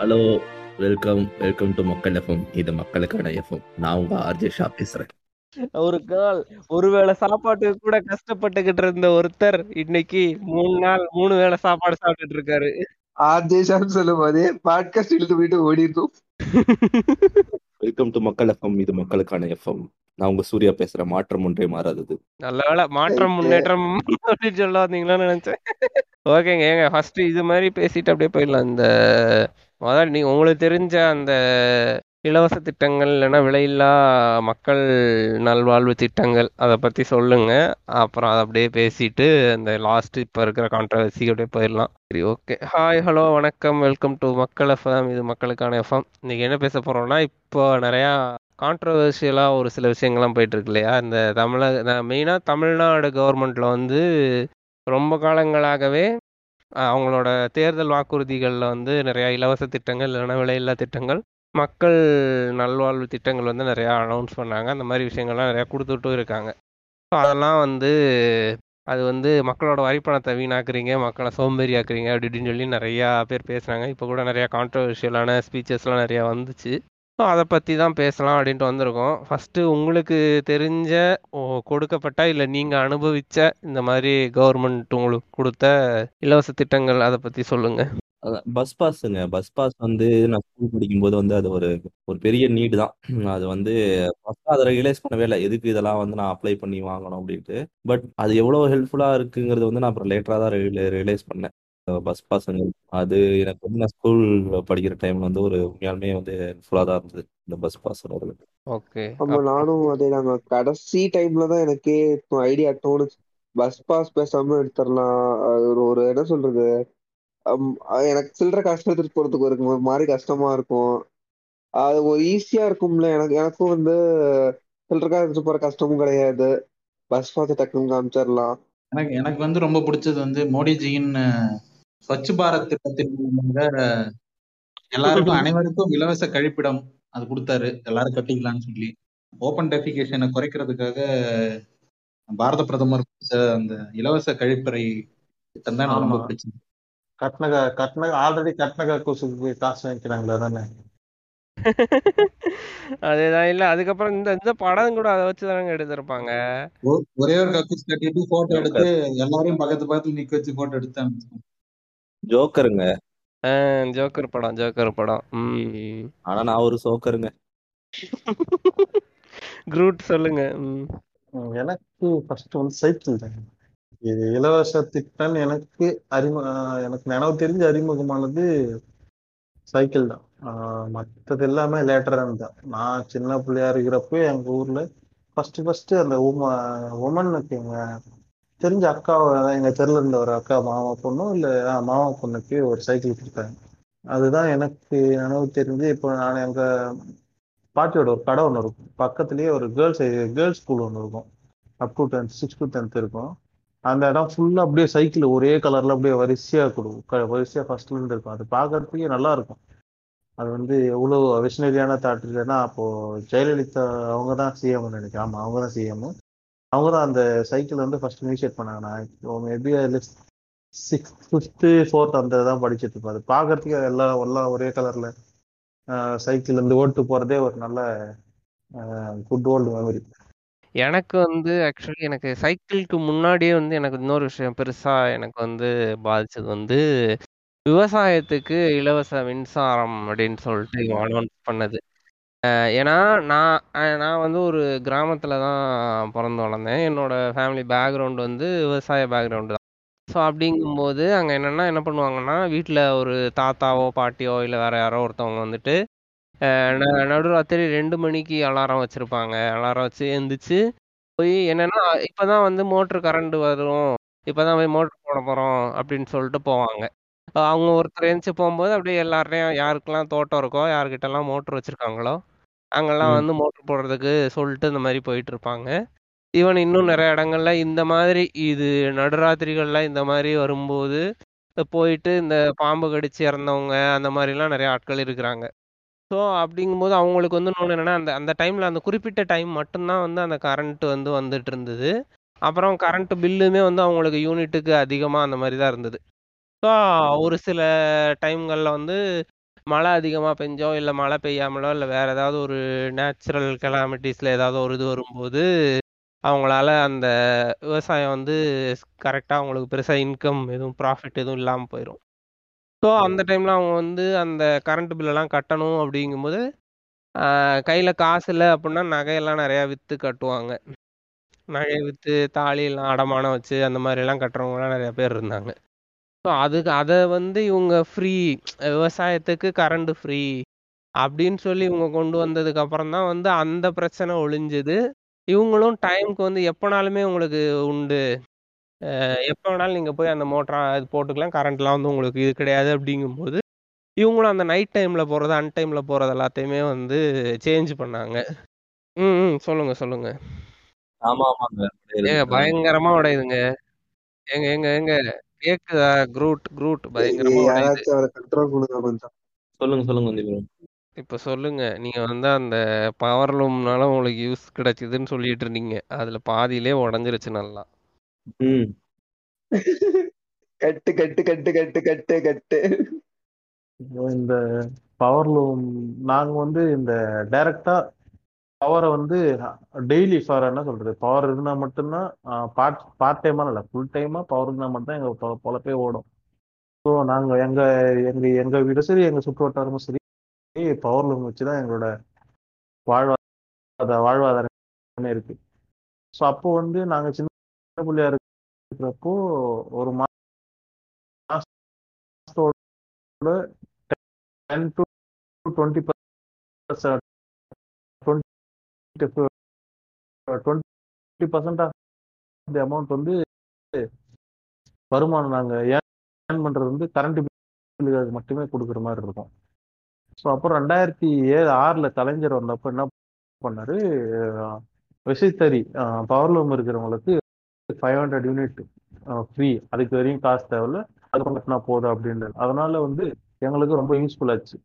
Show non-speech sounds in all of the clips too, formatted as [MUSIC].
Hello welcome welcome to மக்கள் FM இது மக்களுக்கான எஃப்எம் நான் உங்க ஆர்ஜே ஷா பேசுறேன். ஒரு நாள் ஒருவேளை சாப்பாட்டுக்கு கூட கஷ்டப்பட்டுக்கிட்டு இருந்த ஒருத்தர் இன்னைக்கு மூணு நாள் மூணு வேளை சாப்பாடு சாப்பிட்டுட்டு இருக்காரு. ஆர்ஜேஷான்னு சொல்லும் போதே பாட்காஸ்ட் இழுத்து போயிட்டு ஓடி இருக்கும் [LAUGHS] வெல்கம் டு மக்கள் எஃப்எம் இது மக்களுக்கான எஃப்எம் நான் உங்க சூர்யா பேசுறேன் மாற்றம் ஒன்றே மாறாதது. நல்ல வேளை மாற்றம் முன்னேற்றம் அப்படின்னு சொல்ல வந்தீங்களான்னு நினைச்சேன். ஓகேங்க ஏங்க ஃபர்ஸ்ட் இது மாதிரி பேசிட்டு அப்படியே போயிடலாம். இந்த முதல்ல நீ உங்களுக்கு தெரிஞ்ச அந்த இலவச திட்டங்கள் இல்லைன்னா விலையில்லா மக்கள் நல்வாழ்வு திட்டங்கள் அதை பற்றி சொல்லுங்கள் அப்புறம் அதை அப்படியே பேசிட்டு அந்த லாஸ்ட் இப்போ இருக்கிற கான்ட்ரவர்சி அப்படியே போயிடலாம். சரி ஓகே ஹாய் ஹலோ வணக்கம். வெல்கம் டு மக்கள் எஃப்எம் இது மக்களுக்கான எஃப்எம் இன்னைக்கு என்ன பேச போகிறோம்னா இப்போ நிறையா கான்ட்ரவர்ஷியலாக ஒரு சில விஷயங்கள்லாம் போயிட்டுருக்கு இல்லையா? இந்த தமிழக மெயினாக தமிழ்நாடு கவர்மெண்ட்டில் வந்து ரொம்ப காலங்களாகவே அவங்களோட தேர்தல் வாக்குறுதிகளில் வந்து நிறையா இலவச திட்டங்கள் இல்லைன்னா விலையில்லா திட்டங்கள் மக்கள் நல்வாழ்வு திட்டங்கள் வந்து நிறையா அனௌன்ஸ் பண்ணாங்க. அந்த மாதிரி விஷயங்கள்லாம் நிறையா கொடுத்துட்டும் இருக்காங்க. ஸோ அதெல்லாம் வந்து அது வந்து மக்களோட வரிப்பணத்தை வீணாக்குறீங்க மக்களை சோம்பேறி ஆக்குறீங்க அப்படி இப்படின்னு சொல்லி நிறையா பேர் பேசுனாங்க இப்போ கூட நிறையா கான்ட்ரவர்ஷியலான ஸ்பீச்சஸ்லாம் நிறையா வந்துச்சு. ஸோ அதை பற்றி தான் பேசலாம் அப்படின்ட்டு வந்திருக்கோம். ஃபஸ்ட்டு உங்களுக்கு தெரிஞ்ச ஓ, கொடுக்கப்பட்ட இல்லை நீங்கள் அனுபவித்த இந்த மாதிரி கவர்மெண்ட் உங்களுக்கு கொடுத்த இலவச திட்டங்கள் அதை பற்றி சொல்லுங்கள் பஸ் பாஸுங்க பஸ் பாஸ் வந்து நான் ஸ்கூல் படிக்கும்போது வந்து அது ஒரு ஒரு பெரிய நீடு தான். அது வந்து ஃபர்ஸ்ட் அதை ரியலைஸ் பண்ணவே இல்லை. எதுக்கு இதெல்லாம் வந்து நான் அப்ளை பண்ணி வாங்கணும் அப்படின்ட்டு. பட் அது எவ்வளோ ஹெல்ப்ஃபுல்லாக இருக்குங்கிறது வந்து நான் அப்புறம் லேட்டராக தான் ரியலைஸ் பண்ணேன். பஸ் பாஸுங்க அது எனக்கு வந்து நான் ஸ்கூல் படிக்கிற டைம்ல வந்து ஒரு உண்மையாலுமே வந்து ஹெல்ப்ஃபுல்லாக தான் இருந்தது இந்த பஸ் பாஸ் ஓகே ஆமா நானும் அதேதாங்க கடைசி டைம்ல தான் எனக்கே ஐடியா தோணுச்சு. பஸ் பாஸ் பேசாம எடுத்துடலாம். அது ஒரு ஒரு என்ன சொல்றது? எனக்கு சில்லற காசு எடுத்துட்டு போறதுக்கு ஒரு ஒரு மாதிரி கஷ்டமா இருக்கும். அது ஒரு ஈஸியா இருக்கும்ல. எனக்கு எனக்கும் வந்து சில்லற காசு போற கஷ்டமும் கிடையாது. பஸ் பாஸ் டக்குன்னு காமிச்சிடலாம். எனக்கு எனக்கு வந்து ரொம்ப பிடிச்சது வந்து மோடிஜியின் ஸ்வச் பாரத் திட்டத்தின் எல்லாருக்கும் [LAUGHS] அனைவருக்கும் இலவச கழிப்பிடம் அது கொடுத்தாரு. எல்லாரும் கட்டிக்கலாம்னு சொல்லி. ஓப்பன் டெஃபிகேஷனை குறைக்கிறதுக்காக பாரத பிரதமர் அந்த இலவச கழிப்பறை திட்டம் தான் எனக்கு ரொம்ப. பிடிச்சது. கட்டின கட்டின ஆல்ரெடி கட்டின கொசுக்கு காசு வாங்கிக்கிறாங்களே தானே [LAUGHS] அதேதான் இல்லை அதுக்கப்புறம் இந்த இந்த படம் கூட அதை வச்சு தானங்க எடுத்திருப்பாங்க. ஒரே ஒரு கக்கூஸ் கட்டிட்டு போட்டோ எடுத்து எல்லாரையும் பக்கத்து பக்கத்துல நிக்க வச்சு போட்டோ எடுத்து அனுப்பிச்சோம். ஜோக்கருங்க. ஜோக்கர் படம் ஜோக்கர் படம். ம். ஆனா நான் ஒரு சோக்கருங்க. [LAUGHS] குரூட் சொல்லுங்க. ம். ம், எனக்கு ஃபர்ஸ்ட் வந்து சைக்கிள் தான். இலவச திட்டம் எனக்கு அறிமுக எனக்கு நினைவு தெரிஞ்சு அறிமுகமானது சைக்கிள் தான். மற்றது எல்லாமே லேட்டராக தான் நான் சின்ன பிள்ளையா இருக்கிறப்போ எங்க ஊர்ல ஃபர்ஸ்ட் ஃபஸ்ட்டு அந்த உம உமனுக்கு எங்க தெரிஞ்ச அக்கா எங்க தெருல இருந்த ஒரு அக்கா மாமா பொண்ணும் இல்ல மாமா பொண்ணுக்கு ஒரு சைக்கிள் கொடுத்தாங்க. அதுதான் எனக்கு நினைவு தெரிஞ்சு இப்போ நான் எங்கள் பாட்டியோட ஒரு கடை ஒன்று இருக்கும். பக்கத்துலயே ஒரு கேர்ள்ஸ் கேர்ள்ஸ் ஸ்கூல் ஒன்று இருக்கும். Up to tenth six to tenth இருக்கும். அந்த இடம் ஃபுல்லா அப்படியே சைக்கிள் ஒரே கலர்ல அப்படியே வரிசையா கொடுக்கும் வரிசையா ஃபர்ஸ்ட்ல இருந்து இருக்கும். அது பார்க்கறதுக்கே நல்லா இருக்கும். அது வந்து எவ்வளவு விஷனரியான தாட் இல்லைன்னா அப்போ ஜெயலலிதா அவங்க தான் சிஎம் நினைக்கிறேன். ஆமா அவங்க தான் சிஎம் அவங்க தான் அந்த சைக்கிள் வந்து ஃபர்ஸ்ட் இனிஷியேட் பண்ணாங்க. நான் மேபி சிக்ஸ் ஃபிஃப்த்து ஃபோர்த் அந்த தான் படிச்சுட்டு இருப்பேன். அது பார்க்கறதுக்கு எல்லாம் எல்லாம் ஒரே கலர்ல சைக்கிள் இருந்து ஓட்டு போறதே ஒரு நல்ல குட் ஓல்டு மெமரி எனக்கு வந்து ஆக்சுவலி எனக்கு சைக்கிளுக்கு முன்னாடியே வந்து எனக்கு இன்னொரு விஷயம் பெருசா எனக்கு வந்து பாதிச்சது வந்து விவசாயத்துக்கு இலவச மின்சாரம் அப்படின்னு சொல்லிட்டு அனௌன்ஸ் பண்ணது. ஏன்னா நான் நான் வந்து ஒரு கிராமத்துல தான் பிறந்து வளர்ந்தேன். என்னோட ஃபேமிலி பேக்ரவுண்ட் வந்து விவசாய பேக்ரவுண்டு தான். ஸோ அப்படிங்கும்போது அங்கே என்னென்னா என்ன பண்ணுவாங்கன்னா வீட்டில் ஒரு தாத்தாவோ பாட்டியோ இல்லை வேற யாரோ ஒருத்தவங்க வந்துட்டு நடுராத்திரி ரெண்டு மணிக்கு அலாரம் வச்சிருப்பாங்க. அலாரம் வச்சு எந்திரிச்சு போய் என்னன்னா இப்பதான் வந்து மோட்டர் கரண்ட் வரும். இப்பதான் போய் மோட்டர் போட போறோம் அப்படின்னு சொல்லிட்டு போவாங்க. அவங்க ஒருத்தர் எழுந்துச்சு போகும்போது அப்படியே எல்லாரையும் யாருக்கெல்லாம் தோட்டம் இருக்கோ யாருக்கிட்டலாம் மோட்டர் வச்சிருக்காங்களோ அங்கெல்லாம் ம். வந்து மோட்டர் போடுறதுக்கு சொல்லிட்டு இந்த மாதிரி போயிட்டு இருப்பாங்க. ஈவன் இன்னும் நிறைய இடங்கள்ல இந்த மாதிரி இது நடுராத்திரிகள்ல இந்த மாதிரி வரும்போது போயிட்டு இந்த பாம்பு கடிச்சு இறந்தவங்க அந்த மாதிரிலாம் நிறைய ஆட்கள் இருக்கிறாங்க. ஸோ அப்படிங்கும்போது அவங்களுக்கு வந்து இன்னொன்று என்னன்னா அந்த அந்த டைமில் அந்த குறிப்பிட்ட டைம் மட்டும்தான் வந்து அந்த கரண்ட் வந்து வந்துட்டு இருந்தது அப்புறம் கரண்ட் பில்லுமே வந்து அவங்களுக்கு யூனிட்டுக்கு அதிகமாக அந்த மாதிரி தான் இருந்தது. ஸோ ஒரு சில டைம்களில் வந்து மழை அதிகமாக பெஞ்சோ இல்லை மழை பெய்யாமலோ இல்லை வேற ஏதாவது ஒரு நேச்சுரல் கெலாமிட்டிஸில் ஏதாவது ஒரு இது வரும்போது அவங்களால அந்த விவசாயம் வந்து கரெக்டாக அவங்களுக்கு பெருசாக இன்கம் எதுவும் ப்ராஃபிட் எதுவும் இல்லாமல் போயிடும் ஸோ அந்த டைமில் அவங்க வந்து அந்த கரண்ட் பில்லெல்லாம் கட்டணும் அப்படிங்கும்போது கையில் காசு இல்லை அப்படின்னா நகையெல்லாம் நிறையா விற்று கட்டுவாங்க. நகையை விற்று தாலியெல்லாம் அடமானம் வச்சு அந்த மாதிரிலாம் கட்டுறவங்கலாம் நிறையா பேர் இருந்தாங்க. ஸோ அதுக்கு அதை வந்து இவங்க ஃப்ரீ விவசாயத்துக்கு கரண்ட் ஃப்ரீ அப்படின்னு சொல்லி இவங்க கொண்டு வந்ததுக்கு அப்புறம் தான் வந்து அந்த பிரச்சனை ஒழிஞ்சுது. இவங்களும் டைமுக்கு வந்து எப்போனாலுமே உங்களுக்கு உண்டு. எப்போ வேணாலும் நீங்கள் போய் அந்த மோட்டரா இது போட்டுக்கலாம். கரண்ட்லாம் வந்து உங்களுக்கு இது கிடையாது அப்படிங்கும்போது இவங்களும் அந்த நைட் டைமில் போகிறது அன் டைமில் போகிறது எல்லாத்தையுமே வந்து சேஞ்ச் பண்ணாங்க. ம் ம். சொல்லுங்க சொல்லுங்க. ஆமா ஆமாங்க. ஏங்க பயங்கரமா உடையுதுங்க. ஏங்க ஏங்க ஏங்க. கேக்குதா? குரூட் குரூட் பயங்கரமா சொல்லுங்க சொல்லுங்க. இப்ப சொல்லுங்க. நீங்க வந்து அந்த பவர் லூம்னால உங்களுக்கு யூஸ் கிடைக்குதுன்னு சொல்லிட்டு இருந்தீங்க. அதுல பாதியிலே உடஞ்சிருச்சு நல்லா. ம். கட்டு கட்டு கட்டு கட்டு கட்டு கட்டு. இந்த பவர் லூம் நாங்க வந்து இந்த டைரக்டா பவரை வந்து டெய்லி ஃபார் என்ன சொல்றது? பவர் இருந்தா மட்டும்தான் பார்ட் பார்ட் டைமா இல்லை ஃபுல் டைமா பவர் இருந்தா மட்டும் எங்க பொ- பொழப்பே ஓடும். ஸோ நாங்க எங்க எங்க எங்க வீடும் சரி எங்க சுற்று வட்டாரமும் சரி பவர் லூம் வச்சு தான் எங்களோட வாழ்வாதார வாழ்வாதாரமே இருக்கு. ஸோ அப்போ வந்து நாங்க சின்ன பிள்ளையா இருக்கிறப்போ ஒரு மாசத்தோட ten to twenty twenty percent of the amount வந்து வருமானம் நாங்கள் ஏர்ன் பண்ணுறது வந்து கரண்ட் பில்லுக்கு மட்டுமே கொடுக்குற மாதிரி இருக்கும். ஸோ அப்புறம் ரெண்டாயிரத்தி ஏழு ஆறில் கலைஞர் வந்தப்போ என்ன பண்ணாரு? விசைத்தறி பவர் லூம் இருக்கிறவங்களுக்கு ஃபைவ் ஹண்ட்ரட் யூனிட் ஃப்ரீ அதுக்கு வரையும் காசு தேவையில்ல. அது கட்டினா போதும் அப்படின்றது. அதனால வந்து எங்களுக்கு ரொம்ப யூஸ்ஃபுல் ஆச்சு.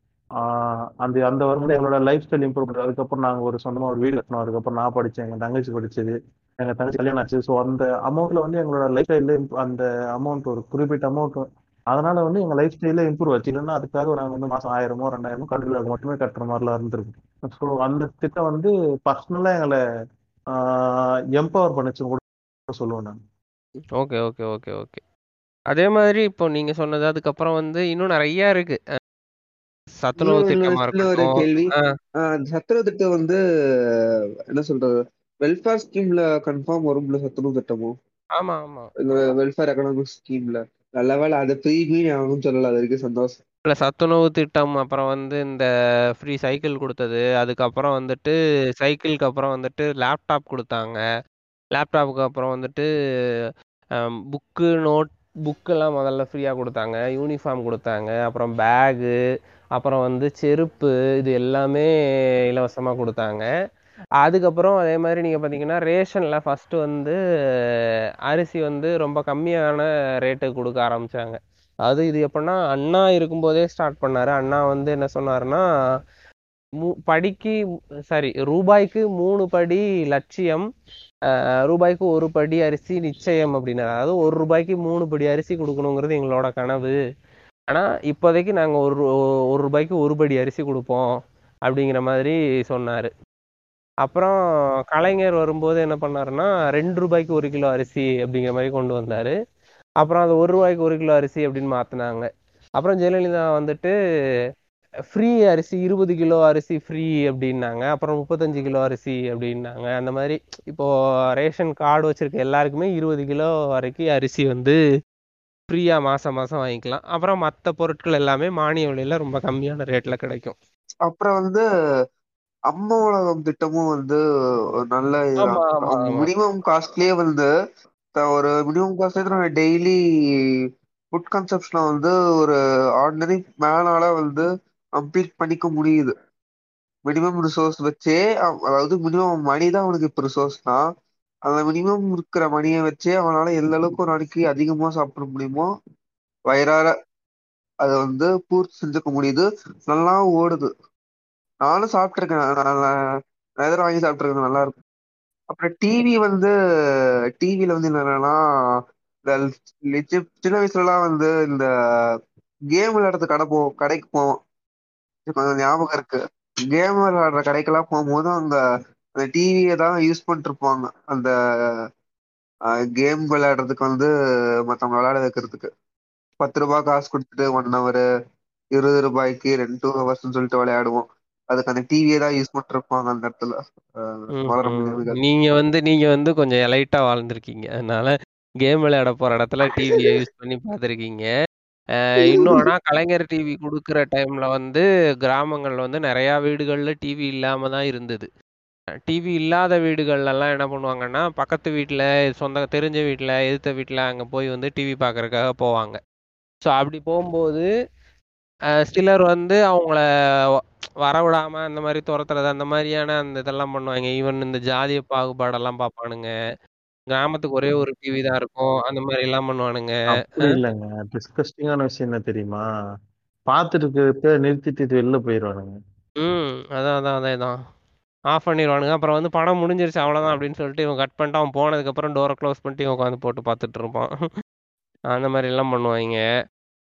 அந்த அந்த வருடம் எங்களோட லைஃப் ஸ்டைல் இம்ப்ரூவ் பண்ணுறது அதுக்கப்புறம் நாங்கள் ஒரு சொந்தமாக ஒரு வீடு கட்டினோம். அதுக்கப்புறம் நான் படித்தேன் எங்கள் தங்கச்சி படிச்சது எங்கள் தங்கச்சி கல்யாணம் ஆச்சு. ஸோ அந்த அமௌண்ட்ல வந்து எங்களோட லைஃப் ஸ்டைலில் அந்த அமௌண்ட் ஒரு குறிப்பிட்ட அமௌண்ட் அதனால வந்து எங்கள் லைஃப் ஸ்டைல இம்ப்ரூவ் ஆச்சு. இல்லைன்னா அதுக்காக நாங்கள் வந்து மாதம் ஆயிரமோ ரெண்டாயிரமோ கட்டுறது மட்டுமே கட்டுற மாதிரிலாம் இருந்திருக்கு ஸோ அந்த திட்டம் வந்து பர்சனலாக எங்களை எம்பவர் பண்ணிச்சு. கூட சொல்லுவேன் நான். Okay okay okay okay. அதே மாதிரி இப்போ நீங்க சொன்னது அதுக்கப்புறம் வந்து இன்னும் நிறைய இருக்கு. சத்துணவு திட்டமா சத்துணவு திட்டம் வந்து என்ன சொல்றது வெல்ஃபேர் ஸ்கீம்ல கன்ஃபார்ம் வரும்ல சத்துணவு திட்டமும் ஆமா ஆமா. இந்த வெல்ஃபேர் எக்கனாமிக் ஸ்கீம்ல நல்ல வேலை அதை ப்ரீமியம் யாரும் சொல்லல. அது வரைக்கும் சந்தோஷம். இல்ல சத்துணவு திட்டம் அப்புறம் வந்து இந்த ஃப்ரீ சைக்கிள் கொடுத்தது. அதுக்கப்புறம் வந்துட்டு சைக்கிளுக்கு அப்புறம் வந்துட்டு லேப்டாப் கொடுத்தாங்க. லேப்டாப்புக்கு அப்புறம் வந்துட்டு புக்கு நோட் புக்கெல்லாம் முதல்ல ஃப்ரீயாக கொடுத்தாங்க. யூனிஃபார்ம் கொடுத்தாங்க. அப்புறம் பேகு அப்புறம் வந்து செருப்பு இது எல்லாமே இலவசமாக கொடுத்தாங்க. அதுக்கப்புறம் அதே மாதிரி நீங்கள் பார்த்தீங்கன்னா ரேஷனில் ஃபஸ்ட்டு வந்து அரிசி வந்து ரொம்ப கம்மியான ரேட்டுக்கு கொடுக்க ஆரம்பித்தாங்க அது இது எப்படின்னா அண்ணா இருக்கும்போதே ஸ்டார்ட் பண்ணாரு. அண்ணா வந்து என்ன சொன்னார்னா மூ படிக்கு சாரி ரூபாய்க்கு மூணு படி லட்சியம் ரூபாய்க்கு ஒரு படி அரிசி நிச்சயம் அப்படின்னாரு. அதாவது ஒரு ரூபாய்க்கு மூணு படி அரிசி கொடுக்கணுங்கிறது எங்களோட கனவு. ஆனால் இப்போதைக்கு நாங்கள் ஒரு ஒரு ரூபாய்க்கு ஒரு படி அரிசி கொடுப்போம் அப்படிங்கிற மாதிரி சொன்னார். அப்புறம் கலைஞர் வரும்போது என்ன பண்ணாருன்னா ரெண்டு ரூபாய்க்கு ஒரு கிலோ அரிசி அப்படிங்கிற மாதிரி கொண்டு வந்தார். அப்புறம் அது ஒரு ரூபாய்க்கு ஒரு கிலோ அரிசி அப்படின்னு மாற்றினாங்க அப்புறம் ஜெயலலிதா வந்துட்டு ஃப்ரீ அரிசி இருபது கிலோ அரிசி ஃப்ரீ அப்படின்னாங்க. அப்புறம் முப்பத்தஞ்சு கிலோ அரிசி அப்படின்னாங்க. அந்த மாதிரி இப்போ ரேஷன் கார்டு வச்சிருக்க எல்லாருக்குமே இருபது கிலோ வரைக்கும் அரிசி வந்து ஃப்ரீயா மாசம் மாசம் வாங்கிக்கலாம். அப்புறம் மற்ற பொருட்கள் எல்லாமே மானிய விலையில ரொம்ப கம்மியான ரேட்ல கிடைக்கும். அப்புறம் வந்து அம்மா உலகம் திட்டமும் வந்து நல்ல மினிமம் காஸ்ட்லயே வந்து ஒரு மினிமம் காஸ்ட்லயே டெய்லி ஃபுட் கன்சப்ஷனை வந்து ஒரு ஆர்டினரி மேனால வந்து கம்ப்ளீட் பண்ணிக்க முடியுது. மினிமம் ரிசோர்ஸ் வச்சே அதாவது மினிமம் மணி தான் அவனுக்கு இப்போ ரிசோர்ஸ்னா அந்த மினிமம் இருக்கிற மணியை வச்சே அவனால எந்த அளவுக்கு ஒரு நாளைக்கு அதிகமாக சாப்பிட முடியுமோ வயிறார அதை வந்து பூர்த்தி செஞ்சுக்க முடியுது. நல்லா ஓடுது. நானும் சாப்பிட்ருக்கேன் நான் வாங்கி சாப்பிட்ருக்கேன் நல்லா இருக்கும். அப்புறம் டிவி வந்து டிவியில் வந்து என்னன்னா இந்த சின்ன வயசுலலாம் வந்து இந்த கேம் விளையாடுறது கடை போ கடைக்கு போவோம். கொஞ்சம் ஞாபகம் இருக்கு. கேம் விளையாடுற கடைக்கெல்லாம் போகும்போது அங்க அந்த டிவியை தான் யூஸ் பண்ணிட்டு இருப்பாங்க அந்த கேம் விளையாடுறதுக்கு வந்து மத்தவங்க விளையாட வைக்கிறதுக்கு. பத்து ரூபாய் காசு கொடுத்துட்டு ஒன் ஹவர் இருபது ரூபாய்க்கு ரெண்டு டூ ஹவர்ஸ்னு சொல்லிட்டு விளையாடுவோம். அதுக்கு அந்த டிவியை தான் யூஸ் பண்ணிட்டு இருப்பாங்க அந்த இடத்துல. நீங்க வந்து நீங்க வந்து கொஞ்சம் எலைட்டா வாழ்ந்திருக்கீங்க. அதனால கேம் விளையாட போற இடத்துல டிவியை யூஸ் பண்ணி பார்த்துருக்கீங்க. இன்னும் ஆனா கலைஞர் டிவி கொடுக்குற டைம்ல வந்து கிராமங்கள்ல வந்து நிறைய வீடுகள்ல டிவி இல்லாம தான் இருந்தது. டிவி இல்லாத வீடுகள்ல எல்லாம் என்ன பண்ணுவாங்கன்னா பக்கத்து வீட்டில் சொந்த தெரிஞ்ச வீட்டில் எதிர்த்த வீட்டில் அங்கே போய் வந்து டிவி பார்க்கறதுக்காக போவாங்க. ஸோ அப்படி போகும்போது சிலர் வந்து அவங்கள வரவிடாம அந்த மாதிரி துரத்துறது அந்த மாதிரியான அந்த இதெல்லாம் பண்ணுவாங்க. ஈவன் இந்த ஜாதிய பாகுபாடெல்லாம் பார்ப்பானுங்க. கிராமத்துக்கு ஒரே ஒரு டிவி தான் இருக்கும். அந்த மாதிரி எல்லாம் பண்ணுவானுங்க. அப்படி இல்லைங்க. டிஸ்கஸ்டிங்கான விஷயம் என்ன தெரியுமா? பார்த்துட்டு இருக்கிறத நிறுத்திட்டு வெளில போயிடுவானுங்க ம் அதான் அதான் அதே தான். ஆஃப் பண்ணிடுவானுங்க அப்புறம் வந்து படம் முடிஞ்சிருச்சு அவ்வளோதான் அப்படின்னு சொல்லிட்டு இவன் கட் பண்ணிட்டு அவன் போனதுக்கப்புறம் டோரை க்ளோஸ் பண்ணிட்டு இவன் உட்காந்து போட்டு பார்த்துட்டு இருப்பான். அந்த மாதிரி எல்லாம் பண்ணுவாங்க.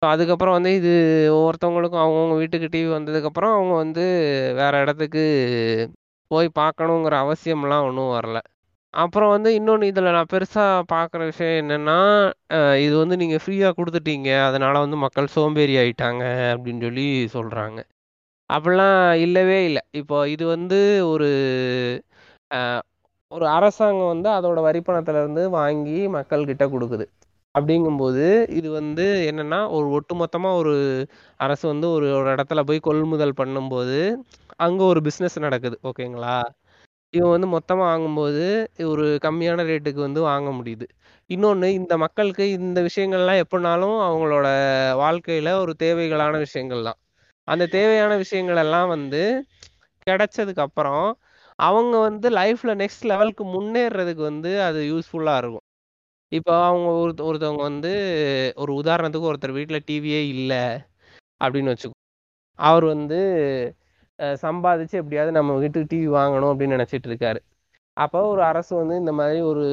ஸோ அதுக்கப்புறம் வந்து இது ஒவ்வொருத்தவங்களுக்கும் அவங்கவுங்க வீட்டுக்கு டிவி வந்ததுக்கப்புறம் அவங்க வந்து வேற இடத்துக்கு போய் பார்க்கணுங்கிற அவசியம்லாம் ஒன்றும் வரல. அப்புறம் வந்து இன்னொன்று இதில் நான் பெருசாக பார்க்குற விஷயம் என்னென்னா இது வந்து நீங்கள் ஃப்ரீயாக கொடுத்துட்டீங்க அதனால வந்து மக்கள் சோம்பேறி ஆயிட்டாங்க அப்படின்னு சொல்லி சொல்கிறாங்க அப்படிலாம் இல்லவே இல்லை. இப்போ இது வந்து ஒரு ஒரு அரசாங்கம் வந்து அதோட வரிப்பணத்துல இருந்து வாங்கி மக்கள்கிட்ட கொடுக்குது. அப்படிங்கும்போது இது வந்து என்னன்னா ஒரு ஒட்டுமொத்தமா ஒரு அரசு வந்து ஒரு ஒரு இடத்துல போய் கொள்முதல் பண்ணும்போது அங்க ஒரு பிஸ்னஸ் நடக்குது ஓகேங்களா? இவன் வந்து மொத்தமா வாங்கும்போது ஒரு கம்மியான ரேட்டுக்கு வந்து வாங்க முடியுது. இன்னொன்று இந்த மக்களுக்கு இந்த விஷயங்கள்லாம் எப்படினாலும் அவங்களோட வாழ்க்கையில ஒரு தேவைகளான விஷயங்கள் தான். அந்த தேவையான விஷயங்கள் எல்லாம் வந்து கிடைச்சதுக்கு அப்புறம் அவங்க வந்து லைஃப்ல நெக்ஸ்ட் லெவலுக்கு முன்னேறதுக்கு வந்து அது யூஸ்ஃபுல்லா இருக்கும். இப்போ அவங்க ஒரு ஒருத்தவங்க வந்து ஒரு உதாரணத்துக்கு ஒருத்தர் வீட்டில் டிவியே இல்லை அப்படின்னு வச்சுக்கோ அவர் வந்து சம்பாதிச்சு எப்படியாவது நம்ம வீட்டுக்கு டிவி வாங்கணும் அப்படின்னு நினச்சிட்டு இருக்காரு. அப்போ ஒரு அரசு வந்து இந்த மாதிரி ஒரு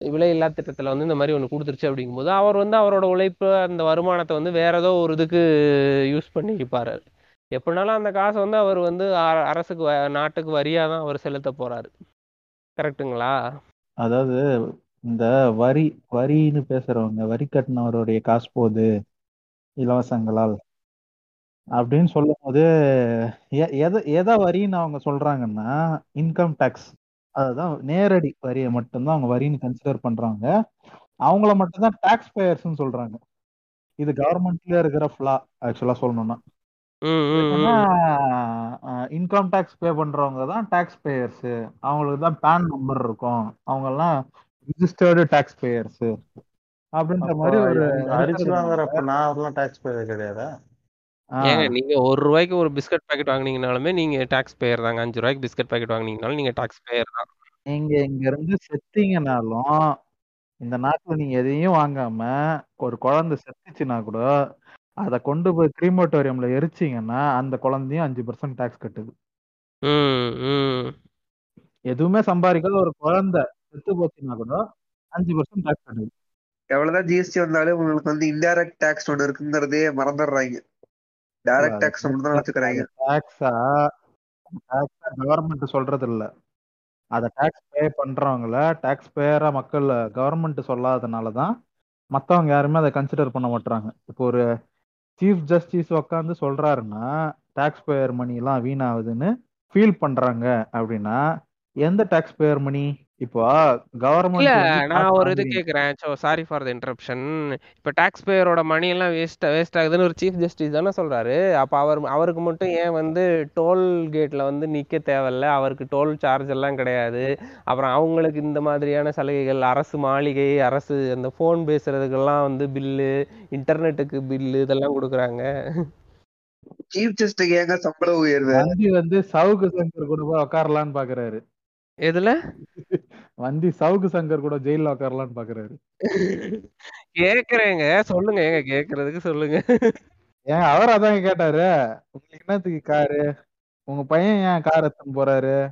விலையில்லா திட்டத்தில் வந்து இந்த மாதிரி ஒன்று கொடுத்துருச்சு அப்படிங்கும்போது அவர் வந்து அவரோட உழைப்பு அந்த வருமானத்தை வந்து வேற ஏதோ ஒரு இதுக்கு யூஸ் பண்ணிப்பாரு எப்படினாலும் அந்த காசை வந்து அவர் வந்து அ- அரசுக்கு வ- நாட்டுக்கு வரியாக தான் அவர் செலுத்த போறாரு. கரெக்ட்டுங்களா? அதாவது இந்த வரி வரின்னு பேசுறவங்க வரி கட்டினவருடைய காசு போகுது இலவசங்களால். அப்படின்னு சொல்லும்போது எ- எதை எதை வரின்னு அவங்க சொல்றாங்கன்னா இன்கம் டேக்ஸ் அதுதான் நேரடி வரியை மட்டும்தான் அவங்க வரின்னு கன்சிடர் பண்றாங்க. அவங்கள மட்டும்தான் டாக்ஸ் பேயர்ஸ்னு சொல்றாங்க. இது கவர்மெண்ட்ல இருக்கிற ஃபிளா ஆக்சுவலா சொல்லணும்னா. இன்கம் டேக்ஸ் பே பண்றவங்க தான் டாக்ஸ் பேயர்ஸ் அவங்களுக்கு தான் பேன் நம்பர் இருக்கும். அவங்க எல்லாம் ரிஜிஸ்டர்டு டாக்ஸ் பேயர்ஸ் அப்படின்ற அப்போ மாதிரி ஒரு அரிசி வாங்குறப்ப நான் அதெல்லாம் டாக்ஸ் பேயர் கிடையாதா? ஏங்க நீங்க ஒரு ரூபாய்க்கு ஒரு பிஸ்கட் பாக்கெட் வாங்குனீங்கனாலுமே நீங்க டாக்ஸ் பேயர் தாங்க. அஞ்சு ரூபாய்க்கு பிஸ்கட் பாக்கெட் வாங்குனீங்கனாலும் நீங்க டாக்ஸ் பேயர் தான். நீங்க இங்க இருந்து செத்தீங்கனாலும் இந்த நாட்டுல நீங்க எதையும் வாங்காம ஒரு குழந்தை செத்துச்சுன்னா கூட அதை கொண்டு போய் கிரீமோட்டோரியம்ல எரிச்சீங்கன்னா அந்த குழந்தையும் அஞ்சு பர்சன்ட் டாக்ஸ் கட்டுது. ம் ம். எதுவுமே சம்பாதிக்காத ஒரு குழந்தை செத்து போச்சுன்னா கூட அஞ்சு பர்சன்ட் டாக்ஸ் கட்டுது. எவ்வளவுதான் ஜிஎஸ்டி வந்தாலும் உங்களுக்கு வந்து இன்டைரக்ட் டேக்ஸ் ஒண்ணு இருக்குங்கிறதே மறந்துடுறாங்க. டைரக்ட் டேக்ஸ் மட்டும் தான் வச்சுக்கிறாங்க. டாக்ஸா டாக்ஸா கவர்மெண்ட் சொல்றது இல்ல அதை டாக்ஸ் பே பண்றவங்கள டாக்ஸ் பேயரா மக்கள் கவர்மெண்ட் சொல்லாதனால தான் மத்தவங்க யாருமே அதை கன்சிடர் பண்ண மாட்டாங்க இப்போ ஒரு சீஃப் ஜஸ்டிஸ் உட்காந்து சொல்றாருன்னா டாக்ஸ் பேயர் மணி எல்லாம் வீணாகுதுன்னு ஃபீல் பண்றாங்க அப்படின்னா எந்த டாக்ஸ் பேயர் மணி இப்போ இல்ல கவர்மெண்ட் நான் ஒரு இது கேக்குறேன். So sorry for the interruption இப்ப டாக்ஸ் பேயரோட மணி எல்லாம் வேஸ்ட் வேஸ்ட் ஆகுதுன்னு ஒரு சீஃப் ஜஸ்டிஸ் தானே சொல்றாரு. அப்ப அவர் அவருக்கு மட்டும் ஏன் வந்து டோல் கேட்ல வந்து நிக்க தேவையில்ல? அவருக்கு டோல் சார்ஜ் எல்லாம் கிடையாது. அப்புறம் அவங்களுக்கு இந்த மாதிரியான சலுகைகள் அரசு மாளிகை அரசு அந்த ஃபோன் பேசுறதுக்கெல்லாம் வந்து பில்லு இன்டர்நெட்டுக்கு பில்லு இதெல்லாம் கொடுக்குறாங்க. சீஃப் ஜஸ்டிஸ் ஏங்க சம்பள உயர்வு? வந்து சவுக்கு சங்கர் கூட போய் உட்காரலான்னு பாக்குறாரு. எதுல? வண்டி சவுக்கு சங்கர் கூட ஜெயில உட்காரலான்னு பாக்குறாரு. கேக்குறேங்க. சொல்லுங்க. ஏங்க கேக்குறதுக்கு சொல்லுங்க. ஏன் அவர் அதான் கேட்டாரு. உங்களுக்கு என்னத்துக்கு காரு உங்க பையன் ஏன் கார் எடுத்துன்னு போறாரு?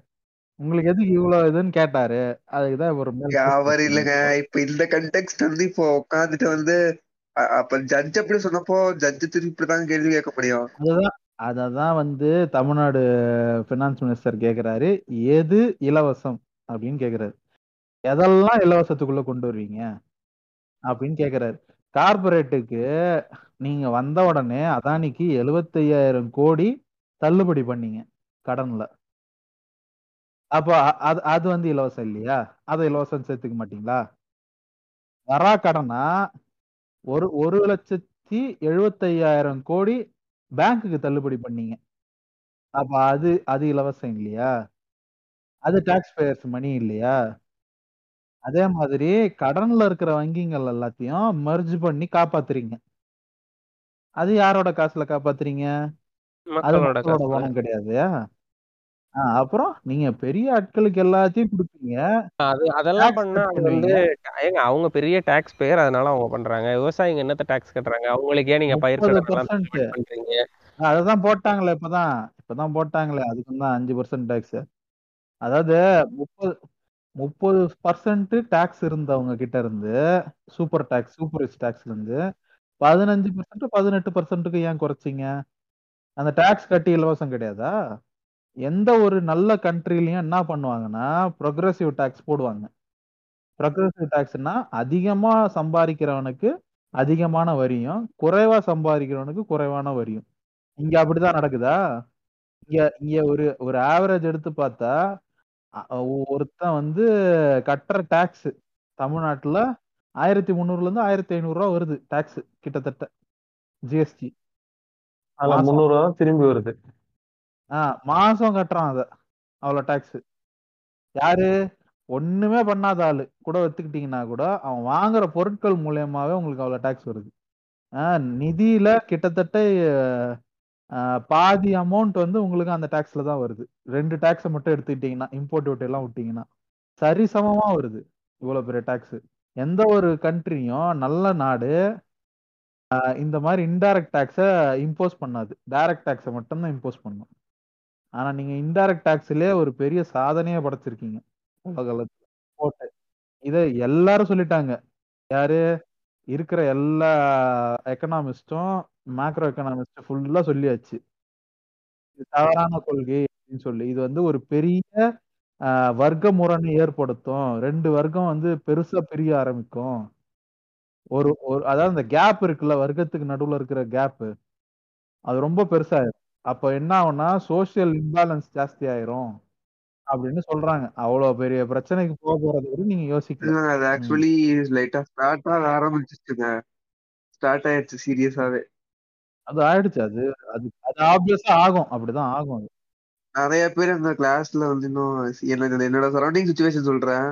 உங்களுக்கு எதுக்கு இவ்வளவு இதுன்னு கேட்டாரு. அதுக்குதான் ஒரு அவர் இல்லைங்க. இப்ப இந்த கண்டெக்ஸ்ட் வந்து இப்போ உட்காந்துட்டு வந்து அப்ப ஜட்ஜ் அப்படி சொன்னப்போ ஜட்ஜ் திருப்பி இப்படிதான் கேள்வி கேட்க முடியும். அதுதான் அததான் வந்து தமிழ்நாடு ஃபினான்ஸ் மினிஸ்டர் கேக்குறாரு. எது இலவசம் அப்படின்னு கேக்குறாரு. எதெல்லாம் இலவசத்துக்குள்ள கொண்டு வருவீங்க? அப்படின்னு கேக்குறாரு. கார்பரேட்டுக்கு நீங்க வந்த உடனே அதானிக்கு 75000 கோடி தள்ளுபடி பண்ணீங்க கடன்ல. அப்போ அ- அது அது வந்து இலவசம் இல்லையா? அதை இலவசம் சேர்த்துக்க மாட்டீங்களா? வரா கடனா ஒரு ஒரு லட்சத்தி எழுபத்தையாயிரம் கோடி பேங்க்குக்கு தள்ளுபடி பண்ணீங்க. அப்ப அது அது இலவசம் இல்லையா? அது டாக்ஸ் பேயர்ஸ் மணி இல்லையா? அதே மாதிரி கடன்ல இருக்கிற வங்கிகள் எல்லாத்தையும் மெர்ஜ் பண்ணி காப்பாத்துறீங்க. அது யாரோட காசுல காப்பாத்துறீங்க? அது மக்களோட மக்களோட காசுல. பணம் கிடையாது. ஆஹ் அப்புறம் நீங்க பெரிய ஆட்களுக்கு எல்லாத்தையும் கொடுப்பீங்க. அது அதெல்லாம் டாக்ஸ் பண்ணா கட் அது வந்து பண்ணுவீங்க ஏங்க அவங்க பெரிய டாக்ஸ் பேயர் அதனால அவங்க பண்றாங்க. விவசாயிங்க என்னத்த டாக்ஸ் கட்டுறாங்க? அவங்களுக்கே நீங்க பயிர் முப்பது பர்சன்ட் பண்றீங்க. அததான் போட்டாங்களே இப்பதான். இப்பதான் போட்டாங்களே. அதுக்கு தான் அஞ்சு பர்சன்ட் டாக்ஸ் அதாவது முப்பது முப்பது பர்சன்ட் டாக்ஸ் இருந்தவங்க கிட்ட இருந்து சூப்பர் டாக்ஸ் சூப்பர் ரிச் டாக்ஸ்ல இருந்து பதினஞ்சு பர்சன்ட் பதினெட்டு பர்சன்ட்டுக்கு ஏன் குறைச்சிங்க? அந்த டாக்ஸ் கட்டி இலவசம் கிடையாதா? எந்த ஒரு நல்ல கண்ட்ரிலையும் என்ன பண்ணுவாங்கன்னா ப்ரொக்ரெசிவ் டாக்ஸ் போடுவாங்க. ப்ரொக்ரெசிவ் டாக்ஸ்னா அதிகமா சம்பாதிக்கிறவனுக்கு அதிகமான வரியும் குறைவா சம்பாதிக்கிறவனுக்கு குறைவான வரியும். இங்க அப்படிதான் நடக்குதா? இங்க இங்க ஒரு ஒரு ஆவரேஜ் எடுத்து பார்த்தா அ- ஒருத்தன் வந்து கட்டுற டாக்ஸ் தமிழ்நாட்டுல ஆயிரத்தி முந்நூறுல இருந்து ஆயிரத்தி ஐநூறு ரூபா வருது டாக்ஸ் கிட்டத்தட்ட ஜிஎஸ்டி அதுல மாசம். தான் திரும்பி வருது. ஆஹ் மாசம் கட்டுறான் அத அவ்வளவு டாக்ஸ் யாரு? ஒண்ணுமே பண்ணாத ஆளு. கூட ஒத்துக்கிட்டீங்கன்னா கூட அவன் வாங்குற பொருட்கள் மூலியமாவே உங்களுக்கு அவ்வளவு டாக்ஸ் வருது. ஆஹ் நிதியில கிட்டத்தட்ட பாதி அமௌண்ட் வந்து உங்களுக்கு அந்த டேக்ஸ்ல தான் வருது. ரெண்டு டேக்ஸ் மட்டும் எடுத்துக்கிட்டீங்கன்னா இம்போர்ட் டியூட்டி எல்லாம் விட்டீங்கன்னா சரிசமமா வருது. இவ்வளவு பெரிய டேக்ஸ் எந்த ஒரு கண்ட்ரியும் நல்ல நாடு இந்த மாதிரி இன்டைரக்ட் டேக்ஸை இம்போஸ் பண்ணாது. டைரக்ட் டேக்ஸை மட்டும்தான் இம்போஸ் பண்ணும். ஆனா நீங்க இன்டைரக்ட் டேக்ஸ்லயே ஒரு பெரிய சாதனையை படைச்சிருக்கீங்க. உலகளத்துல இதை எல்லாரும் சொல்லிட்டாங்க. யாரு? இருக்கிற எல்லா எக்கனாமிஸ்டும் மேக்ரோ எக்கனாமிஸ்டும் ஃபுல்லா சொல்லியாச்சு. இது தவறான கொள்கை அப்படின்னு சொல்லி. இது வந்து ஒரு பெரிய வர்க்க முரணை ஏற்படுத்தும். ரெண்டு வர்க்கம் வந்து பெருசா பிரிய ஆரம்பிக்கும். ஒரு ஒரு அதாவது இந்த கேப் இருக்குல்ல வர்க்கத்துக்கு நடுவுல இருக்கிற கேப்பு அது ரொம்ப பெருசாயிரும் அப்ப என்ன ஆகும்னா சோசியல் இம்பேலன்ஸ் ஜாஸ்தி ஆயிரும். அப்படின்னு சொல்றாங்க. அவ்வளவு பெரிய பிரச்சனைக்கு போக போறது கூட நீங்க யோசிக்கல. இல்ல, அது. ஆக்சுவலி லைட்டா ஸ்டார்ட் ஆக ஆரம்பிச்சிச்சுங்க. ஸ்டார்ட் ஆயிடுச்சு சீரியஸாவே அது ஆயிடுச்சு. அது அது அது ஆப்வியஸா ஆகும். அப்படிதான் ஆகும் அது. நிறைய பேர் எங்க கிளாஸ்ல வந்து இன்னும் எனக்கு என்னோட சரௌண்டிங் சுச்சுவேஷன் சொல்றேன்.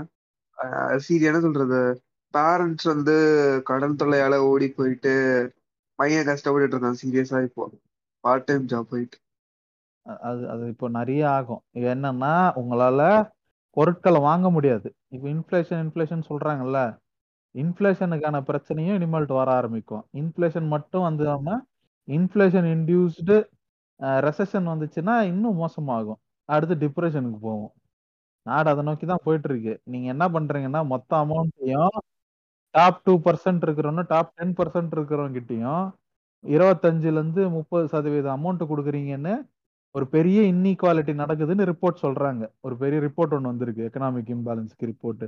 சீரி என்ன சொல்றது? பேரண்ட்ஸ் வந்து கடன் தொல்லையால ஓடி போயிட்டு பையன் கஷ்டப்பட்டுட்டு இருக்கான் சீரியஸா இப்போ. பார்ட் டைம் ஜாப் போயிட்டு. அது அது இப்போ நிறைய ஆகும். என்னன்னா உங்களால பொருட்களை வாங்க முடியாது. இப்போ இன்ஃப்ளேஷன் இன்ஃப்ளேஷன் சொல்றாங்கல்ல இன்ஃப்ளேஷனுக்கான பிரச்சனையும் இனிமேல்ட்டு வர ஆரம்பிக்கும். இன்ஃப்ளேஷன் மட்டும் வந்துடாம இன்ஃப்ளேஷன் இன்டியூஸ்டு ரெசஷன் வந்துச்சுன்னா இன்னும் மோசமாகும். அடுத்து டிப்ரெஷனுக்கு போகும். நாடு அதை நோக்கி தான் போயிட்டு இருக்கு நீங்க என்ன பண்றீங்கன்னா மொத்த அமௌண்ட்டையும் டாப் டூ பர்சன்ட் இருக்கிறவங்க டாப் டென் பர்சன்ட் இருக்கிறவங்க கிட்டையும் இருபத்தஞ்சுல இருந்து முப்பது சதவீதம் அமௌண்ட் கொடுக்குறீங்கன்னு ஒரு பெரிய இன்இக்வாலிட்டி நடக்குதுன்னு ரிப்போர்ட் சொல்றாங்க. ஒரு பெரிய ரிப்போர்ட் ஒன்று வந்திருக்கு எக்கனாமிக் இம்பேலன்ஸ்க்கு ரிப்போர்ட்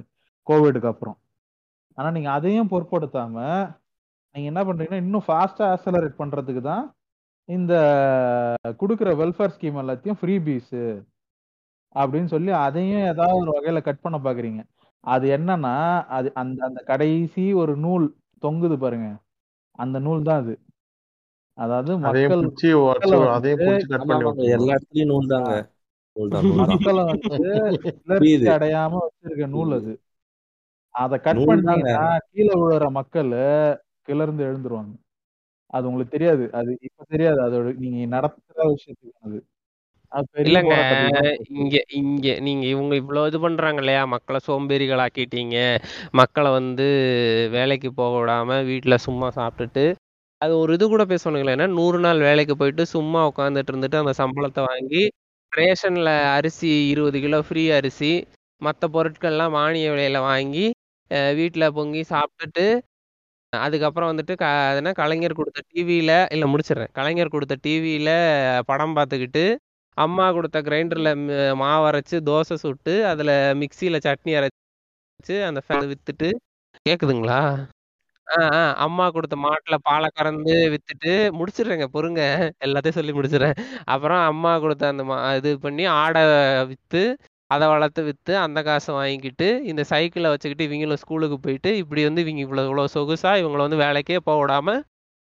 கோவிடுக்கு அப்புறம். ஆனா நீங்க அதையும் பொருட்படுத்தாம நீங்க என்ன பண்றீங்கன்னா இன்னும் ஃபாஸ்டா ஆக்சலரேட் பண்றதுக்கு தான் இந்த கொடுக்குற வெல்ஃபேர் ஸ்கீம் எல்லாத்தையும் ஃப்ரீ பீஸ் அப்படின்னு சொல்லி அதையும் ஏதாவது ஒரு வகையில கட் பண்ண பாக்குறீங்க. அது என்னன்னா அது அந்த அந்த கடைசி ஒரு நூல் தொங்குது பாருங்க. அந்த நூல் தான் அது. அதாவது மக்கள் எல்லா இடத்துலயும் நூல் தாங்க. வந்து அடையாம வச்சிருக்க நூல் அது. அதை கட் பண்ணீங்கன்னா கீழே விழுற மக்கள் கிளர்ந்து எழுந்துருவாங்க. அது உங்களுக்கு தெரியாது. அது இப்ப தெரியாது. அதோட நீங்க நடத்துற விஷயத்துக்கு அது. இல்லங்க. இங்க இங்க நீங்க இவங்க இவ்வளவு இது பண்றாங்க இல்லையா? மக்களை சோம்பேறிகள் ஆக்கிட்டீங்க மக்களை வந்து வேலைக்கு போக விடாம வீட்டுல சும்மா சாப்பிட்டுட்டு அது ஒரு இது கூட பேசணுங்களே ஏன்னா நூறு நாள் வேலைக்கு போயிட்டு சும்மா உட்காந்துட்டு இருந்துட்டு அந்த சம்பளத்தை வாங்கி ரேஷன்ல அரிசி இருபது கிலோ ஃப்ரீ அரிசி மற்ற பொருட்கள்லாம் மானிய விலையில வாங்கி வீட்டில் பொங்கி சாப்பிட்டுட்டு அதுக்கப்புறம் வந்துட்டு க அது என்ன? கலைஞர் கொடுத்த டிவியில இல்ல முடிச்சிடுறேன். கலைஞர் கொடுத்த டிவியில படம் பார்த்துக்கிட்டு அம்மா கொடுத்த கிரைண்டர்ல மாவு அரைச்சு தோசை சுட்டு அதுல மிக்சியில சட்னி அரைச்சு அந்த ஃபே வித்துட்டு கேக்குதுங்களா? ஆ ஆ. அம்மா கொடுத்த மாட்டுல பாலை கறந்து வித்துட்டு முடிச்சிடுறேங்க பொறுங்க. எல்லாத்தையும் சொல்லி முடிச்சிடுறேன். அப்புறம் அம்மா கொடுத்த அந்த மா இது பண்ணி ஆடை வித்து அதை வளர்த்து வித்து அந்த காசை வாங்கிக்கிட்டு இந்த சைக்கிளை வச்சுக்கிட்டு இவங்களும் ஸ்கூலுக்கு போயிட்டு இப்படி வந்து இவங்க இவ்வளோ இவ்வளோ சொகுசா இவங்கள வந்து வேலைக்கே போக விடாம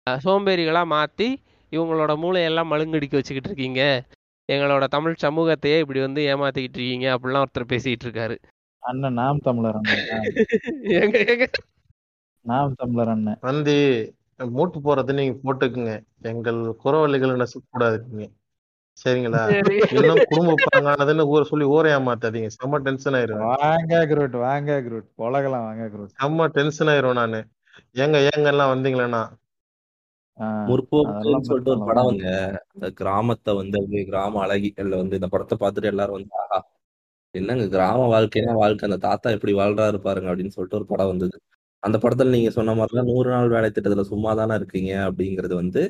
சோம்பேறிகளா மாத்தி இவங்களோட மூளையெல்லாம் மழுங்கடிக்க வச்சுக்கிட்டு இருக்கீங்க. எங்களோட தமிழ் சமூகத்தையே இப்படி வந்து ஏமாத்திக்கிட்டு இருக்கீங்க அப்படிலாம் ஒருத்தர் பேசிட்டு இருக்காரு. அண்ணன் நாம் தமிழர் அண்ணன். ஏங்க [LAUGHS] ஏங்க நாம் தமிழர் அண்ணன் வந்து மூட்டு போறது நீங்க போட்டுக்குங்க. எங்கள் குறவழிகளை நசுக்கூடாதுங்க சரிங்களா? சரி. இன்னும் குடும்ப பங்கானதுன்னு ஊரை சொல்லி ஊரை ஏமாத்தாதீங்க. செம்ம டென்ஷன் ஆயிருவேன் வாங்க குரூட் வாங்க குரூட். உலகலாம் வாங்க குரூட். செம்ம டென்ஷன் ஆயிருவேன் நானு. ஏங்க ஏங்க எல்லாம் வந்தீங்களேண்ணா முற்போக்குன்னு சொல்லிட்டு ஒரு படம் வந்து அந்த கிராமத்தை வந்து அப்படியே கிராம அழகிகள்ல வந்து இந்த படத்தை பார்த்துட்டு எல்லாரும் வந்து ஆஹா என்னங்க கிராம வாழ்க்கைனா வாழ்க்கை. அந்த தாத்தா எப்படி வாழ்றாரு பாருங்க அப்படின்னு சொல்லிட்டு ஒரு படம் வந்தது. அந்த படத்துல நீங்க சொன்ன மாதிரிலாம் நூறு நாள் வேலை திட்டத்துல சும்மா தானே இருக்கீங்க அப்படிங்கிறது வந்து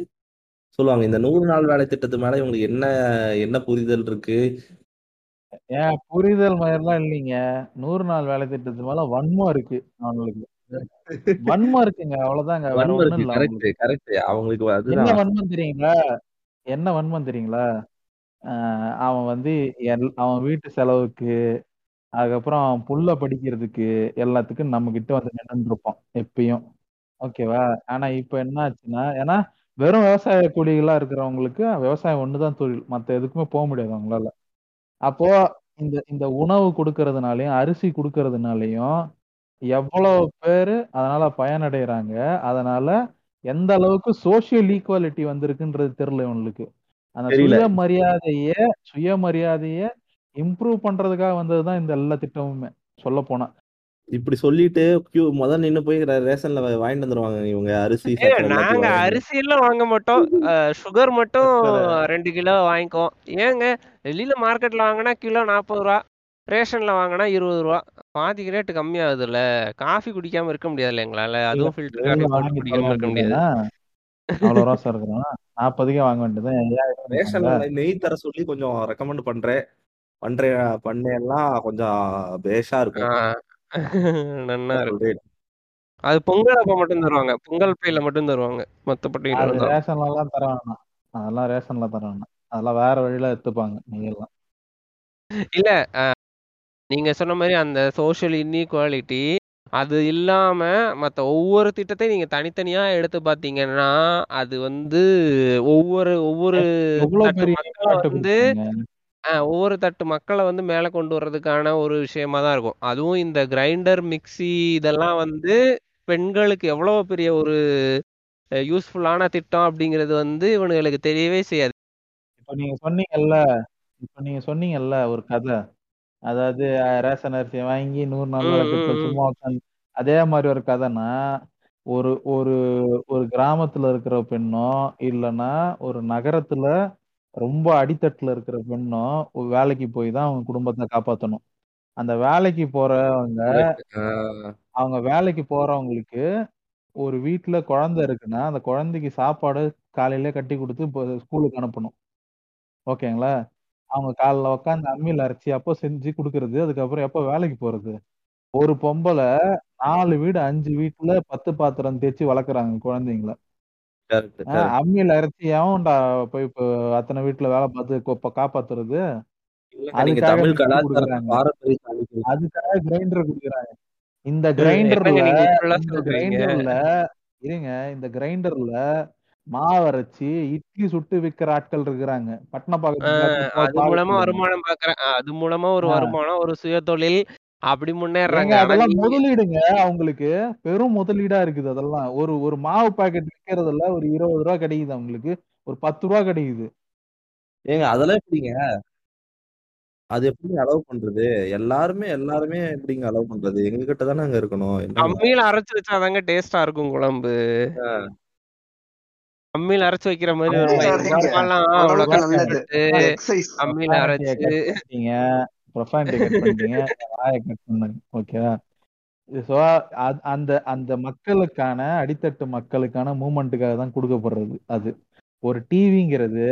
சொல்லுவாங்க. இந்த நூறு நாள் வேலை திட்டத்து மேல இவங்களுக்கு என்ன என்ன புரிதல் இருக்கு? ஏன் புரிதல் மாதிரிலாம் இல்லைங்க. நூறு நாள் வேலை திட்டத்து மேல வன்மம் இருக்கு அவங்களுக்கு. வன்மம் இருக்குங்க. அவ்வளவுதாங்க. கரெக்ட் அவங்களுக்கு. கரெக்ட் அவங்களுக்கு என்ன வன்மம் தெரியுங்களா? என்ன வன்மம் தெரியுங்களா? அவன் வந்து அவன் வீட்டு செலவுக்கு அதுக்கப்புறம் புள்ள படிக்கிறதுக்கு எல்லாத்துக்கும் நம்ம கிட்ட வந்து நின்று இருப்பான் எப்பயும். ஓகேவா? ஆனா இப்ப என்ன ஆச்சுன்னா ஏன்னா வெறும் விவசாய கூலிகளா இருக்கிறவங்களுக்கு விவசாயம் ஒண்ணுதான் தொழில். மத்த எதுக்குமே போக முடியாது அவங்களால. அப்போ இந்த இந்த உணவு கொடுக்கறதுனாலயும் அரிசி கொடுக்கறதுனாலயும் எவ்வளவு பேரு அதனால பயனடைறாங்க. அதனால எந்த அளவுக்கு சோசியல் ஈக்குவாலிட்டி வந்திருக்குன்றது தெரியல இவங்களுக்கு. அந்த தெரியல. சுயமரியாதைய சுயமரியாதைய இம்ப்ரூவ் பண்றதுக்காக வந்ததுதான் இந்த எல்லா திட்டமுமே சொல்ல போனா இப்படி சொல்லிட்டு கியூ முதல் நின்னு போய் ரேஷன்ல வாங்கிட்டு வந்துருவாங்க இவங்க அரிசி நாங்க அரிசி எல்லாம் வாங்க மாட்டோம். சுகர் மட்டும் ரெண்டு கிலோ வாங்கிக்குவோம். ஏங்க வெளியில மார்க்கெட்ல வாங்கினா கிலோ நாற்பது ரூபா ரேஷன்ல வாங்கினா இருபது ரூபா. பாதிக்கு ரேட்டு கம்மியாகுதுல்ல. காஃபி குடிக்காம இருக்க முடியாதுல்ல எங்களால. அதுவும் ஃபில்டர் காஃபி குடிக்காம இருக்க முடியாது அவ்வளவு ரோசா இருக்கிறோம் நாற்பதுக்கே வாங்க இருக்காங்க ரேஷன்ல நெய் தர சொல்லி கொஞ்சம் ரெக்கமெண்ட் பண்றேன். பண்றேன் பண்ணெல்லாம் கொஞ்சம் பேஷா இருக்கும். ஆஹ் நன்னா இருக்கும். அது பொங்கல் அப்ப மட்டும் தருவாங்க. பொங்கல் பையில மட்டும் தருவாங்க. மத்தபடி அது ரேஷன்ல எல்லாம் தர வேணாம் அதெல்லாம் ரேஷன்ல தர வேணாம் அதெல்லாம் வேற வழியில எடுத்துப்பாங்க நீங்க எல்லாம் இல்ல நீங்க சொன்ன மாதிரி அந்த சோஷியல் இன்இக்வாலிட்டி அது இல்லாம மத்த ஒவ்வொரு திட்டத்தையும் நீங்க தனித்தனியா எடுத்து பாத்தீங்கன்னா அது வந்து ஒவ்வொரு ஒவ்வொரு வந்து ஆஹ் ஒவ்வொரு தட்டு மக்களை வந்து மேல கொண்டு வர்றதுக்கான ஒரு விஷயமா தான் இருக்கும். அதுவும் இந்த கிரைண்டர் மிக்ஸி இதெல்லாம் வந்து பெண்களுக்கு எவ்வளவு பெரிய ஒரு யூஸ்ஃபுல்லான திட்டம் அப்படிங்கிறது வந்து இவனுங்களுக்கு தெரியவே செய்யாது. இப்ப நீங்க சொன்னீங்கல்ல இப்ப நீங்க சொன்னீங்கல்ல ஒரு கதை. அதாவது ரேஷன் அரிசியை வாங்கி நூறு நாள் ம், ம். சும்மா உட்காந்து அதே மாதிரி ஒரு கதைனா ஒரு ஒரு ஒரு கிராமத்துல இருக்கிற பெண்ணோ இல்லைன்னா ஒரு நகரத்துல ரொம்ப அடித்தட்டுல இருக்கிற பெண்ணோ ஒரு வேலைக்கு போய் தான் அவங்க குடும்பத்தை காப்பாத்தணும். அந்த வேலைக்கு போறவங்க அவங்க வேலைக்கு போறவங்களுக்கு ஒரு வீட்ல குழந்தை இருக்குன்னா அந்த குழந்தைக்கு சாப்பாடு காலையில கட்டி கொடுத்து ஸ்கூலுக்கு அனுப்பணும். ஓகேங்களா? அவங்க காலைல உட்காந்து அம்மியில அரைச்சி அப்போ செஞ்சு கொடுக்கறது அதுக்கப்புறம் எப்போ வேலைக்கு போறது? ஒரு பொம்பளை நாலு வீடு அஞ்சு வீட்டுல பத்து பாத்திரம் தேய்ச்சி வளர்க்குறாங்க குழந்தைங்கள. அம்மியில அரைச்சி எவன்டா போய் அத்தனை வீட்டுல வேலை பார்த்து காப்பாத்துறது. அதுக்காக கிரைண்டர் கொடுக்குறாங்க. இந்த கிரைண்டர்ல இருங்க இந்த கிரைண்டர்ல மாவு அரைச்சி இட்லி சுட்டு விக்கிற ஆட்கள் இருக்கிறாங்க. ஆஹ் அது மூலமா வருமானம் பாக்குறேன் அது மூலமா ஒரு. வருமானம் ஒரு சுயதொழில் அப்படி முன்னேறாங்க. அதெல்லாம் முதலீடுங்க. அவங்களுக்கு பெரும் முதலீடா இருக்குது அதெல்லாம். ஒரு ஒரு மாவு பாக்கெட் விக்கிறதுல ஒரு இருபது ரூபா கிடைக்குது அவங்களுக்கு. ஒரு பத்து ரூபா கிடைக்குது. ஏங்க அதெல்லாம் எப்படிங்க? அது எப்படி அலோவ் பண்றது? எல்லாருமே எல்லாருமே எப்படிங்க அலோவ் பண்றது? எங்க கிட்ட தானே அங்க இருக்கணும். அம்மியில அரைச்சு வச்சாதாங்க டேஸ்டா இருக்கும் குழம்பு. அம்மியில அரைச்சு வைக்கிற மாதிரி அம்மியில அரைச்சு ப்ரொஃபானிட்டியை கட் வாயை பண்ணுங்க ஓகேவா ஸோ அந்த அந்த மக்களுக்கான அடித்தட்டு மக்களுக்கான மூமெண்ட்டுக்காக தான் கொடுக்கப்படுறது அது. ஒரு டிவிங்கிறது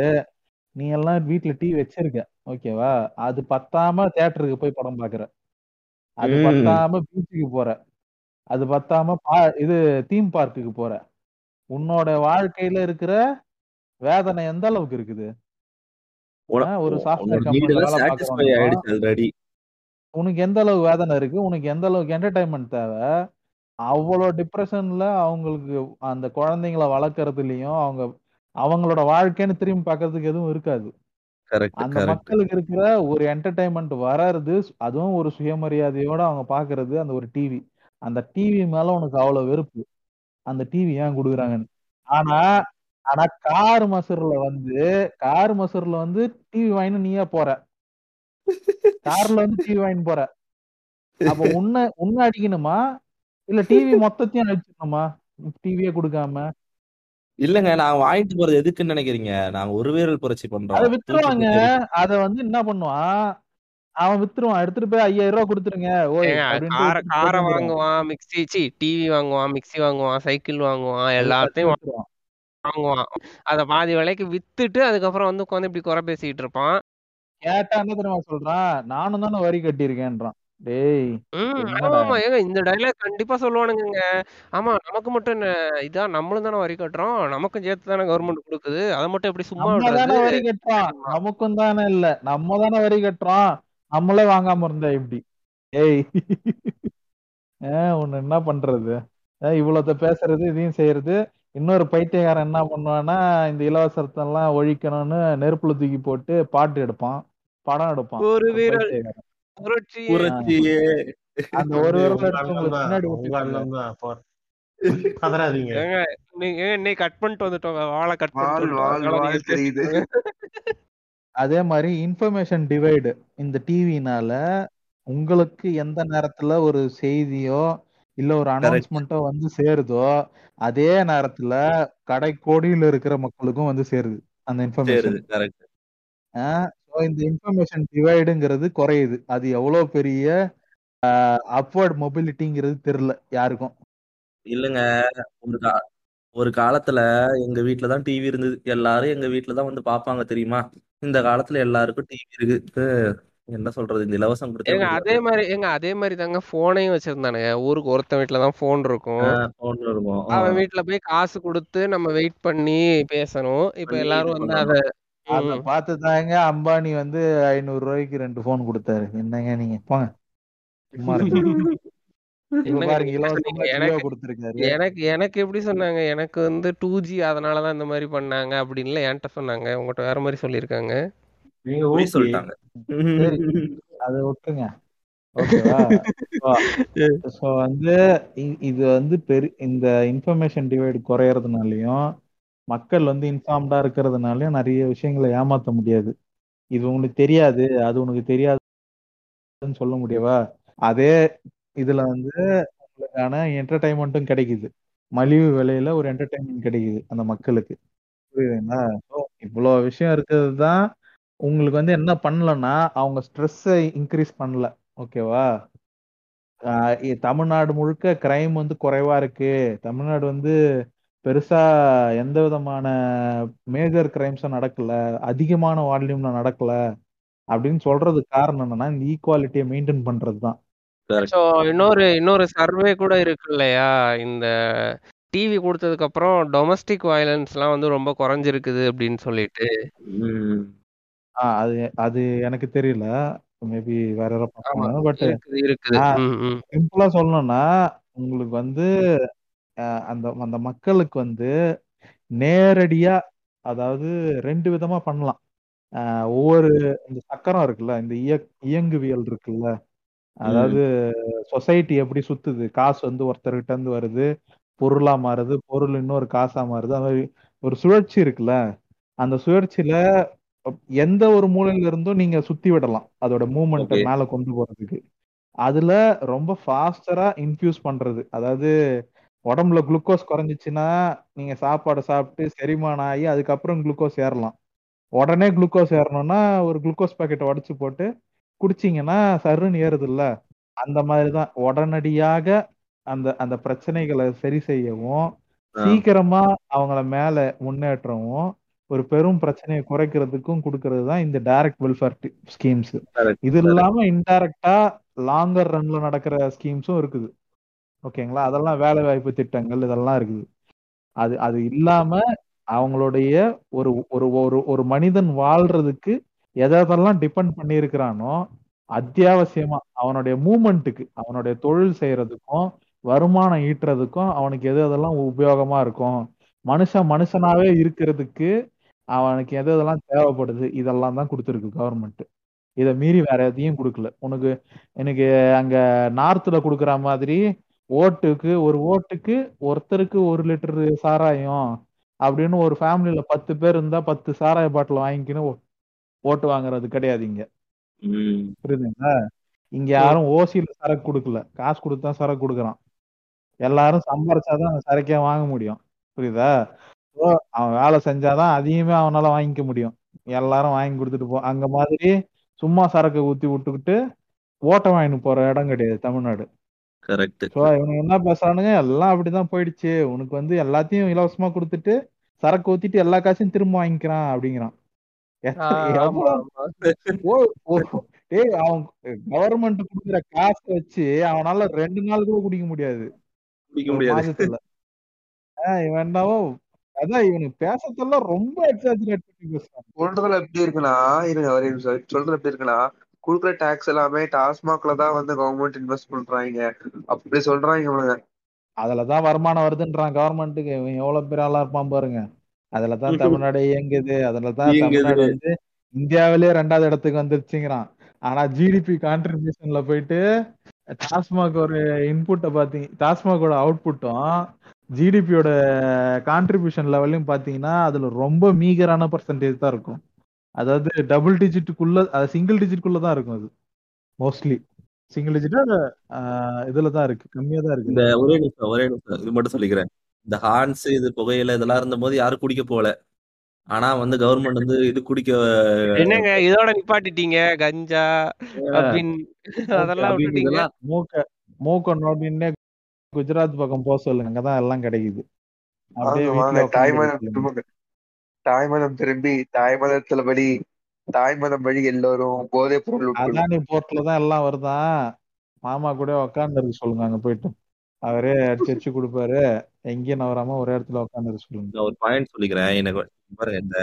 நீ எல்லாம் வீட்டுல டிவி வச்சிருக்க ஓகேவா அது பத்தாம தியேட்டருக்கு போய் படம் பாக்குற. அது. பத்தாம பீச்சுக்கு போற. அது பத்தாம பா இது தீம் பார்க்குக்கு போற. உன்னோட வாழ்க்கையில இருக்கிற வேதனை எந்த அளவுக்கு இருக்குது? ஒரு சாஃப்ட்வேர் உனக்கு எந்த அளவுக்கு வேதனை இருக்கு? உனக்கு எந்த அளவுக்கு என்டர்டைன்மெண்ட் தேவை? அவ்வளோ டிப்ரெஷன்ல அவங்களுக்கு அந்த குழந்தைங்களை வளர்க்கறதுலயும் அவங்க அவங்களோட வாழ்க்கைன்னு திரும்பி பார்க்கறதுக்கு எதுவும் இருக்காது. அந்த மக்களுக்கு இருக்கிற ஒரு என்டர்டைன்மெண்ட் வர்றது அதுவும் ஒரு சுயமரியாதையோட அவங்க பாக்குறது அந்த ஒரு டிவி அந்த டிவி மேல உனக்கு அவ்வளவு வெறுப்பு. அந்த டிவி ஏன் கொடுக்குறாங்கன்னு? ஆனா ஆனா கார் மசூர்ல வந்து கார் மசூர்ல வந்து டிவி வாங்கினு நீயே போற. கார்ல வந்து டிவி வாங்கிட்டு போற. அப்ப உன்னை உன்னை அடிக்கணுமா? இல்ல டிவி மொத்தத்தையும் அடிச்சிடணுமா? டிவியே கொடுக்காம? இல்லங்க நாங்க வாங்கிட்டு போறது எதுக்குன்னு நினைக்கிறீங்க? நாங்க ஒரு வீரல் புரட்சி அதை பண்றோம் தூக்கி வித்துருவாங்க. அத வந்து என்ன பண்ணுவான்? அவன் வித்துருவான். எடுத்துட்டு போய் ஐயாயிரம் ரூபாய் கொடுத்துருங்க. கார வாங்குவான் மிக்ஸி. சி டிவி வாங்குவான் மிக்ஸி வாங்குவான் சைக்கிள் வாங்குவான் எல்லாத்தையும் வித்துருவான். வாங்குவான். அத பாதி விலைக்கு வித்துட்டு அதுக்கப்புறம் வந்து உட்காந்து இப்படி குறை பேசிட்டு இருப்பான். கேட்டா என்ன தெரியுமா சொல்றான் நானும் தானே வரி கட்டியிருக்கேன்றான். டேய் ம் என்னடா ஆமா ஆமா ஏங்க இந்த டைலாக் கண்டிப்பா சொல்லுவானுங்க ஆமா நமக்கு மட்டும் என்ன இதா நம்மளும் தானே வரி கட்டுறோம். நமக்கும் சேர்த்து தானே கவர்மெண்ட் கொடுக்குது. அதை மட்டும் எப்படி சும்மா நம்ம தானே வரி கட்டுறோம். அப்படிம்பான். நமக்கும் தானே இல்ல. நம்ம தானே வரி கட்டுறோம். நம்மளே வாங்காம இருந்தா எப்படி? ஏய் ஏன் உன்னை என்ன பண்றது? இவ்வளவுத்த பேசுறது இதையும் செய்யறது? இன்னொரு பைத்தியக்காரன் என்ன பண்ணுவான்னா இந்த இலவசத்தை எல்லாம் ஒழிக்கணும்னு நெருப்புல தூக்கி போட்டு பாட்டு எடுப்பான். படம் எடுப்பான். ஒரு அந்த ஒரு பின்னாடி கட் பண்ணிட்டு வந்துட்டோங்க. வாழை கட் வந்துட்டோம். தெரியுது. அதே மாதிரி இன்ஃபர்மேஷன் டிவைடு இந்த டிவினால உங்களுக்கு எந்த நேரத்துல ஒரு செய்தியோ இல்ல ஒரு அனௌன்ஸ்மெண்ட்டோ வந்து சேருதோ அதே நேரத்துல கடை கோடியில இருக்கிற மக்களுக்கும் வந்து சேருது அந்த இன்ஃபர்மேஷன் இந்த இன்ஃபர்மேஷன் டிவைடுங்கிறது குறையுது. அது எவ்வளவு பெரிய அப்வர்ட் மொபிலிட்டிங்கிறது தெரியல யாருக்கும். இல்லங்க ஒரு கா ஒரு காலத்துல எங்க வீட்ல தான் டிவி இருந்தது. எல்லாரும் எங்க வீட்ல தான் வந்து பாப்பாங்க தெரியுமா? இந்த காலத்துல எல்லாருக்கும் டிவி இருக்கு என்ன சொல்றது இந்த இலவசம் கொடுத்தா அதே மாதிரி ஏங்க அதே மாதிரி தாங்க போனையும் வச்சிருந்தானுங்க. ஊருக்கு ஒருத்தன் வீட்டுல தான் போன் இருக்கும் போன் இருக்கும். அவன் வீட்டுல போய் காசு கொடுத்து நம்ம வெயிட் பண்ணி பேசணும். இப்ப எல்லாரும் வந்து அத அத. பார்த்து தாங்க அம்பானி வந்து ஐநூறு ரூபாய்க்கு ரெண்டு போன் கொடுத்தாரு. என்னங்க நீங்க? போங்க. எனக்கு கொடுத்துருக்காரு. எனக்கு எனக்கு எப்படி சொன்னாங்க? எனக்கு வந்து டூ ஜி அதனாலதான் இந்த மாதிரி பண்ணாங்க அப்படின்னு என்கிட்ட சொன்னாங்க. உங்ககிட்ட வேற மாதிரி சொல்லியிருக்காங்க. நீங்க ஊபி சொல்லிட்டாங்க. சரி அதை விட்டுருங்க. ஸோ வந்து இது வந்து பெரு இந்த இன்ஃபர்மேஷன் டிவைடு குறையறதுனாலயும் மக்கள் வந்து இன்ஃபார்ம்டா இருக்கிறதுனாலயும் நிறைய விஷயங்களை ஏமாத்த முடியாது. இது உனக்கு தெரியாது அது உனக்கு தெரியாதுன்னு சொல்ல முடியவா? அதே இதுல வந்து உங்களுக்கான என்டர்டைன்மெண்ட்டும் கிடைக்குது. மலிவு விலையில ஒரு என்டர்டைன்மெண்ட் கிடைக்குது அந்த மக்களுக்கு. புரியுதுங்களா? ஸோ இவ்வளோ விஷயம் இருக்கிறது தான் உங்களுக்கு வந்து என்ன பண்ணலன்னா அவங்க ஸ்ட்ரெஸ்ஸை இன்க்ரீஸ் பண்ணல. ஓகேவா தமிழ்நாடு முழுக்க கிரைம் வந்து குறைவா இருக்கு. தமிழ்நாடு வந்து பெருசா எந்த விதமான மேஜர் கிரைம்ஸும் நடக்கல. அதிகமான வால்யூம்ல நடக்கல. அப்படின்னு சொல்றதுக்கு காரணம் என்னன்னா இந்த ஈக்குவாலிட்டியை மெயின்டைன் பண்றது தான் இன்னொரு இன்னொரு சர்வே கூட இருக்கு இல்லையா? இந்த டிவி கொடுத்ததுக்கு அப்புறம் டொமஸ்டிக் வயலன்ஸ்லாம் வந்து ரொம்ப குறைஞ்சிருக்குது அப்படின்னு சொல்லிட்டு. ஆஹ் அது அது எனக்கு தெரியல. மேபி வேற யாரோ ஆமா. பார்ப்பாங்க பட் இருக்குது இருக்குது. ம் ம். சிம்பிளா சொல்லணும்னா உங்களுக்கு வந்து அஹ், அந்த அந்த மக்களுக்கு வந்து நேரடியா அதாவது ரெண்டு விதமா பண்ணலாம். அஹ், ஒவ்வொரு இந்த சக்கரம் இருக்குல்ல இந்த இய இயங்குவியல் இருக்குல்ல. அதாவது சொசைட்டி எப்படி சுத்துது? காசு வந்து ஒருத்தர்கிட்ட இருந்து வருது. பொருளா மாறுது. பொருள் இன்னொரு காசா மாறுது. அந்த மாதிரி ஒரு சுழற்சி இருக்குல்ல. அந்த சுழற்சியில எந்த ஒரு மூலையில இருந்தும் நீங்க சுத்தி விடலாம். அதோட மூமெண்ட்டை ஓகே மேல கொண்டு போறதுக்கு. அதுல ரொம்ப ஃபாஸ்டரா இன்ஃபியூஸ் பண்றது. அதாவது உடம்புல குளுக்கோஸ் குறைஞ்சிச்சுன்னா நீங்க சாப்பாடு சாப்பிட்டு செரிமானம் ஆகி அதுக்கப்புறம் குளுக்கோஸ் ஏறலாம். உடனே குளுக்கோஸ் ஏறணும்னா ஒரு குளுக்கோஸ் பாக்கெட்டை உடைச்சு போட்டு குடிச்சீங்கன்னா சருன்னு ஏறுது இல்ல அந்த மாதிரிதான். உடனடியாக அந்த அந்த பிரச்சனைகளை சரி செய்யவும். சீக்கிரமா அவங்கள மேல முன்னேற்றவும் ஒரு பெரும் பிரச்சனையை குறைக்கிறதுக்கும் கொடுக்கறது தான் இந்த டைரக்ட் வெல்ஃபேர் ஸ்கீம்ஸ் இது. இல்லாம இன்டைரக்டா லாங்கர் ரன்ல நடக்கிற ஸ்கீம்ஸும் இருக்குது. ஓகேங்களா அதெல்லாம் வேலை வாய்ப்பு திட்டங்கள் இதெல்லாம் இருக்குது. அது அது இல்லாம அவங்களுடைய ஒரு ஒரு ஒரு ஒரு மனிதன் வாழ்றதுக்கு எதெல்லாம் டிபெண்ட் பண்ணி இருக்கிறானோ அத்தியாவசியமா அவனுடைய மூமெண்ட்டுக்கு அவனுடைய தொழில் செய்யறதுக்கும் வருமானம் ஈட்டுறதுக்கும் அவனுக்கு எது எதெல்லாம் உபயோகமா இருக்கும்? மனுஷன் மனுஷனாவே இருக்கிறதுக்கு அவனுக்கு எது எதெல்லாம் தேவைப்படுது இதெல்லாம் தான் கொடுத்துருக்கு கவர்மெண்ட் இதை மீறி வேற எதையும் கொடுக்கல. உனக்கு எனக்கு அங்க நார்த்ல கொடுக்குற மாதிரி ஓட்டுக்கு ஒரு ஓட்டுக்கு ஒருத்தருக்கு ஒரு லிட்டர் சாராயம் அப்படின்னு ஒரு ஃபேமிலியில பத்து பேர் இருந்தா பத்து சாராய பாட்டில் வாங்கிக்கின்னு ஓட்டு வாங்குறது கிடையாது இங்க. புரியுதுங்களா? இங்க யாரும் ஓசியில சரக்கு கொடுக்கல. காசு கொடுத்து தான் சரக்கு கொடுக்குறான். எல்லாரும் சம்பாரிச்சாதான் அந்த சரக்கே வாங்க முடியும். புரியுதா? அவன் வேலை செஞ்சாதான் அதையுமே அவனால வாங்கிக்க முடியும். எல்லாரும் வாங்கி கொடுத்துட்டு போ. அங்க மாதிரி சும்மா சரக்கு ஊத்தி விட்டுக்கிட்டு ஓட்ட வாங்கிட்டு போற இடம் கிடையாது தமிழ்நாடு. கரெக்ட் ஸோ இவனுங்க என்ன பேசுறானுங்க? எல்லாம் அப்படிதான் போயிடுச்சு. உனக்கு வந்து எல்லாத்தையும் இலவசமா கொடுத்துட்டு சரக்கு ஊத்திட்டு எல்லா காசையும் திரும்ப வாங்கிக்கிறான் அப்படிங்கிறான். டேய் அவன் கவர்மெண்ட் குடுக்குற காசை வச்சு அவனால ரெண்டு நாள் கூட குடிக்க முடியாது. குடிக்க முடியாது. இவன் என்னவோ அதான் இவனுக்கு பேசுறதெல்லாம் ரொம்ப எக்ஸாஜரேட் பண்ணி பேசுறான். சொல்றதுல எப்படி இருக்குன்னா இருங்க ஒரே நிமிஷம் சொல்றதுல எப்படி இருக்குன்னா குடுக்குற டாக்ஸ் எல்லாமே டாஸ்மாக்ல தான் வந்து கவர்மெண்ட் இன்வெஸ்ட் பண்றாங்க. அப்படி சொல்றாங்க இவனுங்க. அதுலதான் வருமானம் வருதுன்றான் கவர்மெண்ட்டுக்கு இவன் எவ்வளவு பெரிய ஆளா இருப்பான் பாருங்க. அதுலதான் தமிழ்நாடு இயங்குது. அதுலதான். தமிழ்நாடு வந்து இந்தியாவிலே ரெண்டாவது இடத்துக்கு வந்துருச்சுங்கிறான். ஆனா ஜிடிபி கான்ட்ரிபியூஷன்ல போயிட்டு டாஸ்மாக் ஒரு இன்புட்டை பாத்தீங்க டாஸ்மாகோட அவுட்புட்டும் ஜிடிபியோட கான்ட்ரிபியூஷன் லெவல்லையும் பாத்தீங்கன்னா அதுல ரொம்ப மீகரான பர்சன்டேஜ் தான் இருக்கும். அதாவது டபுள் டிஜிட்டுக்குள்ள அது சிங்கிள் டிஜிட்டுக்குள்ள தான் இருக்கும் அது. மோஸ்ட்லி சிங்கிள் டிஜிட் இதுல தான் இருக்கு. கம்மியா தான் இருக்கு. இந்த ஒரே நிமிஷம் ஒரே நிமிஷம். இது மட்டும் சொல்லிக்கிறேன். இந்த ஹார்ன்ஸ் இது புகையில இதெல்லாம் இருந்தபோது யாரும் குடிக்க போகல. ஆனா வந்து கவர்மெண்ட் வந்து இது குடிக்க என்னங்க இதோட நிப்பாட்டிட்டீங்க? கஞ்சா அப்படின்னு அதெல்லாம் மூக்க மூக்க நோண்டின்னே குஜராத் பக்கம் போக சொல்லுங்க அங்கதான் எல்லாம் கிடைக்குது. தாய்மதம் திரும்ப தாய்மதத்துல படி தாய்மதம் வழி எல்லோரும் போதைப் பொருள் அதானி போர்ட்ல தான் எல்லாம் வருதான் மாமா கூட உட்கார்ந்து இருக்க சொல்லுங்க அங்க போயிட்டு. அவரே அடிச்சு அடிச்சு கொடுப்பாரு. எங்கேயும் நவராம ஒரே இடத்துல உட்கார்ந்து இருக்க சொல்லுங்க. நான் ஒரு பாயிண்ட் சொல்லிக்கிறேன். எனக்கு பாருங்க இந்த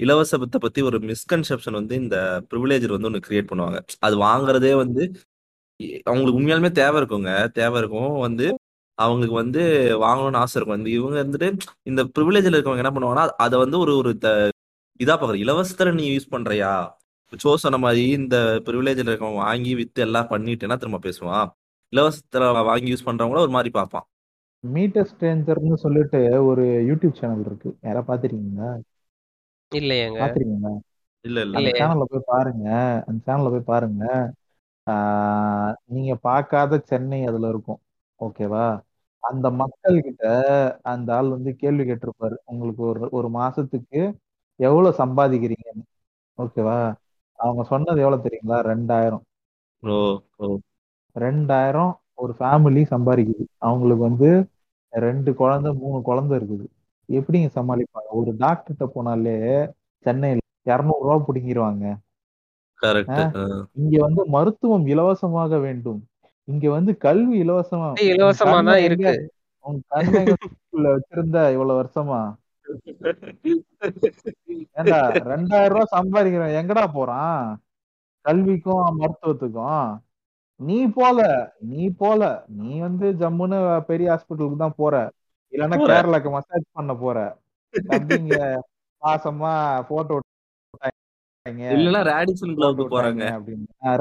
இலவசத்தை பத்தி ஒரு மிஸ்கன்செப்ஷன் வந்து இந்த ப்ரிவிலேஜர் வந்து ஒன்று கிரியேட் பண்ணுவாங்க. அது வாங்குறதே வந்து அவங்களுக்கு உண்மையாலுமே தேவை இருக்குங்க. தேவை இருக்கும். வந்து அவங்களுக்கு வந்து வாங்கணும்னு ஆசை இருக்கும். வந்து இவங்க வந்துட்டு இந்த ப்ரிவிலேஜ்ல இருக்கவங்க என்ன பண்ணுவாங்கன்னா அதை வந்து ஒரு ஒரு த- இதா பாக்குற இலவசத்துல நீ யூஸ் பண்றியா? சோ சொன்ன மாதிரி இந்த ப்ரிவிலேஜ்ல இருக்கவங்க வாங்கி வித்து எல்லாம் பண்ணிட்டுனா திரும்ப பேசுவான்? இலவசத்துல வாங்கி யூஸ் பண்றவங்கள ஒரு மாதிரி பார்ப்பான். மீட்டர் ஸ்ட்ரேஞ்சர்னு சொல்லிட்டு ஒரு யூடியூப் சேனல் இருக்கு. யாரா பாத்திருக்கீங்களா இல்லையேங்க. பாத்திருக்கீங்களா இல்ல இல்ல. அந்த இல்லையே சேனல்ல போய் பாருங்க. அந்த சேனல்ல போய் பாருங்க. ஆஹ் நீங்க பார்க்காத சென்னை அதுல இருக்கும். ஓகேவா? அந்த மக்கள் கிட்ட அந்த ஆள் வந்து கேள்வி கேட்டிருப்பாரு. உங்களுக்கு ஒரு ஒரு மாசத்துக்கு எவ்வளவு சம்பாதிக்கிறீங்கன்னு ஓகேவா? அவங்க சொன்னது எவ்வளவு தெரியுங்களா? ரெண்டாயிரம். ஓ ஓ. ரெண்டாயிரம் ஒரு ஃபேமிலி சம்பாதிக்குது. அவங்களுக்கு வந்து ரெண்டு குழந்தை மூணு குழந்தை இருக்குது. எப்படிங்க சமாளிப்பாங்க? ஒரு டாக்டர்கிட்ட போனாலே சென்னையில் இருநூறு ரூபா பிடிங்கிருவாங்க. கரெக்ட் இங்க வந்து மருத்துவம் இலவசமாக வேண்டும். இங்க வந்து கல்வி இலவசமா இலவசமா இருக்கு. வச்சிருந்த இவ்வளவு வருஷமா? ஏண்டா ரெண்டாயிரம் ரூபாய் சம்பாதிக்கிறேன் எங்கடா போறான்? கல்விக்கும் மருத்துவத்துக்கும். நீ போல நீ போல. நீ வந்து ஜம்முன்னு பெரிய ஹாஸ்பிட்டலுக்கு தான் போற. இல்லைன்னா. கேரளாக்கு மசாஜ் பண்ண போற. தம்பிங்க மாசமா போட்டோ ரேடிசன் கிளவுக்கு போறாங்க.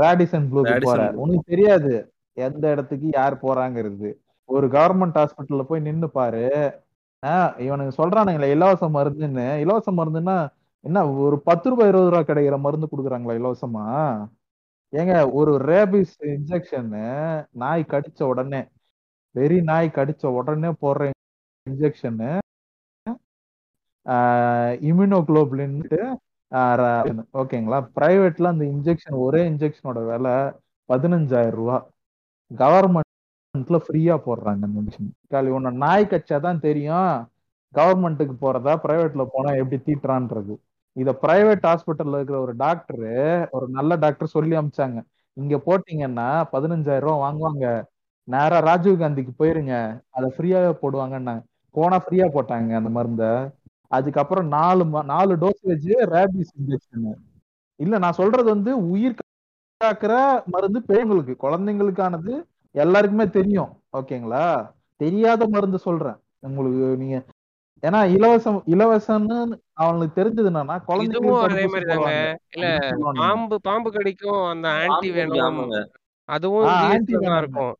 ராடிசன் ப்ளூக்கு Radisson போற Blu. உனக்கு தெரியாது எந்த இடத்துக்கு யார் போறாங்கிறது. ஒரு கவர்மெண்ட் ஹாஸ்பிட்டல்ல போய் நின்னு பாரு. ஆஹ் இவனுங்க சொல்றானுங்களே இலவச மருந்துன்னு. இலவச மருந்துன்னா என்ன ஒரு பத்து ரூபாய் இருபது ரூபாய் கிடைக்கிற மருந்து கொடுக்குறாங்களா இலவசமா? ஏங்க ஒரு ரேபிஸ் இன்ஜெக்ஷன் நாய் கடிச்ச உடனே வெறி நாய் கடிச்ச உடனே போடுற இன்ஜெக்ஷனு இம்யூனோகுளோபுலின்ட்டு ஓகேங்களா? பிரைவேட்ல அந்த இன்ஜெக்ஷன் ஒரே இன்ஜெக்ஷனோட விலை பதினஞ்சாயிரம் ரூபா. கவர்மெண்ட்ல ஃப்ரீயா போடுறாங்க அந்த இன்ஜெக்ஷன் காலி உன்னை நாய் கச்சா தான் தெரியும். கவர்மெண்ட்டுக்கு போறதா பிரைவேட்ல போனா எப்படி தீட்டுறான்றது. இத பிரைவேட் ஹாஸ்பிட்டல்ல இருக்கிற ஒரு டாக்டரு ஒரு நல்ல டாக்டர் சொல்லி அமிச்சாங்க. இங்க போட்டீங்கன்னா பதினஞ்சாயிரம் ரூபா வாங்குவாங்க. நேரா ராஜீவ் காந்திக்கு போயிருங்க. அதை ஃப்ரீயாவே போடுவாங்கன்னாங்க. போனா ஃப்ரீயா போட்டாங்க அந்த மருந்தை. அதுக்கப்புறம் நாலு ம- நாலு டோசேஜ் ரேபிஸ் இன்ஜெக்ஷன் இல்ல நான் சொல்றது வந்து உயிர் காக்கிற மருந்து பெரியவங்களுக்கு குழந்தைங்களுக்கானது எல்லாருக்குமே தெரியும். ஓகேங்களா? தெரியாத மருந்து சொல்றேன். உங்களுக்கு நீங்க ஏன்னா இலவசம் இலவசம்னு அவனுக்கு தெரிஞ்சது என்னன்னா அதே மாதிரி தாங்க. போடுவாங்க. இல்ல பாம்பு பாம்பு கடிக்கும் அந்த ஆன்டி ஆமாங்க அதுவும் இருக்கும்.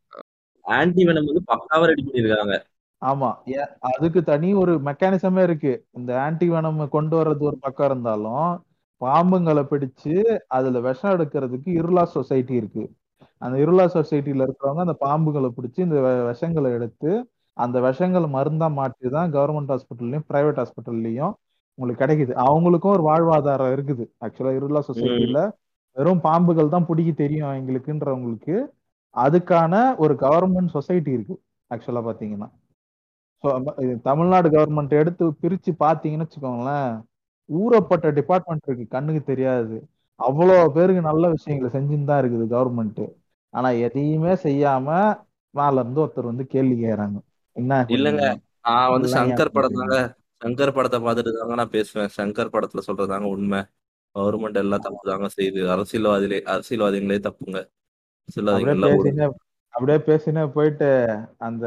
ஆன்டி வெனம் வந்து பக்காவா ரெடி பண்ணிருக்காங்க ஆமா. ஏ- அதுக்கு தனி ஒரு மெக்கானிசமே இருக்கு. இந்த ஆன்டி வெனம் கொண்டு வர்றது ஒரு பக்கம் இருந்தாலும் பாம்புங்களை பிடிச்சு அதுல விஷம் எடுக்கிறதுக்கு இருளா சொசைட்டி இருக்கு. அந்த இருளா சொசைட்டில இருக்கிறவங்க அந்த பாம்புகளை பிடிச்சி இந்த விஷங்களை எடுத்து அந்த விஷங்களை மருந்தா மாற்றி தான் கவர்மெண்ட் ஹாஸ்பிட்டல்லையும் பிரைவேட் ஹாஸ்பிட்டல்லையும் உங்களுக்கு கிடைக்குது. அவங்களுக்கும் ஒரு வாழ்வாதாரம் இருக்குது. ஆக்சுவலா இருளா. சொசைட்டில வெறும் பாம்புகள் தான் பிடிக்க தெரியும் எங்களுக்குன்றவங்களுக்கு அதுக்கான ஒரு கவர்மெண்ட் சொசைட்டி இருக்கு. ஆக்சுவலா பாத்தீங்கன்னா தமிழ்நாடு கவர்மெண்ட் எடுத்து பிரிச்சு பாத்தீங்கன்னு வச்சுக்கோங்களேன் ஊறப்பட்ட டிபார்ட்மெண்ட் இருக்கு கண்ணுக்கு தெரியாது. அவ்வளோ பேருக்கு நல்ல விஷயங்களை செஞ்சுன்னு தான் இருக்குது கவர்மெண்ட் ஆனா எதையுமே செய்யாம மேல இருந்து ஒருத்தர் வந்து கேள்வி கேக்குறாங்க. என்ன இல்லங்க நான் வந்து சங்கர் படம் தாங்க பண்றீங்க சங்கர் படத்தை பார்த்துட்டு தாங்க நான் பேசுவேன். சங்கர் படத்துல சொல்றதாங்க உண்மை. கவர்மெண்ட் எல்லாம் தப்பு தாங்க செய்யுது. அரசியல்வாதிகளே அரசியல்வாதிகளே தப்புங்க. அரசியல்வாதிகள் அப்படியே பேசினே போயிட்டு அந்த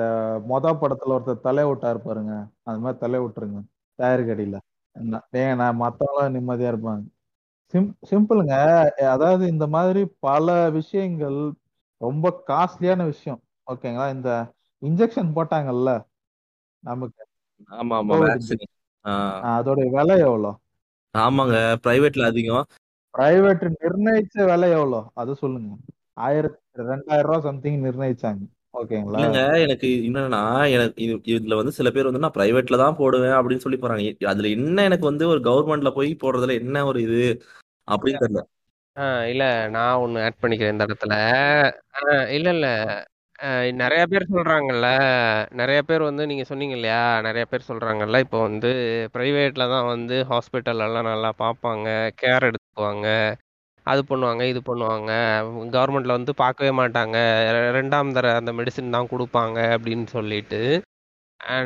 மொத படத்துல ஒருத்தர் தலை விட்டாரு பாருங்க. அந்த மாதிரி தலை விட்டுருங்க. டயர் கடியில. என்ன ஏங்க நான் மத்தவங்களாம் நிம்மதியா இருப்பாங்க. சிம் சிம்பிளுங்க. அதாவது இந்த மாதிரி பல விஷயங்கள் ரொம்ப காஸ்ட்லியான விஷயம். ஓகேங்களா? இந்த இன்ஜெக்ஷன் போட்டாங்கல்ல? நமக்கு ஆமா ஆமா. அதோட விலை எவ்வளோ? ஆமாங்க. பிரைவேட்ல அதிகம். பிரைவேட் நிர்ணயிச்ச விலை எவ்வளோ? அது சொல்லுங்க. ஆயிரத்தி ரெண்டாயிரம் ரூபாய் சம்திங் நிர்ணயிச்சாங்க. ஓகேங்களா? இல்லைங்க எனக்கு என்னன்னா எனக்கு இது இதுல வந்து சில பேர் வந்து நான் பிரைவேட்ல தான் போடுவேன் அப்படின்னு சொல்லி போறாங்க. அதுல என்ன எனக்கு வந்து ஒரு கவர்மெண்ட்ல போய் போடுறதுல என்ன ஒரு இது அப்படின்னு தெரியல. ஆஹ் இல்ல நான் ஒண்ணு ஆட் பண்ணிக்கிறேன் இந்த இடத்துல. ஆஹ் இல்ல இல்ல. ஆஹ் நிறைய பேர் சொல்றாங்கல்ல. நிறைய பேர் வந்து நீங்க சொன்னீங்க இல்லையா? நிறைய பேர் சொல்றாங்கல்ல இப்போ வந்து பிரைவேட்ல தான் வந்து ஹாஸ்பிட்டல் எல்லாம் நல்லா பார்ப்பாங்க கேர் எடுத்துக்குவாங்க. அது பண்ணுவாங்க இது பண்ணுவாங்க. கவர்மெண்ட்டில் வந்து பார்க்கவே மாட்டாங்க. ரெண்டாம் தர அந்த மெடிசின் தான் கொடுப்பாங்க அப்படின்னு சொல்லிட்டு.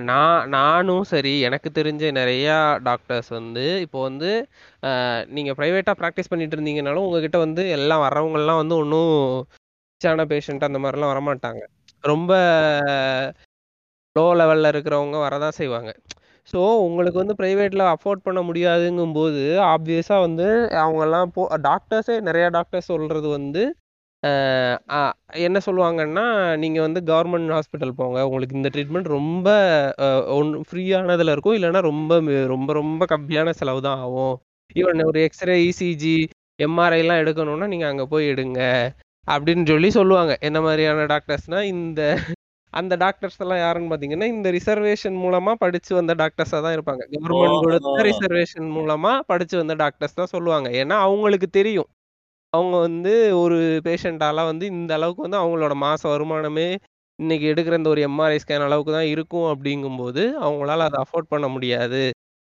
நான் நானும் சரி எனக்கு தெரிஞ்ச நிறையா டாக்டர்ஸ் வந்து இப்போ வந்து நீங்கள் ப்ரைவேட்டாக ப்ராக்டிஸ் பண்ணிட்டு இருந்தீங்கனாலும் உங்ககிட்ட வந்து எல்லாம் வர்றவங்கெல்லாம் வந்து ஒன்றும் ரிச்சான பேஷண்ட் அந்த மாதிரிலாம் வரமாட்டாங்க. ரொம்ப லோ லெவலில் இருக்கிறவங்க வரதான் செய்வாங்க. ஸோ உங்களுக்கு வந்து ப்ரைவேட்டில் அஃபோர்ட் பண்ண முடியாதுங்கும்போது ஆப்வியஸாக வந்து அவங்கெல்லாம் போ டாக்டர்ஸே நிறையா டாக்டர்ஸ் சொல்கிறது வந்து என்ன சொல்லுவாங்கன்னா நீங்கள் வந்து கவர்மெண்ட் ஹாஸ்பிட்டல் போங்க. உங்களுக்கு இந்த ட்ரீட்மெண்ட் ரொம்ப ஒன்று ஃப்ரீயானதில் இருக்கும். இல்லைன்னா ரொம்ப ரொம்ப ரொம்ப கம்மியான செலவு தான் ஆகும். ஈவன் ஒரு எக்ஸ்ரே இசிஜி எம்ஆர்ஐலாம் எடுக்கணும்னா நீங்கள் அங்கே போய் எடுங்க. அப்படின்னு சொல்லி சொல்லுவாங்க. என்ன மாதிரியான டாக்டர்ஸ்னால் இந்த அந்த டாக்டர்ஸ் எல்லாம் யாருன்னு பார்த்தீங்கன்னா இந்த ரிசர்வேஷன் மூலமா படிச்சு வந்த டாக்டர்ஸாக தான் இருப்பாங்க. கவர்மெண்ட் கொடுத்த ரிசர்வேஷன் மூலமா படிச்சு வந்த டாக்டர்ஸ் தான் சொல்லுவாங்க. ஏன்னா அவங்களுக்கு தெரியும். அவங்க வந்து ஒரு பேஷண்டால வந்து இந்த அளவுக்கு வந்து அவங்களோட மாச வருமானமே இன்னைக்கு எடுக்கிற இந்த ஒரு எம்ஆர்ஐ ஸ்கேன் அளவுக்கு தான் இருக்கும் அப்படிங்கும்போது அவங்களால அதை அஃபோர்ட் பண்ண முடியாது.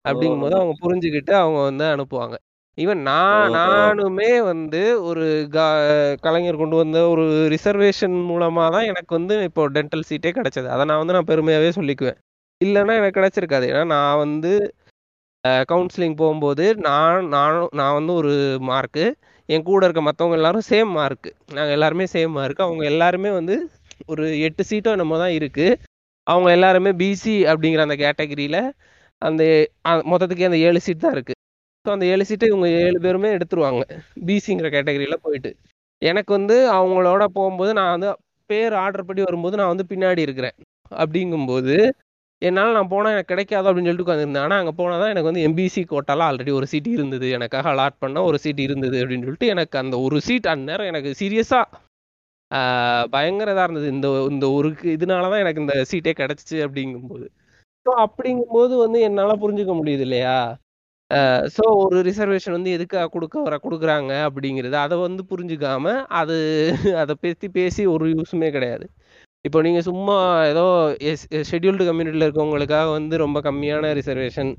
அப்படிங்கும்போது அவங்க புரிஞ்சுக்கிட்டு அவங்க வந்து அனுப்புவாங்க. ஈவன் நான் நானுமே வந்து ஒரு க- கலைஞர் கொண்டு வந்த ஒரு ரிசர்வேஷன் மூலமா தான் எனக்கு வந்து இப்போ டென்டல் சீட்டே கிடைச்சது. அதை நான் வந்து நான் பெருமையாவே சொல்லிக்குவேன். இல்லைன்னா எனக்கு கிடைச்சிருக்காது. ஏன்னா நான் வந்து கவுன்சிலிங் போகும்போது நான் நானும் நான் வந்து ஒரு மார்க்கு என் கூட இருக்க மற்றவங்க எல்லாரும் சேம் மார்க்கு நாங்கள் எல்லாருமே சேம் மார்க் அவங்க எல்லாருமே வந்து ஒரு எட்டு சீட்டோ என்னமோ தான் இருக்கு. அவங்க எல்லாருமே பிசி அப்படிங்கிற அந்த கேட்டகரியில அந்த மொத்தத்துக்கு அந்த ஏழு சீட் தான் இருக்கு. ஸோ அந்த ஏழு சீட்டை இவங்க ஏழு பேருமே எடுத்துருவாங்க. பிசிங்கிற கேட்டகரியில் போயிட்டு. எனக்கு வந்து அவங்களோட போகும்போது நான் வந்து பேர் ஆர்டர் படி வரும்போது நான் வந்து பின்னாடி இருக்கிறேன். அப்படிங்கும்போது என்னால் நான் போனால் எனக்கு கிடைக்காது அப்படின்னு சொல்லிட்டு உட்காந்துருந்தேன் ஆனால் அங்கே போனால் தான் எனக்கு வந்து எம்பிசி கோட்டாலாம் ஆல்ரெடி ஒரு சீட் இருந்தது. எனக்காக அலாட் பண்ண ஒரு சீட் இருந்தது அப்படின்னு சொல்லிட்டு எனக்கு அந்த ஒரு சீட் அந்நேரம் எனக்கு சீரியஸாக பயங்கர இதாக இருந்தது. இந்த இந்த ஒரு இதனால தான் எனக்கு இந்த சீட்டே கிடச்சிச்சு அப்படிங்கும்போது. ஸோ அப்படிங்கும்போது வந்து என்னால் புரிஞ்சுக்க முடியுது இல்லையா? ஸோ ஒரு ரிசர்வேஷன் வந்து எதுக்காக கொடுக்க வர கொடுக்குறாங்க அப்படிங்கிறது அதை வந்து புரிஞ்சுக்காம அது அதை பேசி பேசி ஒரு யூஸுமே கிடையாது. இப்போ நீங்கள் சும்மா ஏதோ ஷெட்யூல்டு கம்யூனிட்டியில் இருக்கவங்களுக்காக வந்து ரொம்ப கம்மியான ரிசர்வேஷன்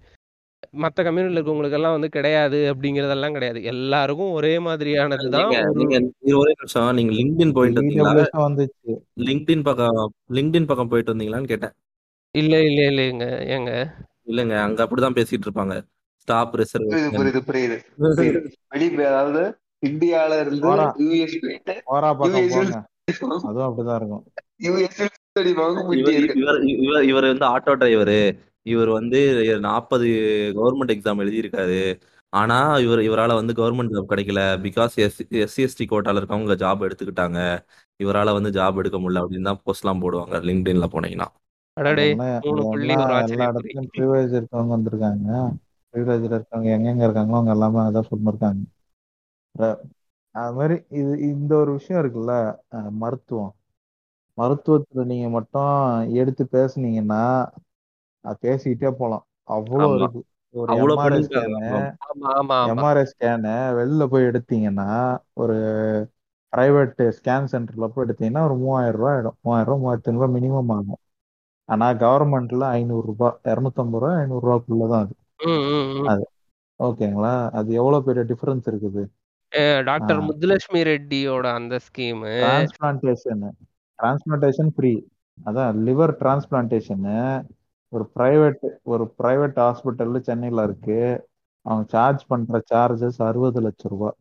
மற்ற கம்யூனிட்டியில் இருக்கவங்களுக்கெல்லாம் வந்து கிடையாது அப்படிங்கிறதெல்லாம் கிடையாது. எல்லாருக்கும் ஒரே மாதிரியானது தான் நீங்க ஒரு நிமிஷம் நீங்க லிங்க்டின் போயிட்டு வந்துச்சு. லிங்க்டின் பக்கம் லிங்க்டின் பக்கம் போயிட்டு வந்தீங்களான்னு கேட்டேன். இல்லை இல்லை இல்லைங்க ஏங்க. இல்லைங்க அங்க அப்படிதான் பேசிட்டு இருப்பாங்க. ஸ்டாப் ரிசர்வேஷன் புரியுது புரியுது புரியுது. வெளி அதாவது இந்தியால இருந்து யூஎஸ் போயிட்டு [LAUGHS] அதுவும் அப்படிதான் இருக்கும். இவர் இருக்கு இவர் இவர் இவர் வந்து ஆட்டோ டிரைவரு இவர் வந்து நாற்பது கவர்மெண்ட் எக்ஸாம் எழுதியிருக்காரு. ஆனா இவர் இவரால வந்து கவர்மெண்ட் ஜாப் கிடைக்கல. பிகாஸ் எஸ் எஸ்சி எஸ்டி கோட்டால இருக்கவங்க ஜாப் எடுத்துக்கிட்டாங்க. இவரால வந்து ஜாப் எடுக்க முடியல அப்படின்னு தான் போஸ்ட்லாம் போடுவாங்க லிங்க்டின்ல போனீங்கன்னா. வந்திருக்காங்க. ப்ரிவிலேஜ்ல இருக்கவங்க எங்கெங்க இருக்காங்களோ அவங்க எல்லாமே அதான் சொல்லிருக்காங்க ர- அது மாதிரி இது இந்த ஒரு விஷயம் இருக்குல்ல மருத்துவம். மருத்துவத்துல நீங்க மட்டும் எடுத்து பேசுனீங்கன்னா பேசிக்கிட்டே போலாம். அவ்வளோ ஆமா. இருக்கு. ஒரு அவ்வளவு எம்ஆர்ஐ ஸ்கேனு எம்ஆர்ஐ ஸ்கேனு வெளில போய் எடுத்தீங்கன்னா ஒரு பிரைவேட் ஸ்கேன் சென்டர்ல போய் எடுத்தீங்கன்னா ஒரு மூவாயிரம் ரூபாய் ஆயிடும். மூவாயிரம் ரூபாய் மூவாயிரத்தி ஐநூறு ரூபாய் மினிமம் ஆகும். ஆனா கவர்மெண்ட்ல ஐநூறு ரூபாய் இரநூத்தம்பது ரூபாய் ஐநூறு ரூபாய்க்குள்ளதான் அது. ம் ம் ம். அது ஓகேங்களா? அது எவ்வளவு பெரிய டிஃபரன்ஸ் இருக்குது? டாக்டர் முத்துலட்சுமி ரெட்டியோட அந்த ஸ்கீமு டிரான்ஸ்பிளான்டேஷன் டிரான்ஸ்பிளான்டேஷன் ஃப்ரீ அதான் லிவர் டிரான்ஸ்பிளான்டேஷனு ஒரு பிரைவேட் ஒரு பிரைவேட் ஹாஸ்பிட்டல்ல சென்னையில இருக்கு. அவங்க சார்ஜ் பண்ற சார்ஜஸ் அறுபது லட்சம் ரூபாய்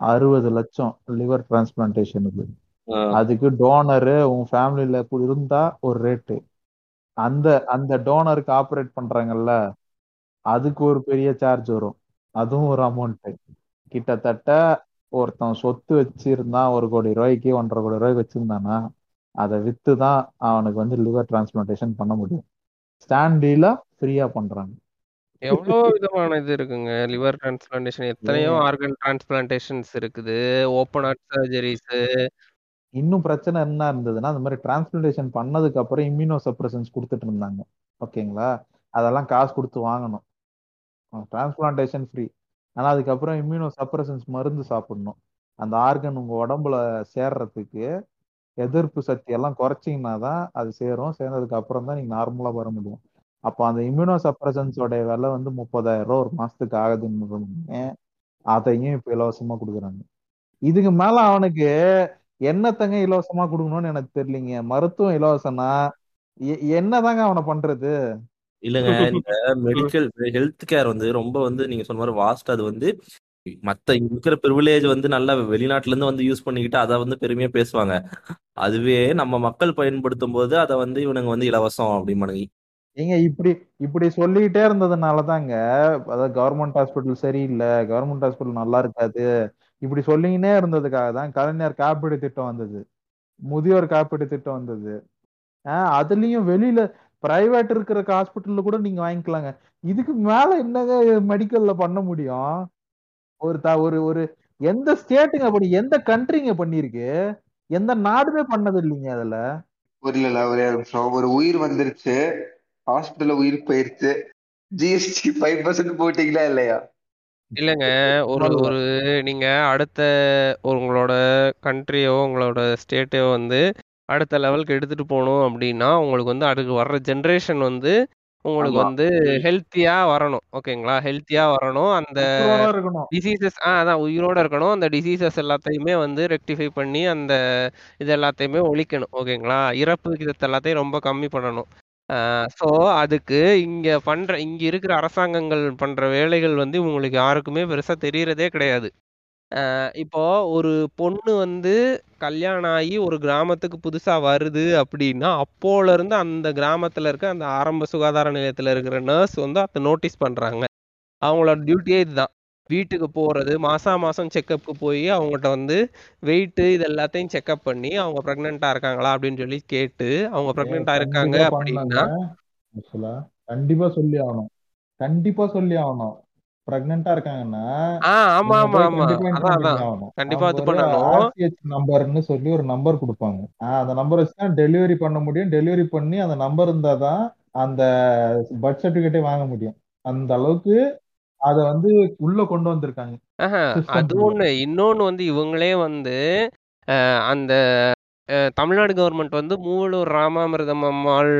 அறுபது லட்சம் லிவர் டிரான்ஸ்பிளான்டேஷனுக்கு அதுக்கு டோனரு உன் ஃபேமிலியில இருந்தா ஒரு ரேட்டு அந்த அந்த டோனருக்கு ஆப்ரேட் பண்றாங்கல்ல அதுக்கு ஒரு பெரிய சார்ஜ் வரும். அதுவும் ஒரு அமௌண்ட் கிட்டத்தட்ட ஒருத்தன் சொத்து வச்சிருந்தான் ஒரு கோடி ரூபாய்க்கு ஒன்றரை கோடி ரூபாய்க்கு வச்சிருந்தானா அதை வித்து தான் அவனுக்கு வந்து லிவர் டிரான்ஸ்பிளான்டேஷன் பண்ண முடியும். ஸ்டாண்டீல ஃப்ரீயா பண்றாங்க. எவ்வளோ விதமான இது இருக்குங்க? லிவர் டிரான்ஸ்பிளான்டேஷன் எத்தனையோ ஆர்கன் டிரான்ஸ்பிளான்டேஷன்ஸ் இருக்குது. ஓப்பன் ஹார்ட் சர்ஜரிஸ் இன்னும் பிரச்சனை என்ன இருந்ததுன்னா அந்த மாதிரி டிரான்ஸ்பிளான்டேஷன் பண்ணதுக்கு அப்புறம் இம்யூனோ சப்ரசன்ஸ் கொடுத்துட்டு இருந்தாங்க. ஓகேங்களா அதெல்லாம் காசு கொடுத்து வாங்கணும். டிரான்ஸ்பிளான்டேஷன் ஃப்ரீ ஆனா அதுக்கப்புறம் இம்யூனோ சப்ரசன்ஸ் மருந்து சாப்பிடணும். அந்த ஆர்கன் உங்க உடம்புல சேர்றதுக்கு எதிர்ப்பு சக்தி எல்லாம் குறைச்சிங்கன்னா தான் அது சேரும். சேர்ந்ததுக்கு அப்புறம் தான் நீங்க நார்மலா வர முடியும். அப்போ அந்த இம்யூனோ சப்ரசன்ஸோட விலை வந்து முப்பதாயிரம் ரூபா ஒரு மாசத்துக்கு ஆகுதுன்னு அதையும் இப்ப இலவசமா கொடுக்குறாங்க. இதுக்கு மேல அவனுக்கு என்னத்தங்க இலவசமா கொடுக்கணும்னு எனக்கு தெரியலீங்க. மருத்துவம் இலவசம்னா எ- என்னதாங்க அவனை பண்றது? இல்லைங்க [LAUGHS] இந்த மெடிக்கல் ஹெல்த் கேர் வந்து ரொம்ப வந்து நீங்க சொன்ன மாதிரி வாஸ்ட் அது வந்து மத்த இருக்கிற ப்ரிவிலேஜ் வந்து நல்லா வெளிநாட்டுல இருந்து வந்து யூஸ் பண்ணிக்கிட்டு அதை வந்து பெருமையா பேசுவாங்க. அதுவே நம்ம மக்கள் பயன்படுத்தும் போது அதை வந்து இவனுங்க வந்து இலவசம் அப்படிம்பானுங்க. ஏங்க இப்படி இப்படி சொல்லிக்கிட்டே இருந்ததுனாலதாங்க அதாவது கவர்மெண்ட் ஹாஸ்பிட்டல் சரியில்லை கவர்மெண்ட் ஹாஸ்பிட்டல் நல்லா இருக்காது. இப்படி சொல்லிக்கினே இருந்ததுக்காக தான் கலைஞர் காப்பீடு திட்டம் வந்தது. முதியோர் காப்பீடு திட்டம் வந்தது. ஆஹ் அதுலயும் வெளியில பிரைவேட் இருக்கிற ஹாஸ்பிட்டல்ல கூட நீங்க வாங்கிக்கலாங்க. இதுக்கு மேல என்னங்க மெடிக்கல்ல பண்ண முடியும்? ஒரு த ஒரு ஒரு எந்த ஸ்டேட்டுங்க அப்படி எந்த கண்ட்ரிங்க பண்ணிருக்கு எந்த நாடுமே பண்ணது இல்லைங்க அதுல. புரியல ஒரே நிமிஷம். ஒரு உயிர் வந்துருச்சு. ஹாஸ்பிட்டல்ல உயிர் போயிருச்சு. ஜிஎஸ்டி ஃபைவ் பர்சன்ட் போட்டீங்களா இல்லையா? இல்லைங்க. ஒரு ஒரு நீங்க அடுத்த உங்களோட கண்ட்ரியோ உங்களோட ஸ்டேட்டையோ வந்து அடுத்த லெவலுக்கு எடுத்துட்டு போகணும் அப்படின்னா உங்களுக்கு வந்து அதுக்கு வர்ற ஜென்ரேஷன் வந்து உங்களுக்கு வந்து ஹெல்த்தியா வரணும். ஓகேங்களா ஹெல்த்தியா வரணும். அந்த டிசீசஸ் ஆ அதான் உயிரோட இருக்கணும். அந்த டிசீசஸ் எல்லாத்தையுமே வந்து ரெக்டிஃபை பண்ணி அந்த இது எல்லாத்தையுமே ஒழிக்கணும். ஓகேங்களா இறப்பு விகிதத்தை எல்லாத்தையும் ரொம்ப கம்மி பண்ணணும். ஸோ அதுக்கு இங்க பண்ற இங்க இருக்கிற அரசாங்கங்கள் பண்ற வேலைகள் வந்து உங்களுக்கு யாருக்குமே பெருசா தெரியறதே கிடையாது. அஹ் இப்போ ஒரு பொண்ணு வந்து கல்யாணம் ஆகி ஒரு கிராமத்துக்கு புதுசா வருது அப்படின்னா அப்போல இருந்து அந்த கிராமத்துல இருக்க அந்த ஆரம்ப சுகாதார நிலையத்துல இருக்கிற நர்ஸ் வந்து அதை நோட்டீஸ் பண்றாங்க. அவங்களோட டியூட்டியே இதுதான். வீட்டுக்கு போறது மாசா மாசம் செக்கப்புக்கு போய் அவங்ககிட்ட வந்து வெயிட் இது எல்லாத்தையும் செக்அப் பண்ணி அவங்க ப்ரெக்னெண்டா இருக்காங்களா அப்படின்னு சொல்லி கேட்டு அவங்க ப்ரெக்னெண்டா இருக்காங்க கண்டிப்பா பண்ணலாங்க அப்படின்னா ஆக்சுவலா கண்டிப்பா சொல்லி ஆகணும். கண்டிப்பா சொல்லி ஆகணும். பிரெக்னெண்டா இருக்காங்கன்னா ஆமா ஆமா ஆமா. கண்டிப்பா இது பண்ணணும். நம்பர்னு சொல்லி ஒரு நம்பர் கொடுப்பாங்க. அந்த நம்பர் வச்சு தான் டெலிவரி பண்ண முடியும். டெலிவரி பண்ணி அந்த நம்பர் இருந்தாதான் அந்த பர்த் சர்டிபிகேட்டே வாங்க முடியும். அந்த அளவுக்கு அத வந்து உள்ள கொண்டு வந்திருக்காங்க. அது ஒண்ணு. இன்னொன்னு வந்து இவங்களே வந்து அந்த தமிழ்நாடு கவர்மெண்ட் வந்து மூவலூர் ராமாமிர்தம் அம்மாள்